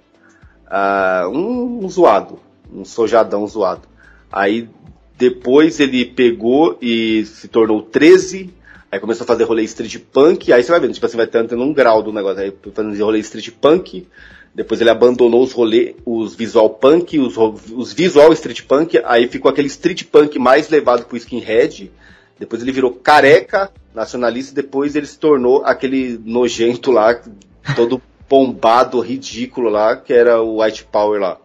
Uh, um, um zoado um sojadão zoado. Aí depois ele pegou e se tornou 13, aí começou a fazer rolê street punk, aí você vai vendo, tipo assim, vai tendo um grau do negócio, aí fazendo rolê street punk, depois ele abandonou os rolê, os visual punk, os, os visual street punk, aí ficou aquele street punk mais levado pro skinhead, depois ele virou careca, nacionalista, depois ele se tornou aquele nojento lá, todo bombado, ridículo lá, que era o White Power lá.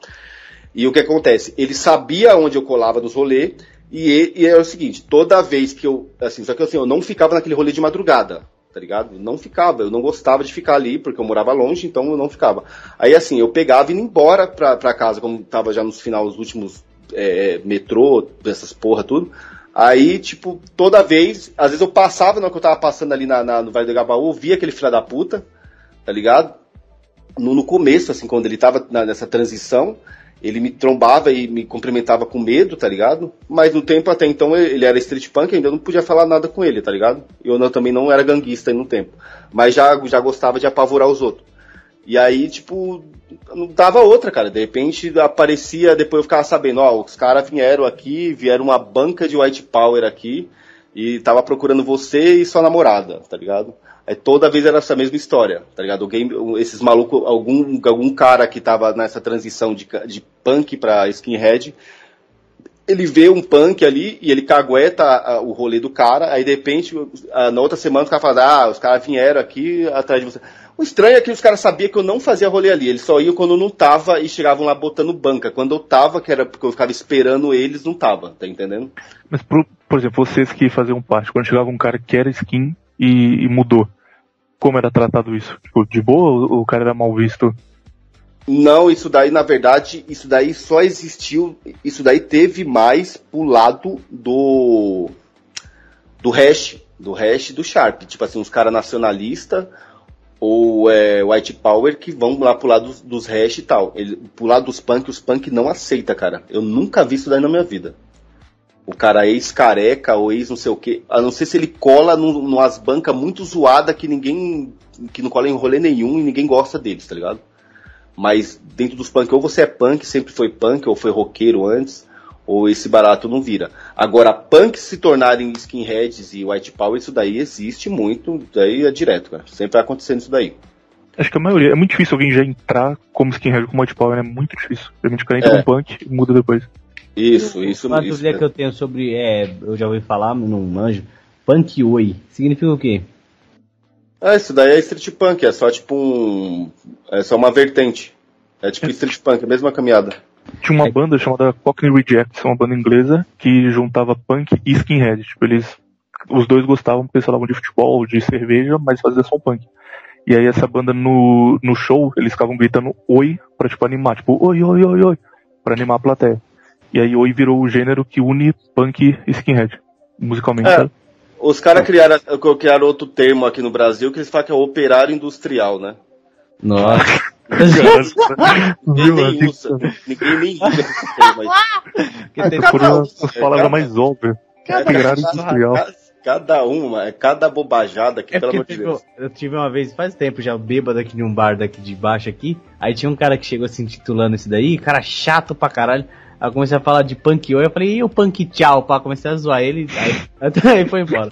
E o que acontece? Ele sabia onde eu colava nos rolês, e, e era o seguinte, toda vez que eu. Assim, só que assim, eu não ficava naquele rolê de madrugada, tá ligado? Não ficava, eu não gostava de ficar ali, porque eu morava longe, então eu não ficava. Aí assim, eu pegava e ia embora pra, pra casa, como tava já nos finais, os últimos é, metrô, essas porra, tudo. Aí, tipo, toda vez, às vezes eu passava, na hora que eu tava passando ali na, na no Vale do Gabaú, via aquele filho da puta, tá ligado? No, no começo, assim, quando ele tava na, nessa transição, ele me trombava e me cumprimentava com medo, tá ligado? Mas no tempo até então ele era street punk, ainda não podia falar nada com ele, tá ligado? Eu não, também não era ganguista no tempo. Mas já, já gostava de apavorar os outros. E aí, tipo, não dava outra, cara. De repente aparecia, depois eu ficava sabendo, ó, os caras vieram aqui, vieram uma banca de white power aqui, e tava procurando você e sua namorada, tá ligado? É, toda vez era essa mesma história, tá ligado? Game, esses malucos, algum, algum cara que tava nessa transição de, de punk pra skinhead, ele vê um punk ali e ele cagueta a, o rolê do cara, aí de repente, a, na outra semana os caras falam, ah, os caras vieram aqui atrás de você. O estranho é que os caras sabiam que eu não fazia rolê ali, eles só iam quando eu não tava e chegavam lá botando banca. Quando eu tava, que era porque eu ficava esperando eles, não tava, tá entendendo? Mas, por, por exemplo, vocês que faziam parte, quando chegava um cara que era skin, e, e mudou. Como era tratado isso? Tipo, de boa ou o cara era mal visto? Não, isso daí, na verdade, isso daí só existiu, isso daí teve mais pro lado do do hash, do hash do Sharp. Tipo assim, os caras nacionalistas ou é, White Power que vão lá pro lado dos, dos hash e tal. Ele, pro lado dos punk, os punk não aceita, cara. Eu nunca vi isso daí na minha vida o cara ex-careca ou ex não sei o que, a não ser se ele cola num, numas bancas muito zoada que ninguém, que não cola em rolê nenhum e ninguém gosta deles, tá ligado? Mas dentro dos punk, ou você é punk, sempre foi punk, ou foi roqueiro antes, ou esse barato não vira. Agora, punk se tornarem skinheads e white power, isso daí existe muito, daí é direto, cara. Sempre vai acontecendo isso daí. Acho que a maioria, é muito difícil alguém já entrar como skinhead com white power, é muito difícil. Geralmente o cara entra é. no punk e muda depois. Isso, isso, Uma isso. dúvida que eu tenho sobre, é, eu já ouvi falar, não manjo, punk oi, significa o quê? Ah, isso daí é street punk, é só tipo um. É só uma vertente. É tipo street punk, a mesma caminhada. Tinha uma banda chamada Cockney Rejects, uma banda inglesa que juntava punk e skinhead. Tipo, eles. Os dois gostavam porque eles falavam de futebol, de cerveja, mas faziam som punk. E aí essa banda no, no show, eles ficavam gritando oi pra tipo animar, tipo, oi, oi, oi, oi, pra animar a plateia. E aí oi virou o gênero que une punk e skinhead. Musicalmente, É. Os caras criaram, criaram outro termo aqui no Brasil que eles falam que é operário industrial, né? Nossa. Ninguém Viu? nem Assim, usa. Ninguém nem liga pra esse termo aí. Porque tem- É, palavras cada- mais óbvias. Industrial. Cada, uma, é cada bobajada que, É pelo amor de Deus. eu tive uma vez, faz tempo já, bêbado aqui de um bar daqui de baixo aqui. Aí tinha um cara que chegou se intitulando isso daí, cara chato pra caralho. Aí eu comecei a falar de punk oi, eu falei, e o punk tchau, pá, comecei a zoar ele, aí, aí foi embora.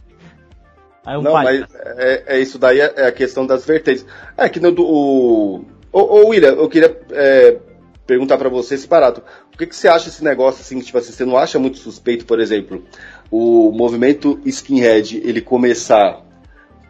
Aí um Não, palhaço. mas é, é isso daí é, é a questão das vertentes. É que no do. O, ô, ô, William, eu queria é, perguntar pra você esse barato. O que, que você acha esse negócio assim, tipo assim, você não acha muito suspeito, por exemplo, o movimento skinhead ele começar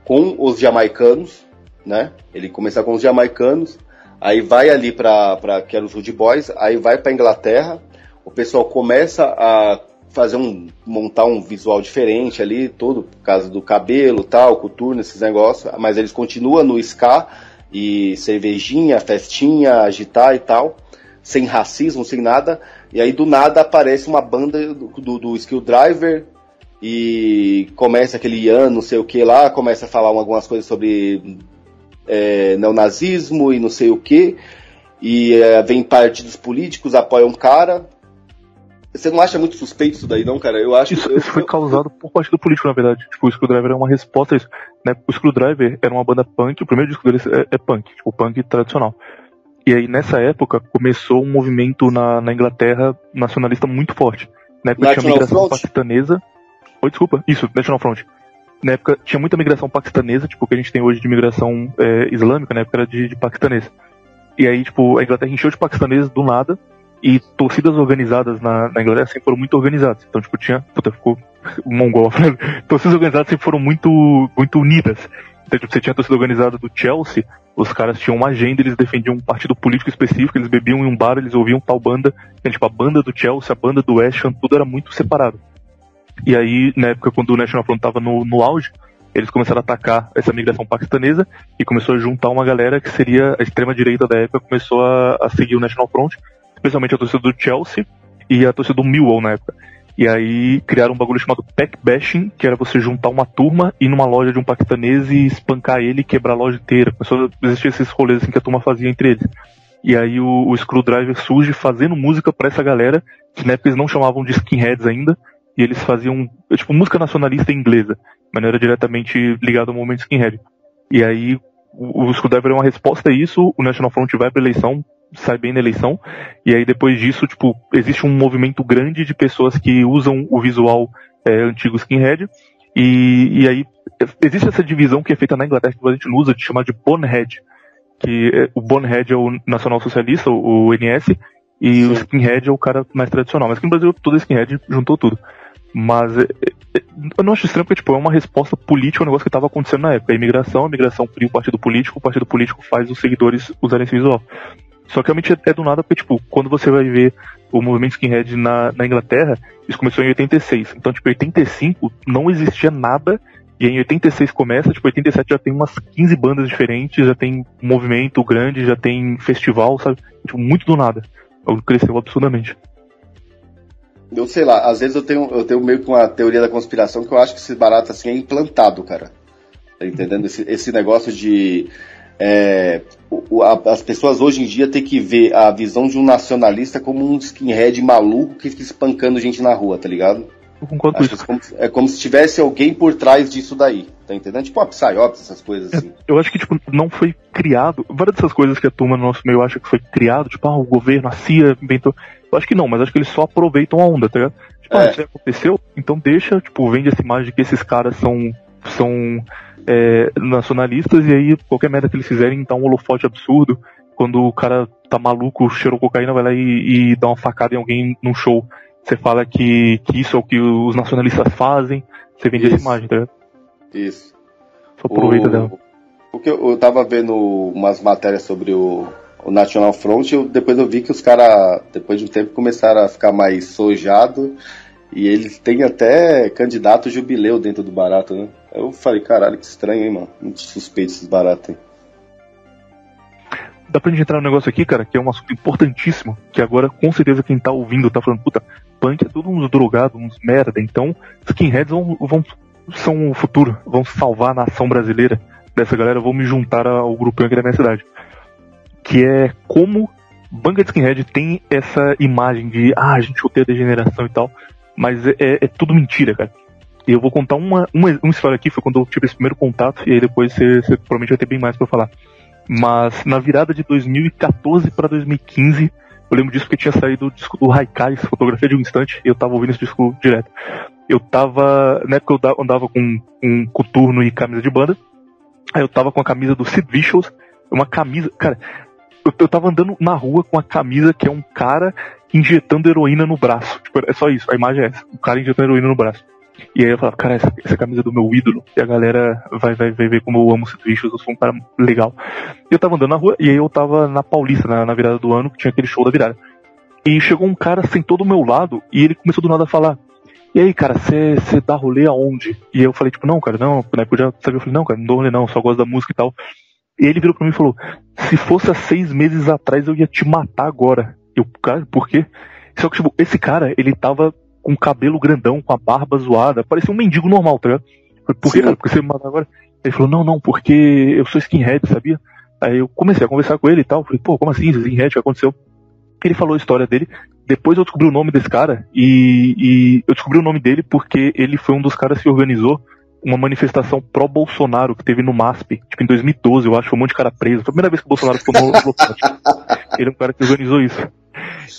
com os jamaicanos, né? Ele começar com os jamaicanos, aí vai ali pra que eram os Rude Boys, aí vai pra Inglaterra, o pessoal começa a fazer um montar um visual diferente ali, todo por causa do cabelo, tal, coturno, esses negócios, mas eles continuam no ska e cervejinha, festinha, agitar e tal, sem racismo, sem nada. E aí do nada aparece uma banda do, do, do Skill Driver e começa aquele Ian, não sei o que lá, começa a falar algumas coisas sobre é, neonazismo e não sei o que. E é, vem partidos políticos, apoiam um cara. Você não acha muito suspeito isso daí, não, cara? Eu acho Isso, eu- isso foi eu- causado por partido político, na verdade. Tipo, o Screwdriver é uma resposta a isso. Né? O Screwdriver era uma banda punk, o primeiro disco deles é, é punk, tipo, punk tradicional. E aí, nessa época, começou um movimento na, na Inglaterra nacionalista muito forte. Na época tinha National migração Front? paquistanesa. Oi, desculpa. Isso, National Front. Na época tinha muita migração paquistanesa, tipo, o que a gente tem hoje de migração é, islâmica, na época era de, de paquistanês. E aí, tipo, a Inglaterra encheu de paquistaneses do nada, e torcidas organizadas na, na Inglaterra sempre foram muito organizadas. Então, tipo, tinha. Puta, ficou mongol. Torcidas organizadas sempre foram muito, muito unidas. Então, tipo, você tinha a torcida organizada do Chelsea, os caras tinham uma agenda, eles defendiam um partido político específico, eles bebiam em um bar, eles ouviam tal banda. Então, tipo, a banda do Chelsea, a banda do West Ham, tudo era muito separado. E aí, na época, quando o National Front tava no, no auge, eles começaram a atacar essa migração paquistanesa e começou a juntar uma galera que seria a extrema-direita da época, começou a, a seguir o National Front, especialmente a torcida do Chelsea e a torcida do Millwall na época. E aí criaram um bagulho chamado pack bashing, que era você juntar uma turma, ir numa loja de um paquistanês e espancar ele e quebrar a loja inteira. Começou a existir esses rolês assim que a turma fazia entre eles. E aí o, o Screwdriver surge fazendo música pra essa galera, que na época eles não chamavam de skinheads ainda, e eles faziam, tipo, música nacionalista inglesa, mas não era diretamente ligado ao movimento skinhead. E aí o, o Screwdriver é uma resposta a isso, o National Front vai pra eleição, sai bem na eleição, e aí depois disso, tipo, existe um movimento grande de pessoas que usam o visual é, antigo skinhead, e, e aí existe essa divisão que é feita na Inglaterra, que a gente não usa, de chamar de bonehead, que é, o bonehead é o nacional socialista, o, o NS, e Sim. o skinhead é o cara mais tradicional. Mas aqui no Brasil todo skinhead juntou tudo. Mas é, é, eu não acho estranho porque tipo, é uma resposta política ao negócio que estava acontecendo na época. A imigração, a imigração cria o partido político, o partido político faz os seguidores usarem esse visual. Só que realmente é, do nada porque, tipo, quando você vai ver o movimento skinhead na, na Inglaterra, isso começou em 86. Então, tipo, em 85 não existia nada, e em 86 começa, tipo, 87 já tem umas 15 bandas diferentes, já tem movimento grande, já tem festival, sabe? Tipo, muito do nada. Cresceu absurdamente. Eu sei lá, às vezes eu tenho, eu tenho meio que uma teoria da conspiração que eu acho que esse barato assim é implantado, cara. Tá entendendo? Esse, esse negócio de. é, a- as pessoas hoje em dia têm que ver a visão de um nacionalista como um skinhead maluco que fica espancando gente na rua, tá ligado? Eu concordo com isso. é como, é como se tivesse alguém por trás disso daí, tá entendendo? Tipo a Psyops, essas coisas assim. Eu acho que, tipo, não foi criado. Várias dessas coisas que a turma no nosso meio acha que foi criado, tipo, ah, o governo, a CIA inventou. Eu acho que não, mas acho que eles só aproveitam a onda, tá ligado? Tipo, ah, É. isso já aconteceu, então deixa, tipo, vende essa imagem de que esses caras são, são é, nacionalistas e aí qualquer merda que eles fizerem dá um holofote absurdo. Quando o cara tá maluco, cheirou cocaína, vai lá e, e dá uma facada em alguém num show. Você fala que, que isso é o que os nacionalistas fazem, você vende isso. essa imagem, tá ligado? Isso. Só aproveita o, dela. Porque eu, eu tava vendo umas matérias sobre o, o National Front, eu, depois eu vi que os caras, depois de um tempo, começaram a ficar mais sojado e eles têm até candidato jubileu dentro do barato, né? Eu falei, caralho, que estranho, hein, mano? Muito suspeito esses baratos, hein? Dá pra gente entrar no negócio aqui, cara, que é um assunto importantíssimo, que agora com certeza quem tá ouvindo tá falando, puta, punk é tudo uns drogados, uns merda, então skinheads vão, vão, são o futuro, vão salvar a nação brasileira dessa galera, vou me juntar ao grupinho aqui da minha cidade. Que é como banca de skinhead tem essa imagem de, ah, a gente odeia degeneração e tal, mas é, é, é tudo mentira, cara. E eu vou contar uma, uma, uma história aqui, foi quando eu tive esse primeiro contato, e aí depois você, você provavelmente vai ter bem mais para falar. Mas na virada de 2014 para 2015, eu lembro disso porque tinha saído o disco do Haikais, Fotografia de um Instante, e eu tava ouvindo esse disco direto. Eu tava, na época eu andava com um coturno e camisa de banda, aí eu tava com a camisa do Sid Vicious, uma camisa, cara, eu, eu tava andando na rua com a camisa que é um cara injetando heroína no braço. Tipo, é só isso, a imagem é essa. O cara injetando heroína no braço. E aí eu falava, cara, essa, essa camisa é do meu ídolo. E a galera vai, vai, vai ver como eu amo Sid Vicious, eu sou um cara legal. E eu tava andando na rua, e aí eu tava na Paulista, na, na virada do ano, que tinha aquele show da virada. E chegou um cara, sentou do meu lado, e ele começou do nada a falar, e aí, cara, você dá rolê aonde? E eu falei, tipo, não, cara, não, na época eu já sabia, eu falei, não, cara, não dou rolê não, só gosto da música e tal. E ele virou pra mim e falou, se fosse há seis meses atrás eu ia te matar agora. Eu, cara, por quê? Só que, tipo, esse cara, ele tava com cabelo grandão, com a barba zoada, parecia um mendigo normal, tá ligado? Por que, cara? Porque você me matou agora? Ele falou, não, não, porque eu sou skinhead, sabia? Aí eu comecei a conversar com ele e tal. Falei, pô, como assim, skinhead, o que aconteceu? Ele falou a história dele. Depois eu descobri o nome desse cara e, e eu descobri o nome dele porque ele foi um dos caras que organizou uma manifestação pró-Bolsonaro que teve no MASP, tipo em 2012, eu acho, foi um monte de cara preso. Foi a primeira vez que o Bolsonaro ficou no Ele é um cara que organizou isso.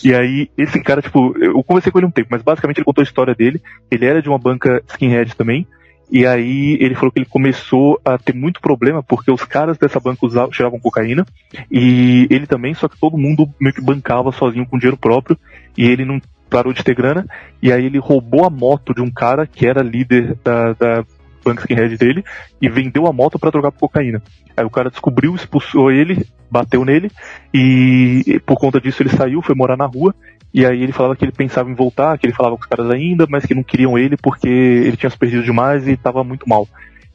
E aí, esse cara, tipo, eu conversei com ele um tempo, mas basicamente ele contou a história dele. Ele era de uma banca skinhead também. E aí ele falou que ele começou a ter muito problema porque os caras dessa banca usavam, tiravam cocaína e ele também, só que todo mundo meio que bancava sozinho com dinheiro próprio e ele não parou de ter grana. E aí ele roubou a moto de um cara que era líder da, da banca skinhead dele e vendeu a moto para trocar por cocaína. Aí o cara descobriu, expulsou ele, bateu nele e por conta disso ele saiu, foi morar na rua e aí ele falava que ele pensava em voltar, que ele falava com os caras ainda, mas que não queriam ele porque ele tinha se perdido demais e tava muito mal.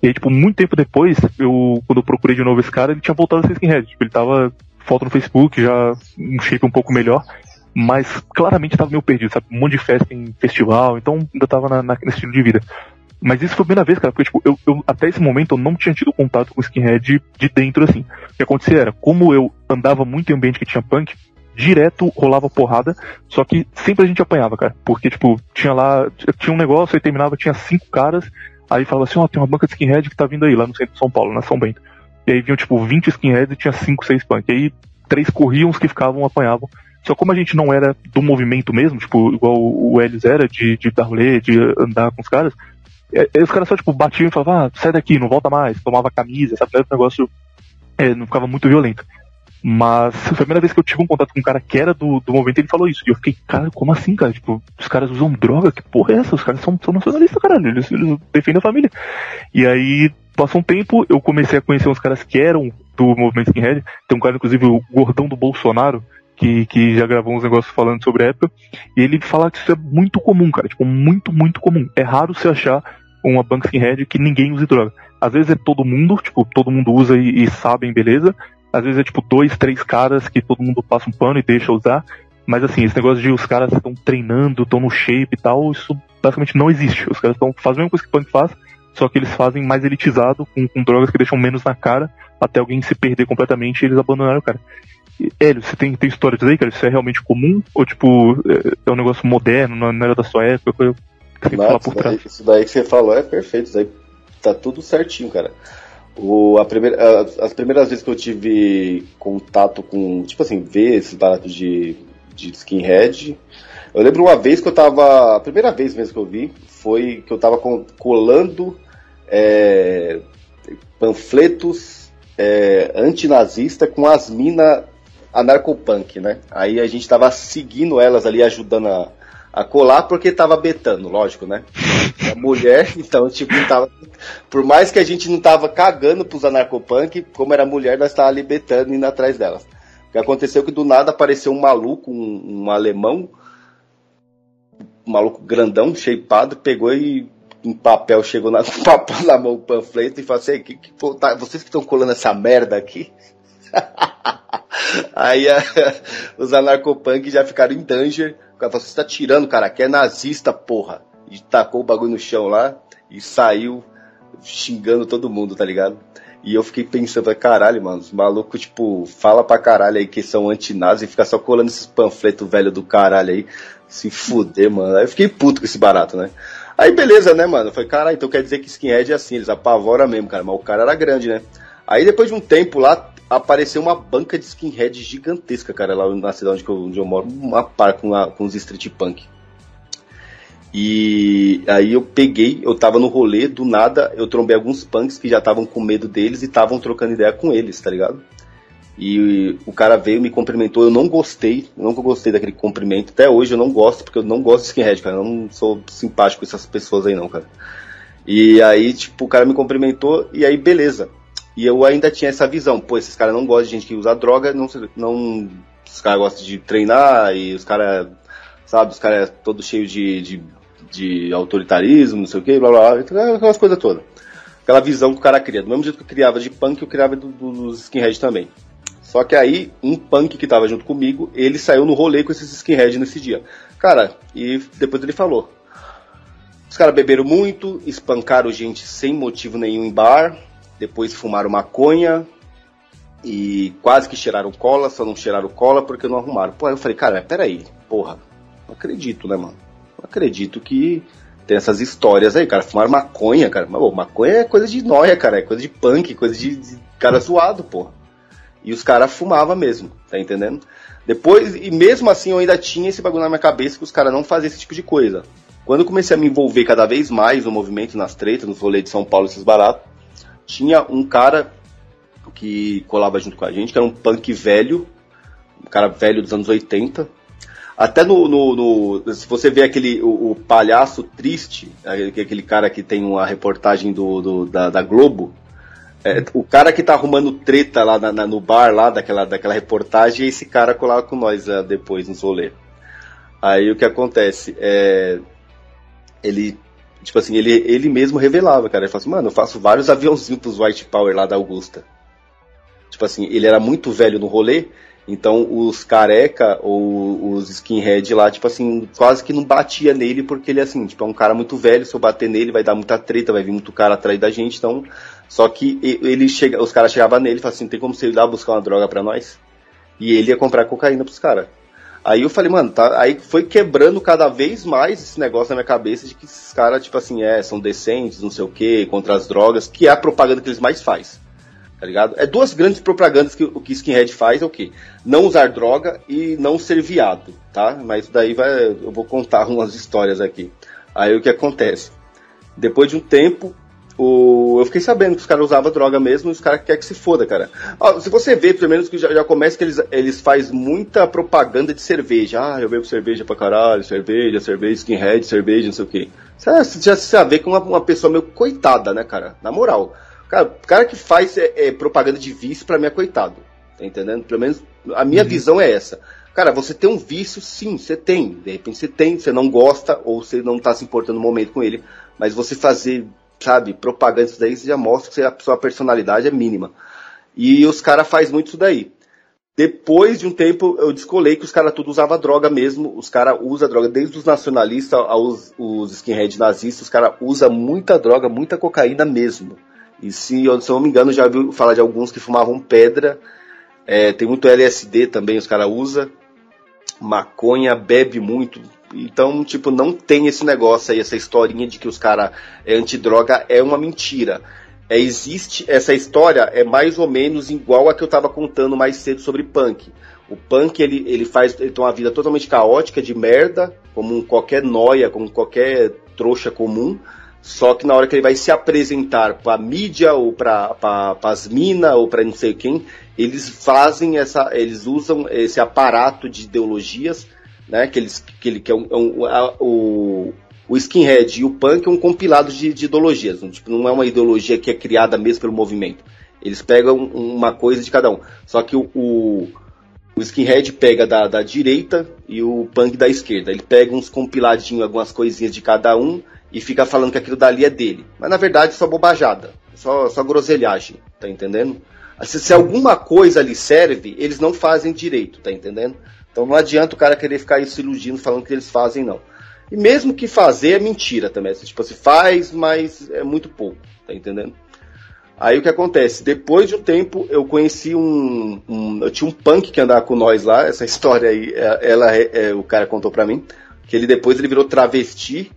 E aí, tipo, muito tempo depois, eu, quando eu procurei de novo esse cara, ele tinha voltado a ser skinhead. Tipo, ele tava foto no Facebook, já um shape um pouco melhor, mas claramente tava meio perdido, sabe? Um monte de festa em festival, então ainda tava na, na, nesse estilo de vida. Mas isso foi a primeira vez, cara, porque tipo, eu, eu, até esse momento eu não tinha tido contato com skinhead de dentro, assim. O que acontecia era, como eu andava muito em ambiente que tinha punk, direto rolava porrada, só que sempre a gente apanhava, cara. Porque, tipo, tinha lá, tinha um negócio, aí terminava, tinha cinco caras, aí falava assim, ó, oh, tem uma banca de skinhead que tá vindo aí, lá no centro de São Paulo, na São Bento. E aí vinham, tipo, 20 skinheads e tinha cinco, seis punk. E aí três corriam, os que ficavam apanhavam. Só como a gente não era do movimento mesmo, tipo, igual o Elis era, de, de dar rolê, de andar com os caras, é, os caras só, tipo, batiam e falavam, ah, sai daqui, não volta mais, tomava camisa, sabe? O negócio é, não ficava muito violento. Mas foi a primeira vez que eu tive um contato com um cara que era do, do movimento e ele falou isso. E eu fiquei, cara, como assim, cara? Tipo, os caras usam droga? Que porra é essa? Os caras são, são nacionalistas, caralho. Eles, eles defendem a família. E aí, passou um tempo, eu comecei a conhecer uns caras que eram do movimento skinhead. Tem um cara, inclusive, o gordão do Bolsonaro, que, que já gravou uns negócios falando sobre a época. E ele fala que isso é muito comum, cara. Tipo, muito, muito comum. É raro se achar uma banca skinhead que ninguém use droga. Às vezes é todo mundo, tipo, todo mundo usa e, e sabem, beleza. Às vezes é tipo dois, três caras que todo mundo passa um pano e deixa usar. Mas assim, esse negócio de os caras estão treinando, estão no shape e tal, isso basicamente não existe. Os caras estão fazendo a mesma coisa que o punk faz, só que eles fazem mais elitizado, com, com drogas que deixam menos na cara, até alguém se perder completamente e eles abandonarem o cara. Hélio, você tem, tem história disso aí, cara? Isso é realmente comum? Ou tipo, é, é um negócio moderno, não era da sua época? Que não, isso, daí, isso daí que você falou é perfeito, isso daí tá tudo certinho, cara. O, a primeira, as, as, primeiras vezes que eu tive contato com, tipo assim, ver esses baratos de, de skinhead, eu lembro uma vez que eu tava, a primeira vez mesmo que eu vi, foi que eu tava colando é, panfletos é, antinazista com as minas anarcopunk, né? Aí a gente tava seguindo elas ali, ajudando a, a colar porque tava betando, lógico, né? A mulher, então, tipo, tava. Por mais que a gente não tava cagando pros anarcopunk, como era mulher, nós tava ali betando indo atrás delas. O que aconteceu é que do nada apareceu um maluco, um, um alemão, um maluco grandão, shapeado, pegou e em papel, chegou na, papel na mão o panfleto e falou assim, que, que, tá, vocês que estão colando essa merda aqui? Aí a, os anarcopunk já ficaram em danger. O cara falou, você tá tirando, cara, que é nazista, porra. E tacou o bagulho no chão lá e saiu xingando todo mundo, tá ligado? E eu fiquei pensando, caralho, mano, os malucos, tipo, fala pra caralho aí que são antinazis e fica só colando esses panfletos velho do caralho aí. Se fuder, mano. Aí eu fiquei puto com esse barato, né? Aí beleza, né, mano? Eu falei, caralho, então quer dizer que skinhead é assim, eles apavoram mesmo, cara. Mas o cara era grande, né? Aí depois de um tempo lá, apareceu uma banca de skinhead gigantesca, cara, lá na cidade onde eu, onde eu moro, uma par com, a, com os street punk. E aí eu peguei, eu tava no rolê, do nada eu trombei alguns punks que já estavam com medo deles e estavam trocando ideia com eles, tá ligado? E o cara veio, me cumprimentou, eu não gostei, nunca gostei daquele cumprimento. Até hoje eu não gosto, porque eu não gosto de skinhead, cara. Eu não sou simpático com essas pessoas aí não, cara. E aí, tipo, o cara me cumprimentou e aí beleza. E eu ainda tinha essa visão, pô, esses caras não gostam de gente que usa droga, não, não os caras gostam de treinar e os caras, sabe, os caras é todo cheio de, de, de, autoritarismo, não sei o que, blá blá blá, aquelas coisas todas. Aquela visão que o cara cria. Do mesmo jeito que eu criava de punk, eu criava do, do, dos skinhead também. Só que aí, um punk que tava junto comigo, ele saiu no rolê com esses skinhead nesse dia. Cara, e depois ele falou. Os caras beberam muito, espancaram gente sem motivo nenhum em bar, depois fumaram maconha e quase que cheiraram cola, só não cheiraram cola porque não arrumaram. Pô, aí eu falei, cara, peraí, porra, não acredito, né, mano? Não acredito que tem essas histórias aí, cara. Fumaram maconha, cara. Mas, pô, maconha é coisa de noia, cara. É coisa de punk, coisa de, de cara zoado, porra. E os caras fumavam mesmo, tá entendendo? Depois, e mesmo assim eu ainda tinha esse bagulho na minha cabeça que os caras não faziam esse tipo de coisa. Quando eu comecei a me envolver cada vez mais no movimento, nas tretas, nos rolês de São Paulo, esses baratos, tinha um cara que colava junto com a gente, que era um punk velho, um cara velho dos anos 80. Até no. no, no se você vê aquele. O, o, palhaço triste, aquele cara que tem uma reportagem do, do da, da Globo, é, o cara que tá arrumando treta lá na, na, no bar lá daquela, daquela reportagem, é esse cara colava com nós uh, depois no rolê. Aí o que acontece? É, ele, tipo assim, ele, ele mesmo revelava, cara. Ele falou assim, mano, eu faço vários aviãozinhos pros White Power lá da Augusta. Tipo assim, ele era muito velho no rolê, então os careca ou os skinhead lá, tipo assim, quase que não batia nele porque ele assim, tipo, é um cara muito velho, se eu bater nele vai dar muita treta, vai vir muito cara atrás da gente, então. Só que ele chega, os caras chegavam nele e falavam assim, tem como você ir lá buscar uma droga para nós? E ele ia comprar cocaína pros caras. Aí eu falei, mano, tá. Aí foi quebrando cada vez mais esse negócio na minha cabeça de que esses caras, tipo assim, é, são decentes, não sei o que, contra as drogas, que é a propaganda que eles mais fazem tá ligado? É duas grandes propagandas que o que Skinhead faz é o quê? Não usar droga e não ser viado, tá? Mas daí vai, eu vou contar umas histórias aqui. Aí o que acontece? Depois de um tempo, o, eu fiquei sabendo que os caras usavam droga mesmo e os caras querem que se foda, cara. Ó, se você vê, pelo menos que já, já começa que eles, eles fazem muita propaganda de cerveja. Ah, eu bebo cerveja pra caralho, cerveja, cerveja, skinhead, cerveja, não sei o quê. Você já se vê com uma, uma pessoa meio coitada, né, cara? Na moral. Cara, o cara que faz é, é propaganda de vício, pra mim é coitado. Tá entendendo? Pelo menos a minha uhum. visão é essa. Cara, você tem um vício, sim, você tem. De repente você tem, você não gosta ou você não tá se importando no momento com ele. Mas você fazer, sabe, propaganda isso daí, já mostra que a sua personalidade é mínima. E os caras fazem muito isso daí. Depois de um tempo, eu descolei que os caras tudo usava droga mesmo. Os caras usam droga, desde os nacionalistas aos os skinhead nazistas, os caras usam muita droga, muita cocaína mesmo. E se eu, se eu não me engano, já viu falar de alguns que fumavam pedra. É, tem muito LSD também, os caras usam. Maconha, bebe muito. Então, tipo, não tem esse negócio aí, essa historinha de que os caras é antidroga é uma mentira. É, existe essa história é mais ou menos igual a que eu estava contando mais cedo sobre punk. O punk ele, ele faz ele tem uma vida totalmente caótica de merda, como qualquer noia, como qualquer trouxa comum. Só que na hora que ele vai se apresentar para a mídia ou para as minas ou para não sei quem, eles fazem essa, eles usam esse aparato de ideologias né? Que, eles, que, ele, que é um, é um a, o, o skinhead e o punk é um compilado de, de ideologias. Não, tipo, não é uma ideologia que é criada mesmo pelo movimento. Eles pegam uma coisa de cada um. Só que o, o, o skinhead pega da, da direita e o punk da esquerda. Ele pega uns compiladinhos, algumas coisinhas de cada um e fica falando que aquilo dali é dele. Mas na verdade é só bobajada, só, só groselhagem, tá entendendo? Se, se alguma coisa lhe serve, eles não fazem direito, tá entendendo? Então não adianta o cara querer ficar se iludindo falando que eles fazem, não. E mesmo que fazer é mentira também. Tipo, se faz, mas é muito pouco, tá entendendo? Aí o que acontece? Depois de um tempo, eu conheci um. um eu tinha um punk que andava com nós lá. Essa história aí, é, ela, é, é, o cara contou pra mim. Que ele depois ele virou travesti.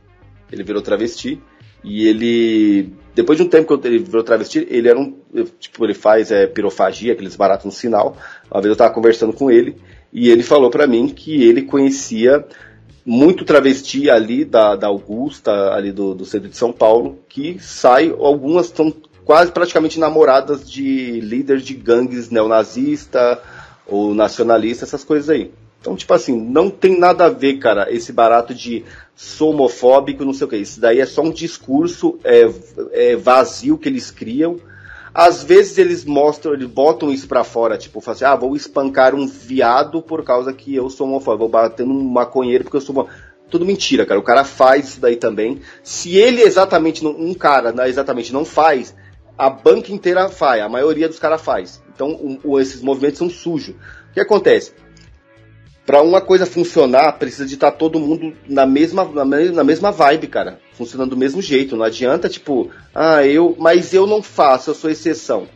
Ele virou travesti. E ele. Depois de um tempo que ele virou travesti, ele era um. Tipo, ele faz é, pirofagia, aqueles baratos no sinal. Uma vez eu tava conversando com ele. E ele falou para mim que ele conhecia muito travesti ali da, da Augusta, ali do, do centro de São Paulo, que sai, algumas estão quase praticamente namoradas de líderes de gangues neonazista ou nacionalista, essas coisas aí. Então, tipo assim, não tem nada a ver, cara, esse barato de sou homofóbico, não sei o que. Isso daí é só um discurso é, é vazio que eles criam. Às vezes eles mostram, eles botam isso pra fora, tipo, falam assim, ah, vou espancar um viado por causa que eu sou homofóbico, vou bater num maconheiro porque eu sou homofóbico tudo mentira, cara. O cara faz isso daí também. Se ele exatamente, um cara né, exatamente não faz, a banca inteira faz, a maioria dos caras faz. Então um, esses movimentos são sujos. O que acontece? Para uma coisa funcionar, precisa de estar tá todo mundo na mesma, na, mesma vibe, cara. Funcionando do mesmo jeito. Não adianta, tipo, ah, eu. Mas eu não faço, eu sou exceção.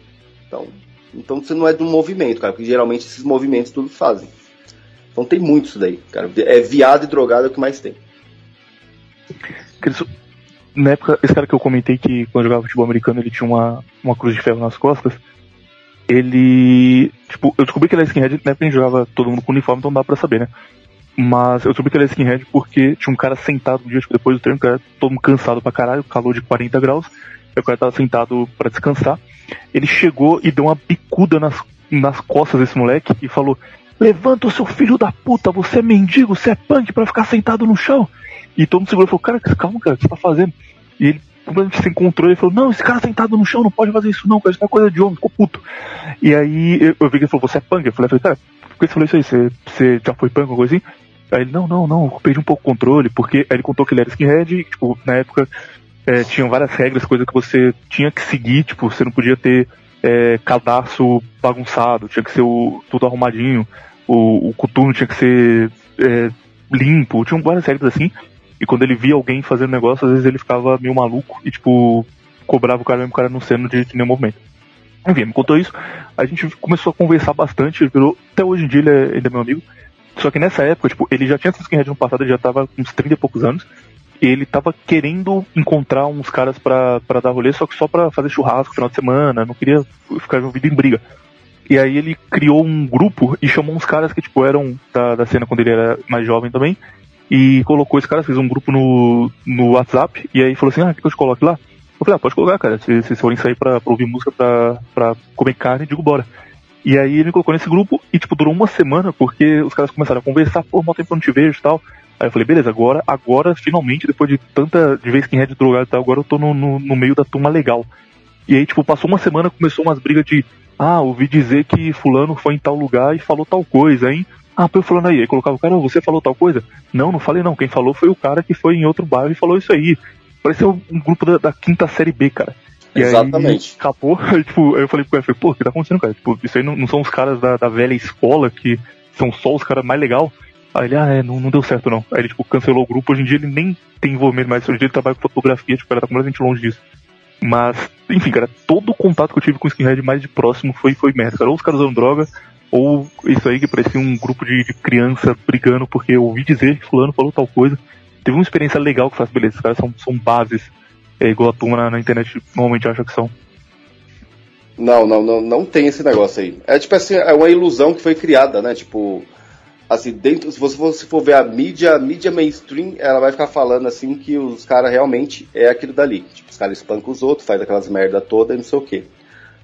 Então, então você não é do movimento, cara, porque geralmente esses movimentos todos fazem. Então tem muito isso daí, cara. É viado e drogado é o que mais tem na época, esse cara que eu comentei que quando jogava futebol americano ele tinha uma, uma cruz de ferro nas costas, ele. Tipo, eu descobri que ele era skinhead, na época a gente jogava todo mundo com uniforme, então dá pra saber, né? Mas eu descobri que ele era skinhead porque tinha um cara sentado um dia depois do treino, cara todo mundo cansado pra caralho, calor de 40 graus, e o cara tava sentado para descansar. Ele chegou e deu uma bicuda nas, nas costas desse moleque e falou: Levanta o seu filho da puta, você é mendigo, você é punk pra ficar sentado no chão. E todo mundo segurou e falou, cara, calma, cara, o que você tá fazendo? E ele, completamente sem controle, ele falou, não, esse cara sentado no chão não pode fazer isso não, cara, isso é coisa de homem, ficou puto. E aí eu, eu vi que ele falou, você é punk? Eu falei, cara, por que você falou isso aí? Você, você já foi punk ou coisa assim? Aí ele, não, não, não, eu perdi um pouco o controle, porque aí ele contou que ele era skinhead, e, tipo, na época é, tinham várias regras, coisas que você tinha que seguir, tipo, você não podia ter é, cadastro bagunçado, tinha que ser o, tudo arrumadinho, o, o coturno tinha que ser é, limpo, tinham várias regras assim, e quando ele via alguém fazendo negócio, às vezes ele ficava meio maluco e, tipo, cobrava o cara mesmo, o cara não sendo de, nenhum movimento. Enfim, me contou isso, a gente começou a conversar bastante, virou, até hoje em dia ele é, ele é meu amigo. Só que nessa época, tipo, ele já tinha sido skinhead no passado, ele já tava com uns 30 e poucos anos. E ele tava querendo encontrar uns caras para dar rolê, só que só pra fazer churrasco final de semana, não queria ficar envolvido em briga. E aí ele criou um grupo e chamou uns caras que, tipo, eram da, da cena quando ele era mais jovem também, e colocou esse cara, fez um grupo no, no WhatsApp, e aí falou assim, ah, quer que eu te coloque lá? Eu falei, ah, pode colocar, cara, se vocês forem sair pra, pra, ouvir música, pra, pra comer carne, digo, bora. E aí ele me colocou nesse grupo, e tipo, durou uma semana, porque os caras começaram a conversar, pô, mal tempo eu não te vejo e tal. Aí eu falei, beleza, agora, agora, finalmente, depois de tanta, de vez que é de drogado e tal, agora eu tô no, no, no meio da turma legal. E aí, tipo, passou uma semana, começou umas brigas de, ah, ouvi dizer que fulano foi em tal lugar e falou tal coisa, hein? Ah, tô falando aí. Aí colocava o cara, você falou tal coisa? Não, não falei não. Quem falou foi o cara que foi em outro bairro e falou isso aí. Pareceu um grupo da, da quinta série B, cara. E Exatamente. Aí, acabou. Aí, tipo, aí eu falei pro cara, pô, o que tá acontecendo, cara? Tipo, isso aí não, não são os caras da, da velha escola que são só os caras mais legal. Aí ele, ah, é, não, não deu certo não. Aí ele, tipo, cancelou o grupo. Hoje em dia ele nem tem envolvimento mais. Hoje em dia ele trabalha com fotografia, tipo, ele tá completamente longe disso. Mas, enfim, cara, todo o contato que eu tive com o Skinhead mais de próximo foi, foi merda, cara. Ou os caras usando droga, ou isso aí que parecia um grupo de, de criança brigando porque eu ouvi dizer que fulano falou tal coisa. Teve uma experiência legal que faz, beleza, esses caras são, são bases, é igual a turma na, na internet normalmente acha que são. Não, não, não, não tem esse negócio aí. É tipo assim, é uma ilusão que foi criada, né? Tipo, assim, dentro, se você for, se for ver a mídia, a mídia mainstream, ela vai ficar falando assim que os caras realmente é aquilo dali. Tipo, os caras espancam os outros, faz aquelas merda toda e não sei o quê.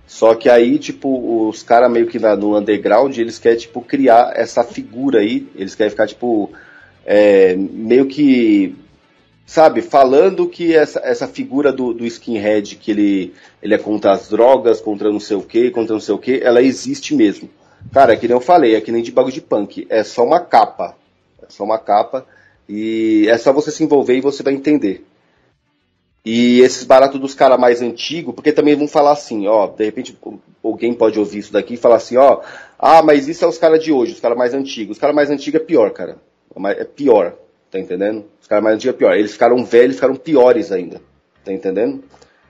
Só que aí, tipo, os caras meio que na, no underground, eles querem, tipo, criar essa figura aí, eles querem ficar, tipo, é, meio que, sabe, falando que essa, essa figura do, do skinhead, que ele, ele é contra as drogas, contra não sei o que, contra não sei o que, ela existe mesmo. Cara, é que nem eu falei, é que nem de bagulho de punk, é só uma capa. É só uma capa e é só você se envolver e você vai entender. E esses baratos dos caras mais antigos, porque também vão falar assim, ó, de repente alguém pode ouvir isso daqui e falar assim, ó, ah, mas isso é os caras de hoje, os caras mais antigos. Os caras mais antigos é pior, cara. É pior, tá entendendo? Os caras mais antigos é pior. Eles ficaram velhos, ficaram piores ainda, tá entendendo?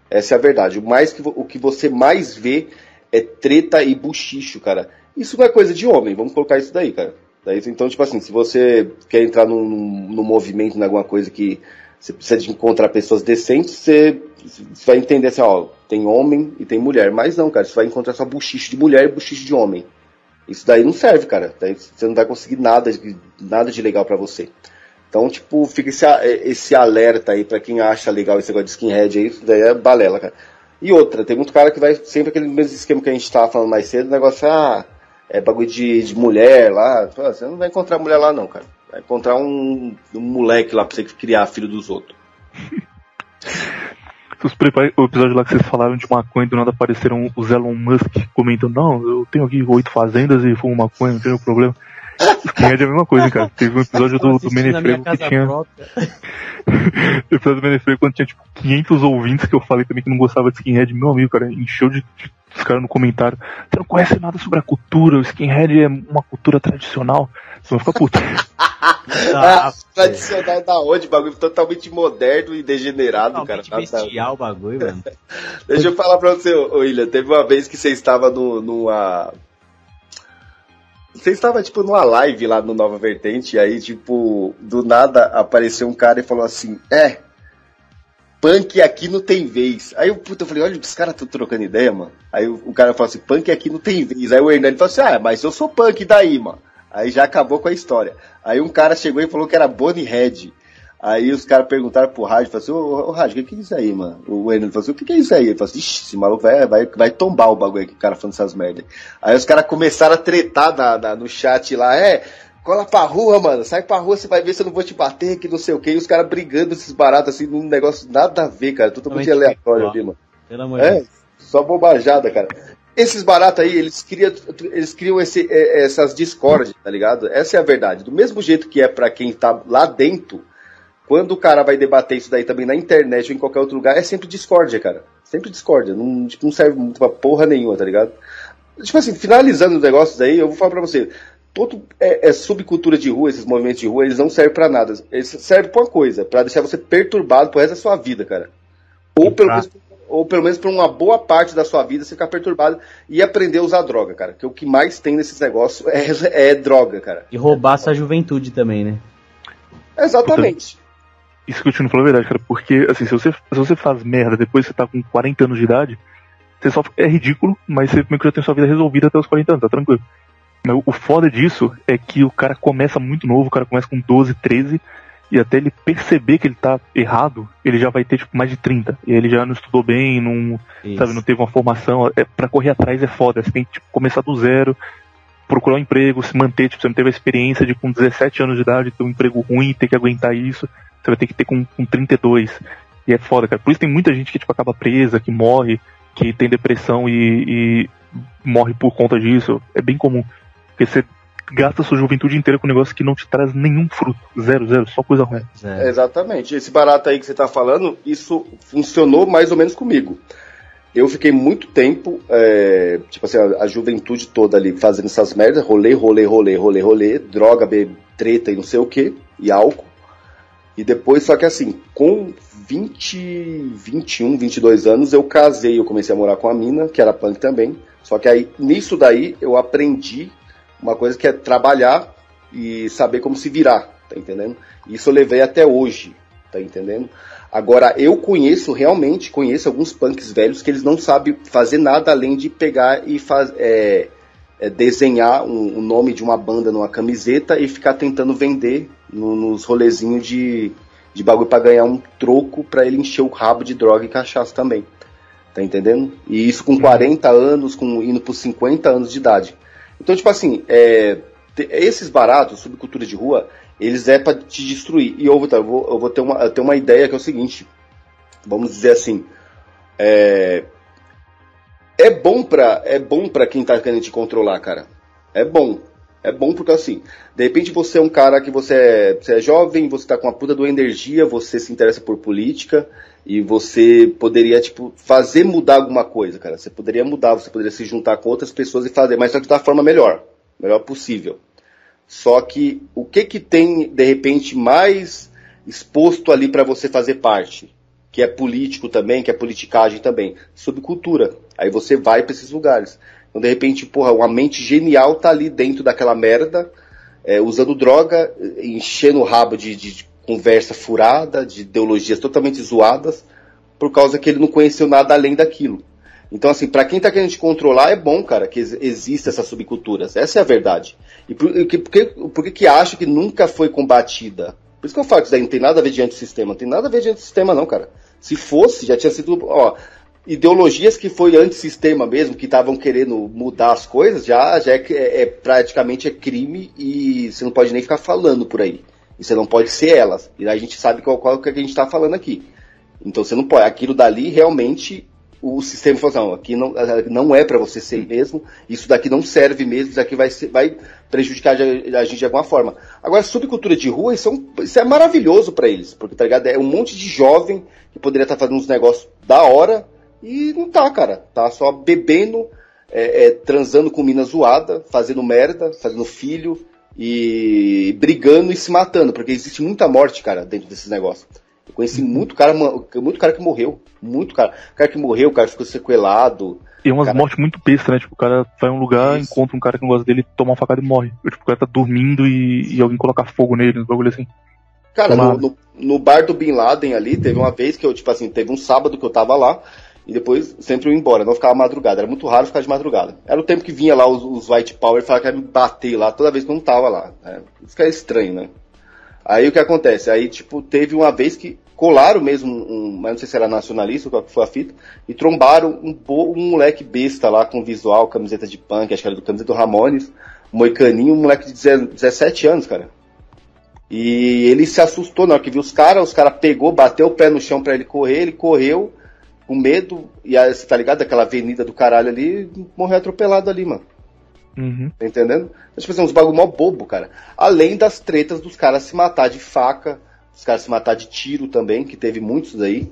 Essa é a verdade. O, mais que, o que você mais vê é treta e buchicho, cara. Isso não é coisa de homem, vamos colocar isso daí, cara. Daí, então, tipo assim, se você quer entrar num, num movimento, em alguma coisa que você precisa de encontrar pessoas decentes, você, você, vai entender assim, ó, tem homem e tem mulher. Mas não, cara, você vai encontrar só buchiche de mulher e buchiche de homem. Isso daí não serve, cara. Você não vai conseguir nada, de, nada de legal para você. Então, tipo, fica esse, esse alerta aí para quem acha legal esse negócio de skinhead aí, isso daí é balela, cara. E outra, tem muito cara que vai sempre aquele mesmo esquema que a gente tava falando mais cedo, negócio, ah, é bagulho de, de mulher lá. Você não vai encontrar mulher lá não, cara. Vai encontrar um, um moleque lá pra você criar filho dos outros. Os o episódio lá que vocês falaram de maconha do nada apareceram os Elon Musk comentando, não, eu tenho aqui oito fazendas e fumo maconha, não tem problema. Skinhead é a mesma coisa, cara. Teve um episódio do, do Menefrego que tinha. o episódio do Menefrego quando tinha tipo 500 ouvintes que eu falei também que não gostava de skinhead. Meu amigo, cara, encheu de, de os caras no comentário. Você não conhece nada sobre a cultura, o skinhead é uma cultura tradicional. Você vai ficar puto. ah, tradicional da onde? Bagulho totalmente moderno e degenerado, totalmente cara. bestial o bagulho, mano. Deixa eu falar pra você, William. Teve uma vez que você estava no, numa. Você estava, tipo, numa live lá no Nova Vertente, e aí, tipo, do nada apareceu um cara e falou assim: É, punk aqui não tem vez. Aí eu, puta, eu falei, olha, os caras estão trocando ideia, mano. Aí o, o, cara falou assim, punk aqui não tem vez. Aí o Hernani falou assim, ah, mas eu sou punk daí, mano. Aí já acabou com a história. Aí um cara chegou e falou que era Bonnie Head. Aí os caras perguntaram pro rádio, falaram assim, ô, Rádio, o que, que é isso aí, mano? O Hernani falou assim, o que, que é isso aí? Ele falou assim, ixi, esse maluco vai, vai, vai tombar o bagulho aqui, o cara falando essas merdas. Aí os caras começaram a tretar na, na, no chat lá, é, cola pra rua, mano. Sai pra rua, você vai ver se eu não vou te bater, que não sei o que. E os caras brigando esses baratos assim, num negócio nada a ver, cara. Totalmente aleatório ali, mano. Pelo amor é, só bobajada, cara. Esses baratos aí, eles criam, eles criam esse, é, essas discórdias, tá ligado? Essa é a verdade. Do mesmo jeito que é para quem tá lá dentro, quando o cara vai debater isso daí também na internet ou em qualquer outro lugar, é sempre discórdia, cara. Sempre discórdia. Não, tipo, não serve muito pra porra nenhuma, tá ligado? Tipo assim, finalizando os negócios aí, eu vou falar pra você todo é, é, subcultura de rua, esses movimentos de rua, eles não servem para nada. Eles servem pra uma coisa, para deixar você perturbado pro resto da sua vida, cara. Ou pelo, menos, ou pelo menos pra uma boa parte da sua vida você ficar perturbado e aprender a usar droga, cara. Que o que mais tem nesses negócios é, é droga, cara. E roubar sua juventude também, né? Exatamente. Isso que eu te falou a verdade, cara, porque assim, se você, se você faz merda depois que você tá com 40 anos de idade, você só é ridículo, mas você meio que já tem sua vida resolvida até os 40 anos, tá tranquilo. O foda disso é que o cara começa muito novo, o cara começa com 12, 13, e até ele perceber que ele tá errado, ele já vai ter tipo mais de 30. E ele já não estudou bem, não, sabe, não teve uma formação. É, para correr atrás é foda, você tem que tipo, começar do zero, procurar um emprego, se manter, tipo, você não teve a experiência de com 17 anos de idade ter um emprego ruim, ter que aguentar isso. Você vai ter que ter com, com 32. E é foda, cara. Por isso tem muita gente que tipo, acaba presa, que morre, que tem depressão e, e morre por conta disso. É bem comum. Porque você gasta sua juventude inteira com um negócio que não te traz nenhum fruto. Zero, zero, só coisa ruim. É. Exatamente. Esse barato aí que você está falando, isso funcionou mais ou menos comigo. Eu fiquei muito tempo, é, tipo assim, a, a, juventude toda ali fazendo essas merdas, rolê, rolê, rolê, rolê, rolê, droga, bebê, treta e não sei o que, e álcool. E depois, só que assim, com 20, 21, 22 anos, eu casei, eu comecei a morar com a mina, que era punk também. Só que aí, nisso daí, eu aprendi uma coisa que é trabalhar e saber como se virar, tá entendendo? Isso eu levei até hoje, tá entendendo? Agora, eu conheço, realmente conheço alguns punks velhos que eles não sabem fazer nada além de pegar e faz, é, é, desenhar o um, um nome de uma banda numa camiseta e ficar tentando vender no, nos rolezinhos de, de bagulho para ganhar um troco para ele encher o rabo de droga e cachaça também. Tá entendendo? E isso com 40 anos, com indo por 50 anos de idade. Então, tipo assim, é, esses baratos, subcultura de rua, eles é para te destruir. E eu, vou, eu vou ter uma, eu uma ideia que é o seguinte, vamos dizer assim, é, é bom para é bom para quem tá querendo te controlar, cara. É bom. É bom porque assim, de repente você é um cara que você é, você é jovem, você tá com a puta do energia, você se interessa por política e você poderia, tipo, fazer mudar alguma coisa, cara. Você poderia mudar, você poderia se juntar com outras pessoas e fazer, mas só que da forma melhor, melhor possível. Só que o que que tem, de repente, mais exposto ali para você fazer parte? Que é político também, que é politicagem também. Subcultura. Aí você vai para esses lugares. Então, de repente, porra, uma mente genial tá ali dentro daquela merda, é, usando droga, enchendo o rabo de, de, conversa furada, de ideologias totalmente zoadas, por causa que ele não conheceu nada além daquilo. Então, assim, para quem tá querendo te controlar, é bom, cara, que exista essas subculturas. Essa é a verdade. E por, por, que, por que, que acho que nunca foi combatida? Por isso que eu falo que isso daí não tem nada a ver diante do sistema. Não tem nada a ver diante do sistema, não, cara. Se fosse, já tinha sido. Ó, ideologias que foi antissistema mesmo, que estavam querendo mudar as coisas, já, já é, é, é, praticamente é crime e você não pode nem ficar falando por aí. E você não pode ser elas. E a gente sabe qual, qual que a gente está falando aqui. Então você não pode. Aquilo dali realmente o sistema falou assim, não, aqui não, não é para você ser mesmo, isso daqui não serve mesmo, isso daqui vai, ser, vai prejudicar a gente de alguma forma. Agora, subcultura de rua, isso é, um, isso é maravilhoso para eles, porque tá ligado? é um monte de jovem que poderia estar tá fazendo uns negócios da hora, e não tá, cara. Tá só bebendo, é, é, transando com mina zoada, fazendo merda, fazendo filho e brigando e se matando, porque existe muita morte, cara, dentro desses negócios. Eu conheci muito cara, muito cara que morreu. Muito cara. Cara que morreu, o cara ficou sequelado. E umas cara... mortes muito bestas, né? Tipo, o cara vai em um lugar, Isso. encontra um cara que não gosta dele, toma uma facada e morre. Tipo, o cara tá dormindo e, e alguém coloca fogo nele, um bagulho assim. Cara, no, no, no, bar do Bin Laden ali, teve uma vez que eu, tipo assim, teve um sábado que eu tava lá, e depois sempre eu ia embora, não ficava madrugada. Era muito raro ficar de madrugada. Era o tempo que vinha lá os, os White Power falavam que ia me bater lá toda vez que eu não tava lá. Né? Isso que é estranho, né? Aí o que acontece? Aí, tipo, teve uma vez que colaram mesmo, um, mas não sei se era nacionalista ou qual que foi a fita, e trombaram um, um moleque besta lá com visual, camiseta de punk, acho que era do camiseta do Ramones, moicaninho, um moleque de 17 anos, cara. E ele se assustou na hora que viu os caras, os caras pegou, bateu o pé no chão para ele correr, ele correu com medo, e você tá ligado? Aquela avenida do caralho ali, morreu atropelado ali, mano. Uhum. Tá entendendo? Então, tipo assim, uns bagulho mó bobo, cara. Além das tretas dos caras se matar de faca, os caras se matar de tiro também, que teve muitos aí.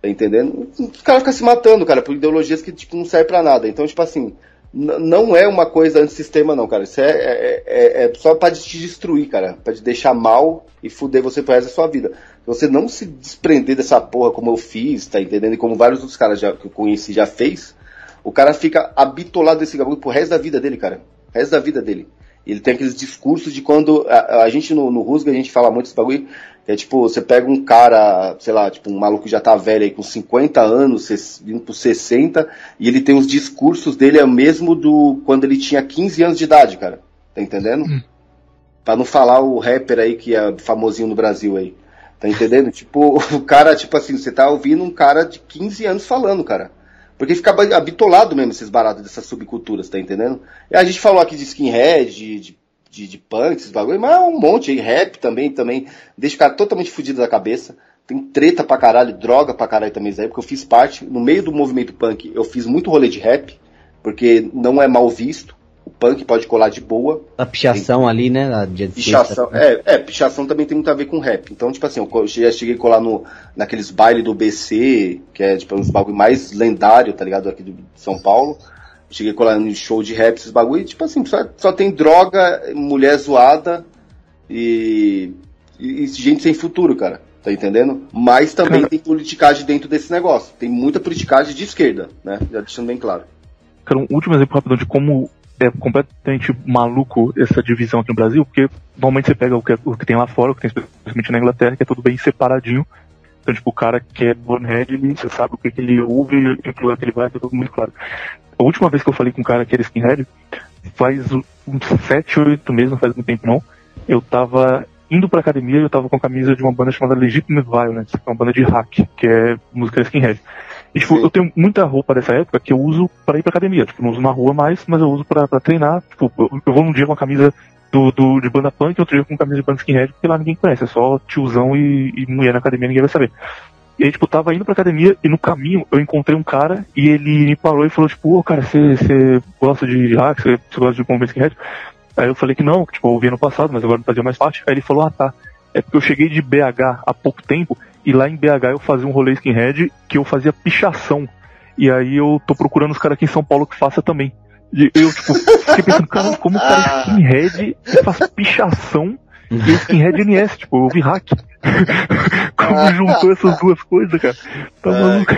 Tá entendendo? Os caras ficam se matando, cara, por ideologias que tipo, não servem pra nada. Então, tipo assim, não é uma coisa antissistema, não, cara. Isso é, é, é, é só pra te destruir, cara. Pra te deixar mal e fuder você pro resto da sua vida. Você não se desprender dessa porra como eu fiz, tá entendendo? E como vários outros caras já, que eu conheci já fez, o cara fica habitolado desse bagulho pro resto da vida dele, cara. O resto da vida dele. Ele tem aqueles discursos de quando. A, a gente no, no Rusga, a gente fala muito desse bagulho. Que é tipo, você pega um cara, sei lá, tipo, um maluco que já tá velho aí com 50 anos, vindo por 60, e ele tem os discursos dele é o mesmo do quando ele tinha 15 anos de idade, cara. Tá entendendo? Hum. Pra não falar o rapper aí que é famosinho no Brasil aí. Tá entendendo? tipo, o cara, tipo assim, você tá ouvindo um cara de 15 anos falando, cara. Porque fica habitolado mesmo esses baratos dessas subculturas, tá entendendo? E a gente falou aqui de skinhead, de, de, de, de punk, esses bagulho, mas é um monte aí, rap também, também, deixa o cara totalmente fudido da cabeça. Tem treta pra caralho, droga pra caralho também isso aí, porque eu fiz parte, no meio do movimento punk, eu fiz muito rolê de rap, porque não é mal visto o punk pode colar de boa. A pichação tem... ali, né? A pichação, é, é, pichação também tem muito a ver com rap. Então, tipo assim, eu já cheguei a colar no, naqueles bailes do BC, que é tipo uns bagulho mais lendário, tá ligado? Aqui de São Paulo. Cheguei a colar no show de rap, esses bagulho, e, tipo assim, só, só tem droga, mulher zoada e, e, e gente sem futuro, cara. Tá entendendo? Mas também cara, tem politicagem dentro desse negócio. Tem muita politicagem de esquerda, né? Já deixando bem claro. Cara, um último exemplo rapidão de como é completamente maluco essa divisão aqui no Brasil, porque normalmente você pega o que, o que tem lá fora, o que tem especialmente na Inglaterra, que é tudo bem separadinho. Então, tipo, o cara que é bonehead, você sabe o que, que ele ouve, em que lugar que ele vai, tá tudo muito claro. A última vez que eu falei com um cara que era skinhead, faz uns 7, 8 meses, não faz muito tempo não, eu tava indo pra academia e eu tava com a camisa de uma banda chamada Legitimate Violence, que é uma banda de hack, que é música skinhead. E, tipo, eu tenho muita roupa dessa época que eu uso para ir pra academia. Tipo, não uso na rua mais, mas eu uso para treinar. Tipo, eu, eu, vou num dia com a camisa do, do, de banda punk, outro dia com camisa de banda skinhead, porque lá ninguém conhece, é só tiozão e, e mulher na academia, ninguém vai saber. E aí, tipo, tava indo pra academia e no caminho eu encontrei um cara e ele me parou e falou, tipo, ô, cara, você gosta de hack, você gosta de movimento skinhead? Aí eu falei que não, tipo, eu ouvi no passado, mas agora não fazia mais parte. Aí ele falou, ah, tá. É porque eu cheguei de BH há pouco tempo e lá em BH eu fazia um rolê skinhead que eu fazia pichação. E aí eu tô procurando os caras aqui em São Paulo que faça também. E eu, tipo, fiquei pensando, cara, como o cara é skinhead faz pichação e skinhead NS, tipo, eu ouvi hack. como juntou essas duas coisas, cara? Tá É. maluco?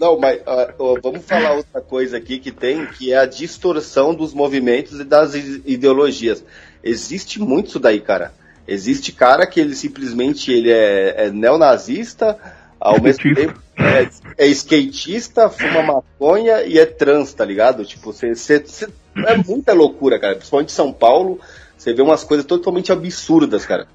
Não, mas ó, vamos falar outra coisa aqui que tem, que é a distorção dos movimentos e das ideologias. Existe muito isso daí, cara. Existe cara que ele simplesmente ele é, é neonazista, ao mesmo Skatista. tempo é, é skatista, fuma maconha e é trans, tá ligado? Tipo, você, você- você- é muita loucura, cara. Principalmente em São Paulo, você vê umas coisas totalmente absurdas, cara.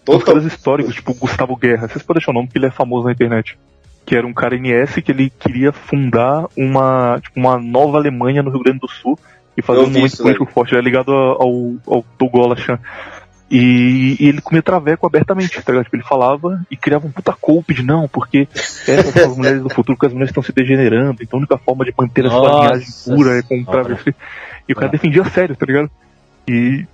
Os Total... caras históricos, tipo Gustavo Guerra, vocês podem deixar o nome porque ele é famoso na internet. Que era um cara NS que ele queria fundar uma, tipo, uma nova Alemanha no Rio Grande do Sul e fazer Eu um vi movimento político forte. Ele é ligado ao, ao Douglas Chan. E, e ele comia traveco abertamente, tá ligado? Tipo, ele falava e criava um puta cope de não, porque essas são as mulheres do futuro, porque as mulheres estão se degenerando, então a única forma de manter a sua Nossa linhagem pura é com um travesti. E o cara defendia sério, tá ligado? E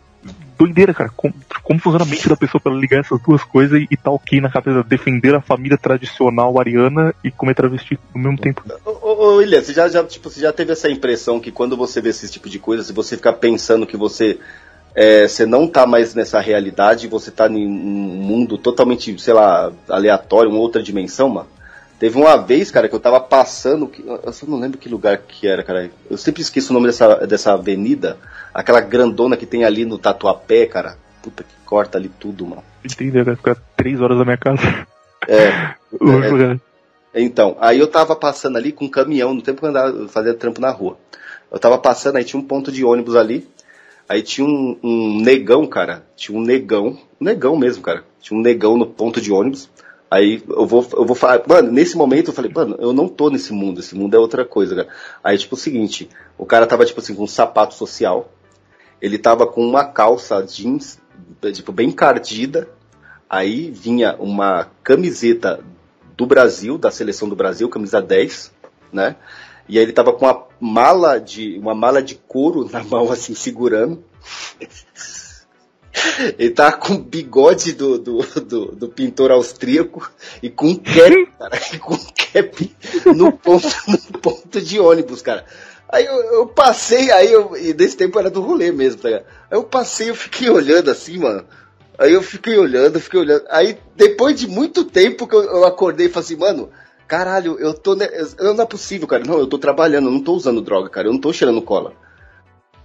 doideira, cara. Como, como funciona a mente da pessoa pra ligar essas duas coisas e, e tá ok na cabeça defender a família tradicional ariana e comer travesti ao mesmo tempo. Ô, ô, ô, William, você já, já, tipo, você já teve essa impressão que quando você vê esse tipo de coisa, se você ficar pensando que você, é, você não tá mais nessa realidade, você tá em um mundo totalmente, sei lá, aleatório, uma outra dimensão, mano? Teve uma vez, cara, que eu tava passando, eu só não lembro que lugar que era, cara. Eu sempre esqueço o nome dessa, dessa avenida, aquela grandona que tem ali no Tatuapé, cara. Puta que corta ali tudo, mano. Entendeu? Vai ficar três horas da minha casa. É, Hoje, cara. Então, aí eu tava passando ali com um caminhão, no tempo que eu andava, fazia trampo na rua. Eu tava passando, aí tinha um ponto de ônibus ali, aí tinha um, um negão, cara, tinha um negão, negão mesmo, cara, tinha um negão no ponto de ônibus, aí eu vou, eu vou falar, mano, nesse momento eu falei, mano, eu não tô nesse mundo, esse mundo é outra coisa, cara. Aí, tipo, o seguinte, o cara tava, tipo assim, com um sapato social, ele tava com uma calça jeans, tipo, bem encardida, aí vinha uma camiseta do Brasil, da seleção do Brasil, camisa 10, né? E aí ele tava com uma mala de uma mala de couro na mão assim segurando. Ele tava com o bigode do, do, do, do pintor austríaco e com um cap, cara, e com um cap no ponto, no ponto de ônibus, cara. Aí eu, eu passei, aí eu, e desse tempo era do rolê mesmo, tá ligado? Aí eu passei, eu fiquei olhando assim, mano. Aí eu fiquei olhando, fiquei olhando. Aí depois de muito tempo que eu, eu acordei e falei assim, mano, caralho, eu tô. Ne... Não é possível, cara. Não, eu tô trabalhando, eu não tô usando droga, cara. Eu não tô cheirando cola.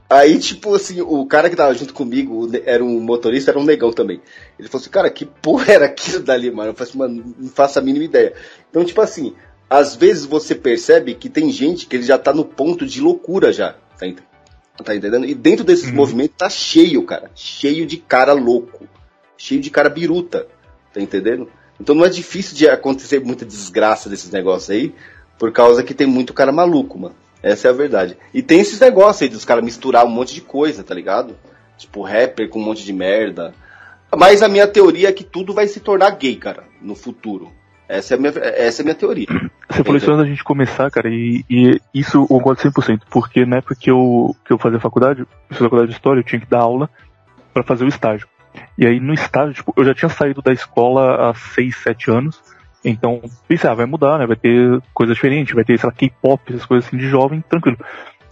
Aí, tipo assim, o cara que tava junto comigo, era um motorista, era um negão também. Ele falou assim, cara, que porra era aquilo dali, mano? Eu falei assim, mano, não faço a mínima ideia. Então, tipo assim, às vezes você percebe que tem gente que ele já tá no ponto de loucura já, tá, ent- tá entendendo? E dentro desses Uhum. movimentos tá cheio, cara. Cheio de cara louco. Cheio de cara biruta, tá entendendo? Então não é difícil de acontecer muita desgraça desses negócios aí, por causa que tem muito cara maluco, mano. Essa é a verdade. E tem esses negócios aí dos caras misturar um monte de coisa, tá ligado? Tipo, rapper com um monte de merda. Mas a minha teoria é que tudo vai se tornar gay, cara, no futuro. Essa é a minha, essa é a minha teoria. Você falou isso antes da gente começar, cara, e, e isso eu concordo 100%, porque na época que eu, que eu fazia faculdade, eu faculdade de História, eu tinha que dar aula pra fazer o estágio. E aí no estágio, tipo, eu já tinha saído da escola há 6, 7 anos, então pensei, ah, vai mudar, né, vai ter coisa diferente, vai ter, sei lá, K-pop, essas coisas assim de jovem, tranquilo.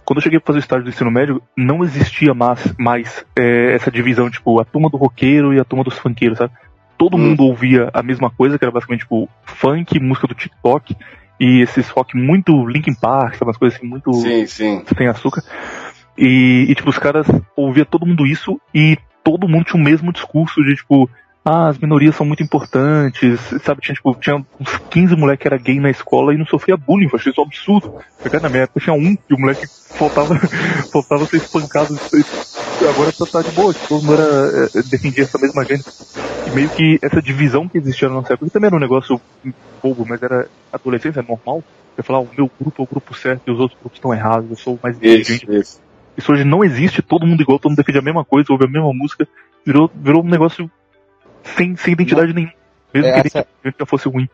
Quando eu cheguei pra fazer o estágio do ensino médio, não existia mais, mais é, essa divisão, tipo, a turma do roqueiro e a turma dos funkeiros, sabe? Todo Hum. mundo ouvia a mesma coisa, que era basicamente, tipo, funk, música do TikTok, e esses rock muito Linkin Park, sabe, umas coisas assim, muito Sim, sim. sem açúcar. E, e, tipo, os caras ouvia todo mundo isso e todo mundo tinha o mesmo discurso de, tipo, ah, as minorias são muito importantes, sabe? Tinha, tipo, tinha uns 15 moleques que era gay na escola e não sofria bullying, eu achei isso um absurdo. Porque, na minha época tinha um e o moleque faltava, faltava ser espancado. Agora tá, tá de boa, tipo, todo mundo era, eh, defendia essa mesma agenda. E meio que essa divisão que existia na nossa época, que também era um negócio bobo, mas era adolescência, é normal. Você falar, ah, o meu grupo é o grupo certo e os outros grupos estão errados, eu sou o mais inteligente. Isso, isso. Isso hoje não existe, todo mundo igual, todo mundo defende a mesma coisa, ouve a mesma música, virou, virou um negócio sem, sem identidade nenhuma. Mesmo É, que essa- ele já fosse ruim.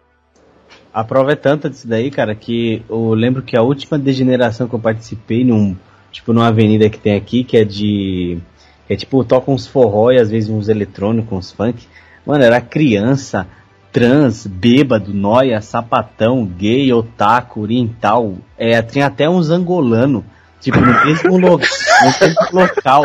A prova é tanta disso daí, cara, que eu lembro que a última degeneração que eu participei num, tipo, numa avenida que tem aqui, que é de, é tipo, toca uns forró e às vezes uns eletrônicos, uns funk. Mano, era criança, trans, bêbado, noia, sapatão, gay, otaku, oriental, é, tinha até uns angolano, tipo, no mesmo, lo no mesmo local.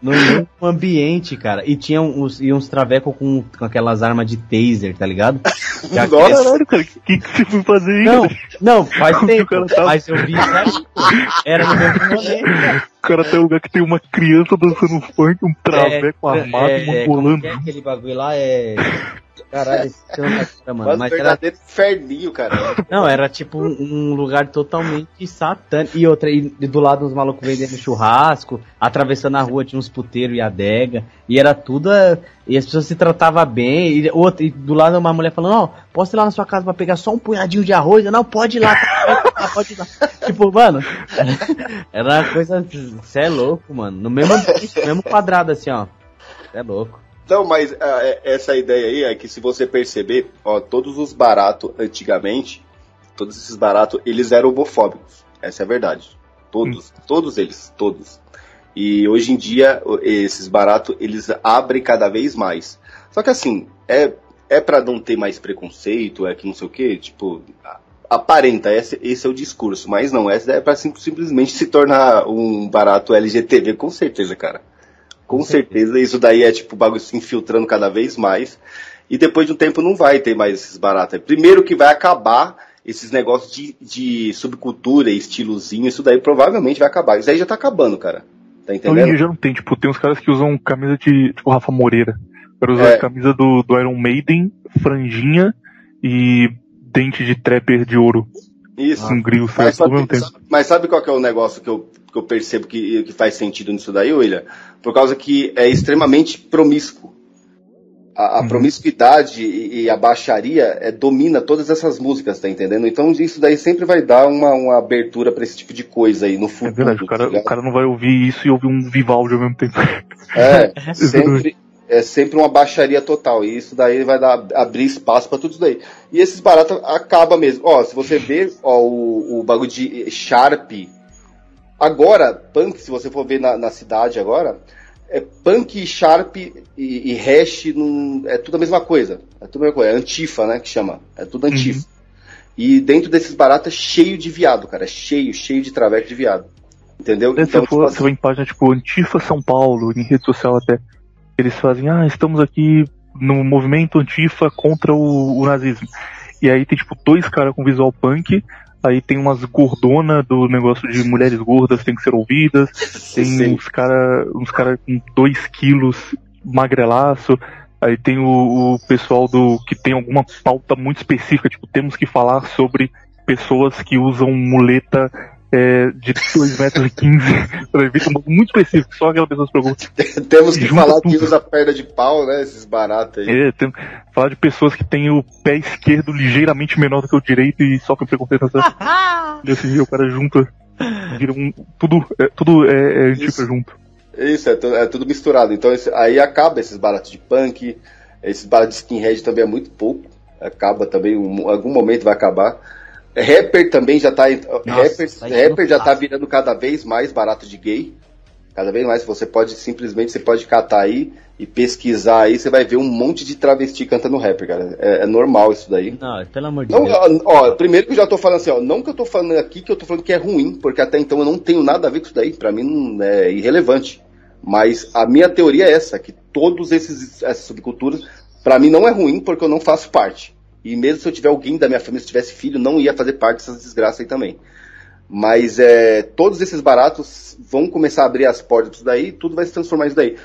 No mesmo ambiente, cara. E tinha uns, e uns traveco com, com aquelas armas de taser, tá ligado? Nossa. Caralho, cara, o que, que você foi fazer aí? Não, cara? não, faz Como tempo, cara tava? mas eu vi isso aí. Era no mesmo rolê. O cara tem um lugar que tem uma criança dançando funk, um traveco armado, é, um como angolano. que é aquele bagulho lá é. Caralho, esse chama, mano. Mas Mas era, verdadeiro inferninho, cara. não, era tipo um, um lugar totalmente satânico. E outra, e do lado uns malucos vendendo churrasco, atravessando a rua tinha uns puteiros e adega. E era tudo. eh, E as pessoas se tratavam bem. E, outra, e do lado uma mulher falando: Ó, posso ir lá na sua casa pra pegar só um punhadinho de arroz? Eu, Não, pode ir lá, pode ir lá, tipo, mano, era uma coisa. Você é louco, mano. No mesmo, mesmo quadrado assim, ó. Você é louco. Não, mas ah, é- essa ideia aí é que se você perceber, ó, todos os baratos antigamente, todos esses baratos, eles eram homofóbicos. Essa é a verdade. Todos, todos eles, todos. E hoje em dia, esses baratos, eles abrem cada vez mais. Só que assim, é, é para não ter mais preconceito, é que não sei o que, tipo, a- aparenta, esse, esse é o discurso, mas não, essa é pra sim- simplesmente se tornar um barato LGTV, com certeza, cara. Com certeza, isso daí é tipo o bagulho se infiltrando cada vez mais. E depois de um tempo não vai ter mais esses baratos. Primeiro que vai acabar esses negócios de, de subcultura e estilozinho, isso daí provavelmente vai acabar. Isso aí já tá acabando, cara. Tá em entendendo? dia já não tem, tipo, tem uns caras que usam camisa de, tipo, Rafa Moreira. O cara usa É. a camisa do, do Iron Maiden, franjinha e dente de trapper de ouro Isso. com grill Ah, Mas sabe, tempo. mas sabe qual que é o negócio que eu, que eu percebo que, que faz sentido nisso daí, William? Por causa que é extremamente promíscuo. A, a Uhum. promiscuidade e, e a baixaria é, domina todas essas músicas, tá entendendo? Então isso daí sempre vai dar uma, uma abertura pra esse tipo de coisa aí no É futuro. verdade, o cara, tá o cara não vai ouvir isso e ouvir um Vivaldi ao mesmo tempo. É, sempre, é sempre uma baixaria total. E isso daí vai dar, abrir espaço pra tudo isso daí. E esses baratos acaba mesmo. Ó, se você ver ó, o, o bagulho de Sharp. Agora, punk, se você for ver na, na cidade agora, é punk, Sharp e, e hash não, é tudo a mesma coisa. É tudo a mesma coisa. É antifa, né? Que chama. É tudo antifa. E dentro desses baratos é cheio de viado, cara. É cheio, cheio de traveco de viado. Entendeu? Se você for, tipo vai em página tipo Antifa São Paulo, em rede social até, eles fazem, ah, estamos aqui no movimento Antifa contra o, o nazismo. E aí tem tipo dois caras com visual punk, aí tem umas gordona do negócio de mulheres gordas têm que ser ouvidas, tem Sim. uns cara, uns cara com 2 quilos magrelaço, aí tem o, o pessoal do que tem alguma pauta muito específica, tipo, temos que falar sobre pessoas que usam muleta é, de 2 metros e 15 para evitar um muito específico, só aquela pessoa se preocupa. Temos que falar que tudo. usa perna de pau, né? Esses baratos aí. É, tem, falar de pessoas que têm o pé esquerdo ligeiramente menor do que o direito e sofrem preconceito nessa. e assim, o cara junta, vira um. Tudo, é, tudo é, é antifa Isso. junto. Isso, é, é tudo misturado. Então esse- aí acaba esses baratos de punk, esses baratos de skinhead também é muito pouco. Acaba também, em algum momento vai acabar. Rapper também já tá. rapper tá rapper já tá virando cada vez mais barato de gay. Cada vez mais você pode simplesmente você pode catar aí e pesquisar aí, você vai ver um monte de travesti cantando rapper, cara. É, é normal isso daí. Não, pelo amor de Não, Deus. ó, ó, primeiro que eu já tô falando assim, ó, não que eu tô falando aqui que eu tô falando que é ruim, porque até então eu não tenho nada a ver com isso daí, pra mim não é irrelevante. Mas a minha teoria é essa, que todos esses essas subculturas, pra mim não é ruim porque eu não faço parte. E mesmo se eu tiver alguém da minha família, se tivesse filho, não ia fazer parte dessas desgraças aí também. Mas é, todos esses baratos vão começar a abrir as portas disso daí, tudo vai se transformar nisso daí.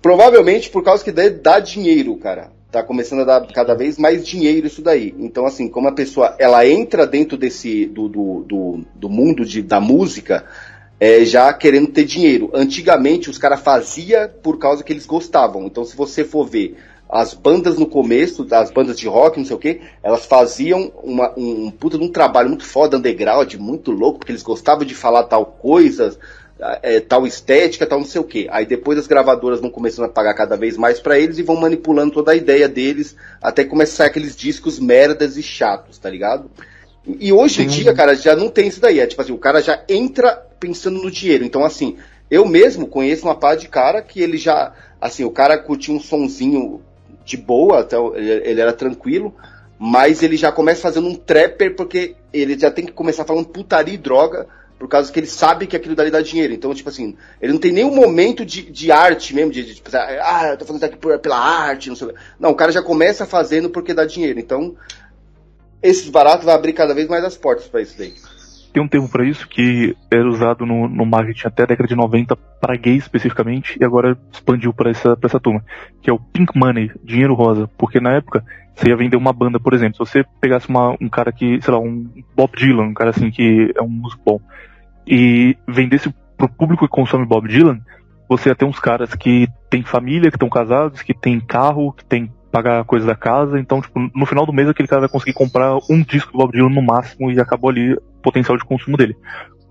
Provavelmente por causa que dá, dinheiro, cara. Tá começando a dar cada vez mais dinheiro isso daí. Então, assim, como a pessoa ela entra dentro desse do, do, do, do mundo de, da música, é, já querendo ter dinheiro. Antigamente os caras faziam por causa que eles gostavam. Então, se você for ver as bandas no começo, as bandas de rock, não sei o que, elas faziam uma, um, um puta de um trabalho muito foda, underground, muito louco, porque eles gostavam de falar tal coisa, é, tal estética, tal não sei o que. Aí depois as gravadoras vão começando a pagar cada vez mais para eles e vão manipulando toda a ideia deles, até começar aqueles discos merdas e chatos, tá ligado? E hoje em dia, cara, já não tem isso daí. É tipo assim, o cara já entra pensando no dinheiro. Então, assim, eu mesmo conheço uma par de cara que ele já. Assim, o cara curtia um sonzinho de boa, até ele, ele era tranquilo, mas ele já começa fazendo um trapper porque ele já tem que começar falando putaria e droga, por causa que ele sabe que aquilo dali dá dinheiro. Então, tipo assim, ele não tem nenhum momento de, de arte mesmo, de, de tipo, ah, eu tô fazendo isso aqui por, pela arte, não sei Não, o cara já começa fazendo porque dá dinheiro. Então, esses baratos vão abrir cada vez mais as portas para isso daí tem um termo para isso que era usado no, no marketing até a década de 90 para gays especificamente e agora expandiu para essa, essa turma, que é o pink money, dinheiro rosa, porque na época você ia vender uma banda, por exemplo, se você pegasse uma, um cara que, sei lá, um Bob Dylan, um cara assim que é um músico bom, e vendesse pro público que consome Bob Dylan, você ia ter uns caras que têm família, que estão casados, que têm carro, que têm pagar coisa da casa, então, tipo, no final do mês aquele cara vai conseguir comprar um disco do Bob Dylan no máximo e acabou ali o potencial de consumo dele.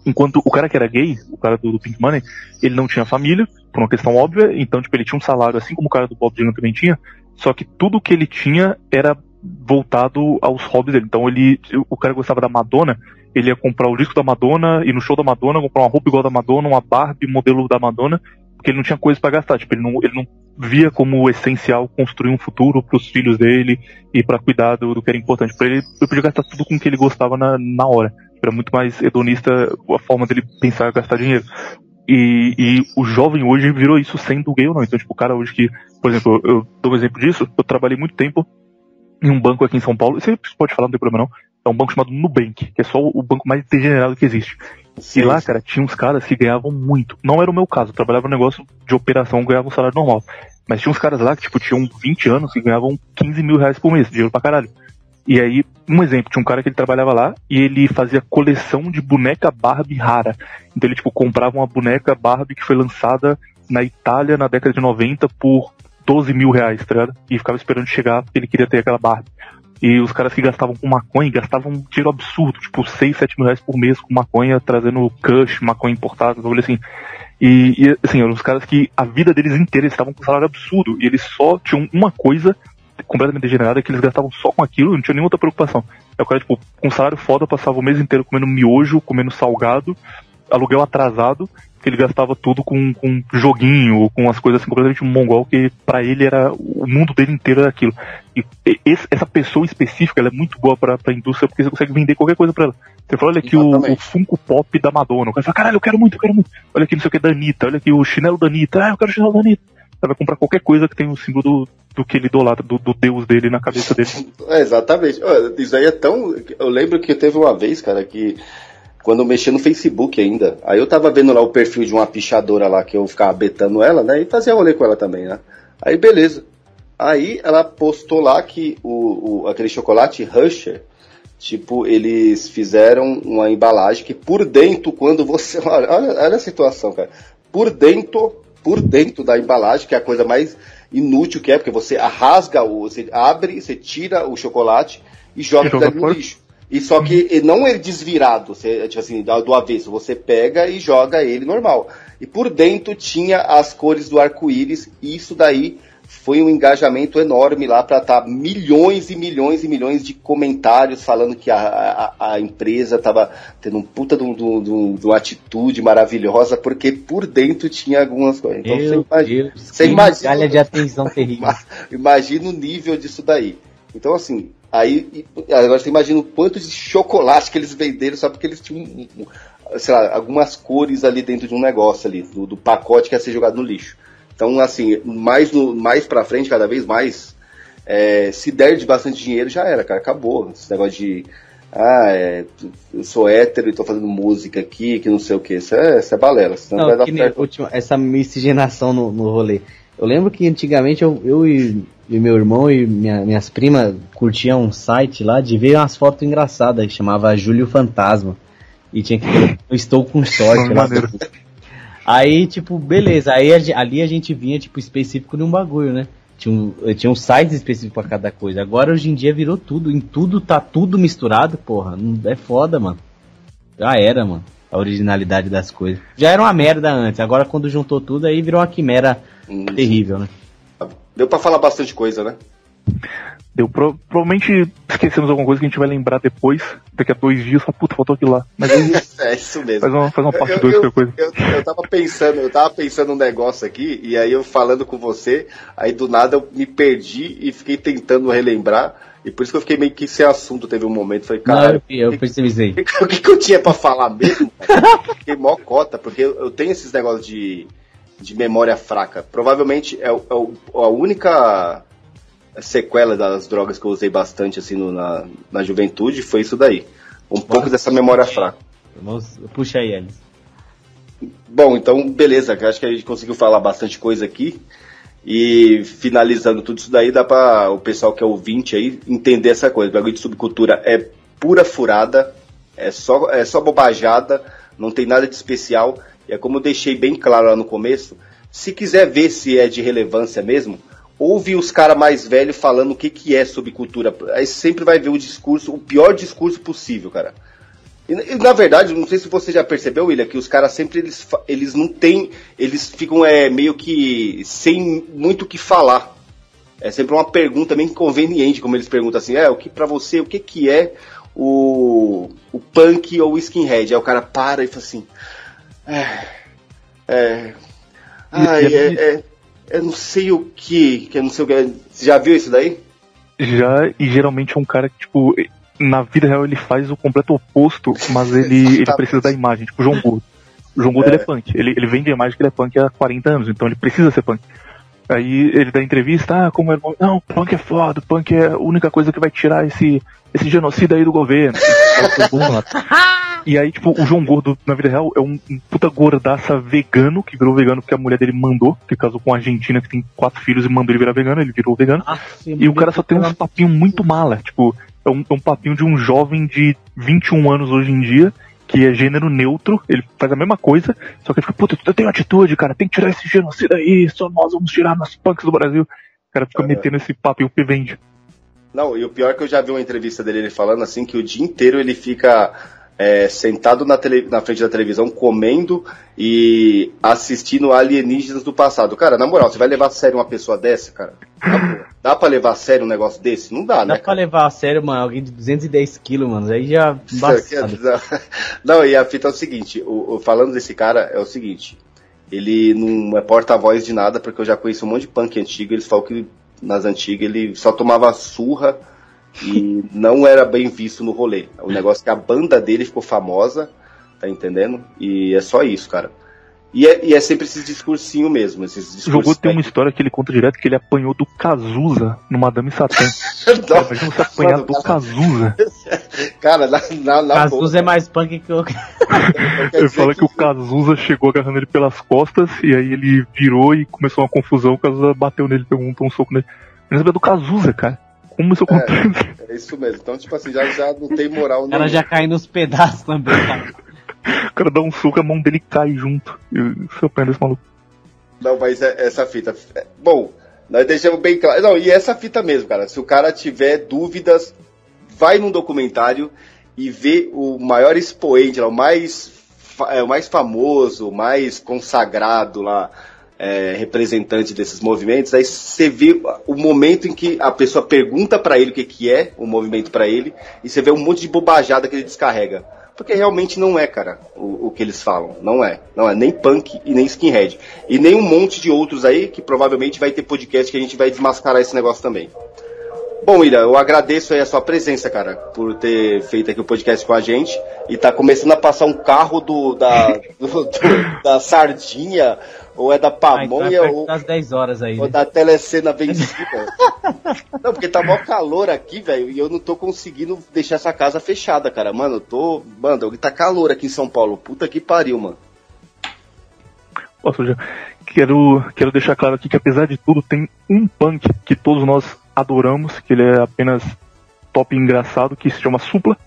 Enquanto o cara que era gay, o cara do, do Pink Money, ele não tinha família, por uma questão óbvia, então, tipo, ele tinha um salário, assim como o cara do Bob Dylan também tinha, só que tudo que ele tinha era voltado aos hobbies dele. Então ele, o cara gostava da Madonna, ele ia comprar o disco da Madonna, ir no show da Madonna, comprar uma roupa igual da Madonna, uma Barbie modelo da Madonna, porque ele não tinha coisa para gastar. Tipo, ele não, ele não via como essencial construir um futuro para os filhos dele e para cuidar do, do, que era importante para ele. Ele podia gastar tudo com o que ele gostava na, na hora. Era muito mais hedonista a forma dele pensar gastar dinheiro. E, e, o jovem hoje virou isso sendo gay ou não. Então, tipo, o cara hoje que, por exemplo, eu dou um exemplo disso, eu trabalhei muito tempo em um banco aqui em São Paulo, você pode falar, não tem problema não, é um banco chamado Nubank, que é só o banco mais degenerado que existe. Sim. E lá, cara, tinha uns caras que ganhavam muito. Não era o meu caso, eu trabalhava no negócio de operação, ganhava um salário normal. Mas tinha uns caras lá que, tipo, tinham 20 anos e ganhavam 15 mil reais por mês, dinheiro pra caralho. E aí, um exemplo, tinha um cara que ele trabalhava lá e ele fazia coleção de boneca Barbie rara. Então ele, tipo, comprava uma boneca Barbie que foi lançada na Itália na década de 90 por 12 mil reais, tá ligado? E ficava esperando chegar porque ele queria ter aquela Barbie. E os caras que gastavam com maconha gastavam um dinheiro absurdo, tipo 6, 7 mil reais por mês com maconha, trazendo kush, maconha importada, bagulho assim. E, e, assim, eram os caras que a vida deles inteira estavam com um salário absurdo. E eles só tinham uma coisa completamente degenerada que eles gastavam só com aquilo, não tinha nenhuma outra preocupação. É o cara, tipo, com um salário foda, passava o mês inteiro comendo miojo, comendo salgado, aluguel atrasado, que ele gastava tudo com, com joguinho, com as coisas assim, completamente mongol, que para ele era o mundo dele inteiro era aquilo. E esse, essa pessoa específica, ela é muito boa pra, pra indústria, porque você consegue vender qualquer coisa pra ela. Você fala, olha aqui o, o, Funko Pop da Madonna, o cara fala, caralho, eu quero muito, eu quero muito. Olha aqui não sei o que da Anitta, olha aqui o chinelo da Anitta, ah, eu quero o chinelo da Anitta. Você vai comprar qualquer coisa que tenha o símbolo do, do que ele idolatra, do, do deus dele na cabeça dele. É, exatamente. Isso aí é tão. Eu lembro que teve uma vez, cara, que quando eu mexia no Facebook ainda. Aí eu tava vendo lá o perfil de uma pichadora lá que eu ficava betando ela, né? E fazia rolê com ela também, né? Aí beleza. Aí ela postou lá que o, o aquele chocolate Rusher, tipo, eles fizeram uma embalagem que por dentro, quando você. Olha, olha a situação, cara. Por dentro, por dentro da embalagem, que é a coisa mais inútil que é, porque você rasga, o, você abre, você tira o chocolate e joga, joga no lixo. E só que não ele desvirado, você, tipo assim, do avesso, você pega e joga ele normal. E por dentro tinha as cores do arco-íris, e isso daí foi um engajamento enorme lá para estar tá milhões e milhões e milhões de comentários falando que a, a, a empresa estava tendo um puta de, de, de, de, uma atitude maravilhosa, porque por dentro tinha algumas coisas. Então Meu você imagina. Deus, você imagina de atenção terrível. Imagina o nível disso daí. Então, assim, Aí, agora você imagina o quanto de chocolate que eles venderam só porque eles tinham, sei lá, algumas cores ali dentro de um negócio ali, do, do pacote que ia ser jogado no lixo. Então, assim, mais, no, mais pra frente, cada vez mais, é, se der de bastante dinheiro, já era, cara, acabou. Esse negócio de, ah, é, eu sou hétero e tô fazendo música aqui, que não sei o que, isso é, isso é balela. Não, vai dar certo. Última, essa miscigenação no, no rolê. Eu lembro que antigamente eu, eu e e meu irmão e minha, minhas primas curtiam um site lá de ver umas fotos engraçadas que chamava Júlio Fantasma. E tinha que ter, eu estou com sorte. lá. Aí, tipo, beleza. Aí ali a gente vinha, tipo, específico de um bagulho, né? Tinha um, tinha um site específico para cada coisa. Agora hoje em dia virou tudo. Em tudo tá tudo misturado, porra. Não é foda, mano. Já era, mano. A originalidade das coisas. Já era uma merda antes. Agora quando juntou tudo aí virou uma quimera hum. terrível, né? Deu para falar bastante coisa, né? Deu pro, provavelmente esquecemos alguma coisa que a gente vai lembrar depois, daqui a dois dias, fala, puta, faltou aquilo lá. Mas é isso mesmo. Faz uma, faz uma parte 2 qualquer coisa. Eu, eu, tava pensando, eu tava pensando um negócio aqui, e aí eu falando com você, aí do nada eu me perdi e fiquei tentando relembrar. E por isso que eu fiquei meio que sem assunto, teve um momento, falei, cara. eu, eu percebi isso aí. O que, que, eu tinha pra falar mesmo? fiquei mó cota, porque eu, eu tenho esses negócios de, de memória fraca. Provavelmente é, é a única sequela das drogas que eu usei bastante assim no, na, na juventude foi isso daí. Um Nossa, pouco dessa memória fraca. Vamos, puxa aí, Alice. Bom, então beleza, acho que a gente conseguiu falar bastante coisa aqui. E finalizando tudo isso daí, dá para o pessoal que é ouvinte aí entender essa coisa. O bagulho de subcultura é pura furada, é só, é só bobajada, não tem nada de especial. E é como eu deixei bem claro lá no começo, se quiser ver se é de relevância mesmo, ouve os caras mais velhos falando o que, que é subcultura. Aí sempre vai ver o discurso, o pior discurso possível, cara. E, na verdade, não sei se você já percebeu, William, que os caras sempre eles, eles não têm. Eles ficam é, meio que sem muito o que falar. É sempre uma pergunta bem conveniente, como eles perguntam assim, é, o que para você, o que, que é o, o punk ou o skinhead? Aí o cara para e fala assim. É. É. Ai, é, é eu não sei o que, que eu não sei o que. Você já viu isso daí? Já, e geralmente é um cara que, tipo, na vida real ele faz o completo oposto, mas ele, ele precisa da imagem, tipo o João Gordo. O João Gordo é. ele é punk, ele, ele vende a imagem que ele é punk há 40 anos, então ele precisa ser punk. Aí ele dá entrevista, ah, como é bom. Não, punk é foda, punk é a única coisa que vai tirar esse, esse genocídio aí do governo. e aí, tipo, o João Gordo, na vida real, é um, um, puta gordaça vegano, que virou vegano porque a mulher dele mandou, que casou com uma argentina que tem quatro filhos e mandou ele virar vegano, ele virou vegano. Ah, sim, e o cara só tem uns papinhos muito mala, tipo, é um, é um papinho de um jovem de 21 anos hoje em dia, que é gênero neutro, ele faz a mesma coisa, só que ele fica, puta, tu tem atitude, cara, tem que tirar esse genocídio aí, só nós vamos tirar nas punks do Brasil. O cara fica metendo esse papo e o. Não, e o pior é que eu já vi uma entrevista dele ele falando assim que o dia inteiro ele fica é, sentado na, tele, na frente da televisão, comendo e assistindo alienígenas do passado. Cara, na moral, você vai levar a sério uma pessoa dessa, cara? Dá pra levar a sério um negócio desse? Não dá, dá né? Dá pra levar a sério, mano, alguém de 210 quilos, mano. Aí já. Não, e a fita é o seguinte: o, o, falando desse cara, é o seguinte. Ele não é porta-voz de nada, porque eu já conheço um monte de punk antigo. Eles falam que nas antigas ele só tomava surra e não era bem visto no rolê. O negócio é que a banda dele ficou famosa, tá entendendo? E é só isso, cara. E é, e é sempre esse discursinho mesmo. Esses discursos Jogou tem uma história que ele conta direto que ele apanhou do Cazuza no Madame Satã. Cara, imagina você apanhar do Cazuza. Cara, na, na, na Cazuza é mais punk que o. ele fala que, que o Cazuza chegou agarrando ele pelas costas e aí ele virou e começou uma confusão. O Cazuza bateu nele, pegou um, um soco nele. Ele sabia do Cazuza, cara. Como isso acontece? É, é isso mesmo. Então, tipo assim, já, já não tem moral Ela já cai nos pedaços também, cara. O cara dá um soco, a mão dele cai junto. Eu surpreendo esse maluco. Não, mas é, essa fita. É, bom, nós deixamos bem claro. Não, e essa fita mesmo, cara. Se o cara tiver dúvidas, vai num documentário e vê o maior expoente, o mais, é, o mais famoso, o mais consagrado lá é, representante desses movimentos, aí você vê o momento em que a pessoa pergunta para ele o que, que é o movimento para ele, e você vê um monte de bobajada que ele descarrega. Porque realmente não é, cara, o, o, que eles falam. Não é. Não é nem punk e nem skinhead. E nem um monte de outros aí, que provavelmente vai ter podcast que a gente vai desmascarar esse negócio também. Bom, William, eu agradeço aí a sua presença, cara, por ter feito aqui o podcast com a gente e tá começando a passar um carro do da, do, do, da sardinha ou é da pamonha ah, então é ou das 10 horas aí, ou né? da telecena vencida. não, porque tá mó calor aqui, velho, e eu não tô conseguindo deixar essa casa fechada, cara. Mano, eu tô, mano, tá calor aqui em São Paulo. Puta que pariu, mano. Posso já quero quero deixar claro aqui que apesar de tudo tem um punk que todos nós adoramos, que ele é apenas top e engraçado, que se chama Supla.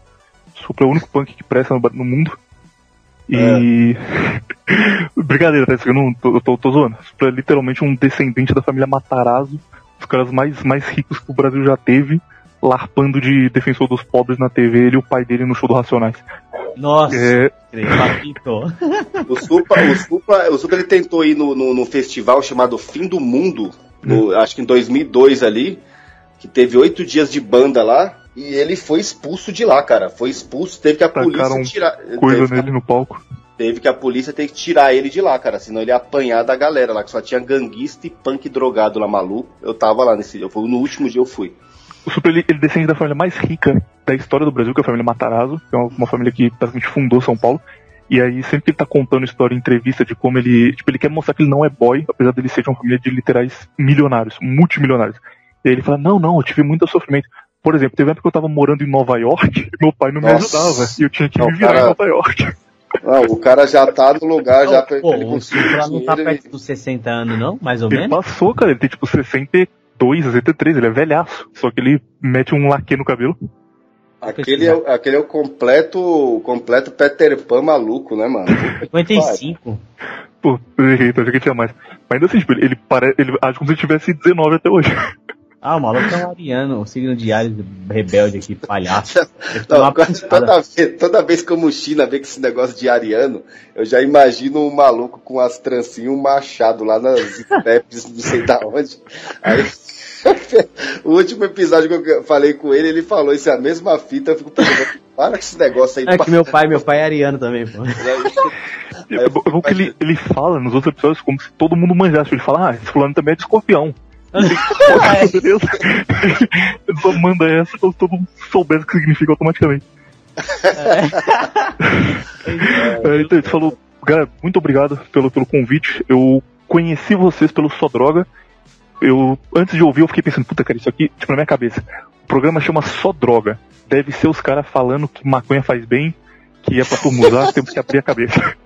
Supla é o único punk que presta no, no mundo. E. É. Brincadeira, tá? Eu não tô, tô, tô zoando. É literalmente um descendente da família Matarazzo. Os caras mais, mais ricos que o Brasil já teve, larpando de defensor dos pobres na TV, ele e o pai dele no show do Racionais. Nossa, É, O Supa, o Supa, o Supa ele tentou ir no, no, no festival chamado Fim do Mundo, no- acho que em 2002 ali, que teve oito dias de banda lá, e ele foi expulso de lá, cara. Foi expulso, teve que a Tacaram polícia tirar. coisa teve, a- nele no palco. teve que a polícia ter que tirar ele de lá, cara. Senão ele ia apanhar da galera lá, que só tinha ganguista e punk drogado lá maluco. Eu tava lá nesse dia. No último dia eu fui. O Super ele, ele descende da família mais rica da história do Brasil, que é a família Matarazzo, que é uma, uma família que basicamente fundou São Paulo. E aí, sempre que ele tá contando história em entrevista de como ele. Tipo, ele quer mostrar que ele não é boy, apesar dele ser de uma família de literais milionários, multimilionários. E aí ele fala: Não, não, eu tive muito sofrimento. Por exemplo, teve uma época que eu tava morando em Nova York meu pai não me Nossa. ajudava. E eu tinha que Não, me virar cara- em Nova York. Não, o cara já tá no lugar, já pra Pô, ele o Supra não tá perto dos 60 anos, não? Mais ou Ele menos? passou, cara, ele tem tipo 62, 63, ele é velhaço. Só que ele mete um laque no cabelo. Aquele é, o- aquele é o completo, completo Peter Pan maluco, né, mano? 55. Pô, eu errei, achei que tinha mais. Mas ainda assim, tipo, ele, ele parece. Ele age como se ele tivesse 19 até hoje. Ah, o maluco é um ariano, o signo de Ares rebelde aqui, palhaço. Não, toda, vez, toda vez que o Mochila vê com esse negócio de ariano, eu já imagino um maluco com as trancinhas, um machado lá nas steps, não sei da onde. Aí, o último episódio que eu falei com ele, ele falou isso é a mesma fita, eu fico pensando, para com esse negócio aí. É que meu pai, meu pai é ariano também, pô. É, é bom que ele, ele fala nos outros episódios como se todo mundo manjasse. Ele fala, ah, esse fulano também é de escorpião. Beleza? Ele só manda essa se todo mundo soubesse o que significa automaticamente. É, então, ele falou, galera, muito obrigado pelo, pelo convite. Eu conheci vocês pelo Só Droga. Eu, antes de ouvir, eu fiquei pensando, puta, cara, isso aqui, tipo, na minha cabeça. O programa chama Só Droga. Deve ser os caras falando que maconha faz bem, que é pra turma usar, temos que abrir a cabeça.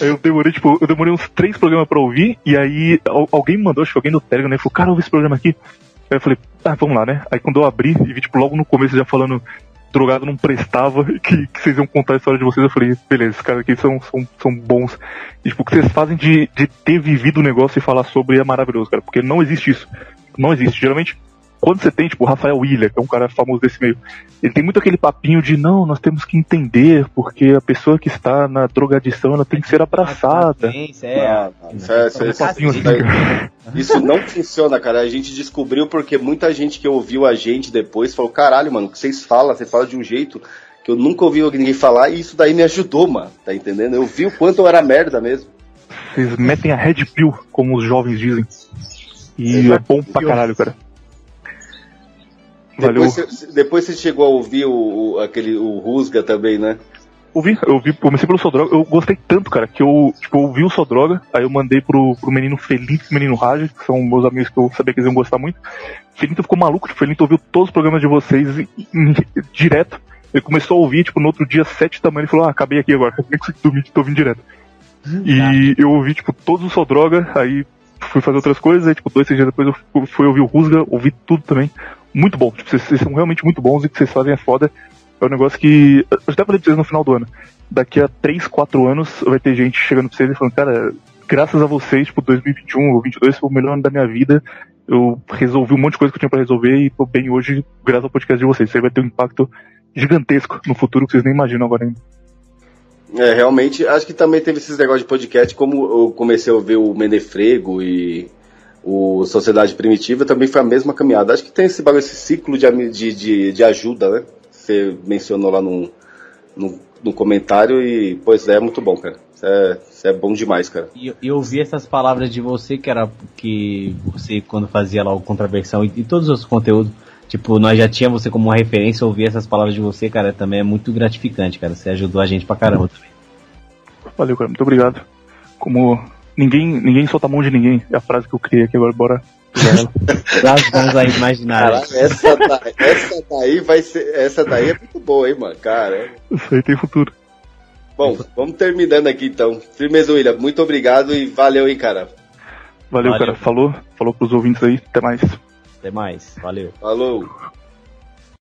Eu demorei, tipo, eu demorei uns três programas pra ouvir, e aí al- alguém me mandou, acho que alguém do Telegram, né? Falou, cara, ouve esse programa aqui. Aí eu falei, ah, vamos lá, né? Aí quando eu abri e vi, tipo, logo no começo já falando drogado não prestava, que, que vocês iam contar a história de vocês, eu falei, beleza, esses caras aqui são, são, são bons. E, tipo, o que vocês fazem de, de ter vivido o negócio e falar sobre é maravilhoso, cara, porque não existe isso. Não existe. Geralmente, quando você tem, tipo, o Rafael William, que é um cara famoso desse meio, ele tem muito aquele papinho de não, nós temos que entender, porque a pessoa que está na drogadição, ela tem que ser abraçada. É, isso, é- isso é- assim, isso não funciona, cara. A gente descobriu porque muita gente que ouviu a gente depois falou: caralho, mano, o que vocês falam? Você fala de um jeito que eu nunca ouvi ninguém falar e isso daí me ajudou, mano. Tá entendendo? Eu vi o quanto eu era merda mesmo. Vocês metem a Red Pill, como os jovens dizem. E é bom pra caralho, cara. Valeu. Depois você, depois você chegou a ouvir o, o- aquele, o Rusga também, né? Ouvi, eu vi, comecei pelo Sodroga, eu gostei tanto, cara, que eu, tipo, eu ouvi o Sodroga, aí eu mandei pro, pro menino Felinto e pro menino Raj, que são meus amigos que eu sabia que eles iam gostar muito. Felinto ficou maluco, tipo, Felinto ouviu todos os programas de vocês e- e- direto. Ele começou a ouvir, tipo, no outro dia, sete da manhã, ele falou, ah, acabei aqui agora, nem consegui dormir, tô ouvindo direto. E eu ouvi, tipo, todos os Sodroga, aí fui fazer outras coisas, aí, tipo, dois, três dias depois eu fu- fui ouvir o Rusga, ouvi tudo também. Muito bom, tipo, vocês, vocês são realmente muito bons e o que vocês fazem é foda. É um negócio que. Eu até falei pra vocês no final do ano. Daqui a 3, 4 anos vai ter gente chegando pra vocês e falando, cara, graças a vocês, tipo, 2021 ou 2022 foi o melhor ano da minha vida. Eu resolvi um monte de coisa que eu tinha pra resolver e tô bem hoje, graças ao podcast de vocês. Isso aí vai ter um impacto gigantesco no futuro que vocês nem imaginam agora ainda. É, realmente, acho que também teve esses negócios de podcast, como eu comecei a ouvir o Menefrego e o Sociedade Primitiva, também foi a mesma caminhada. Acho que tem esse bagulho, esse ciclo de, de, de, de ajuda, né? Você mencionou lá no, no, no comentário e, pois é, muito bom, cara. Isso é, isso é bom demais, cara. E eu- eu ouvi essas palavras de você, que era que você, quando fazia lá o Contraversão e, e todos os outros conteúdos, tipo, nós já tínhamos você como uma referência, ouvir essas palavras de você, cara, também é muito gratificante, cara. Você ajudou a gente pra caramba também. Valeu, cara, muito obrigado. Como ninguém, ninguém solta a mão de ninguém, é a frase que eu criei aqui agora, bora as mãos aí imaginárias. Caralho, essa, da- essa daí vai ser. Essa daí é muito boa, hein, mano? Cara. Isso aí tem futuro. Bom, vamos terminando aqui então. Firmeza, William. Muito obrigado e valeu, hein, cara. Valeu, Valeu. cara. Falou, falou pros ouvintes aí, até mais. Até mais. Valeu. Falou.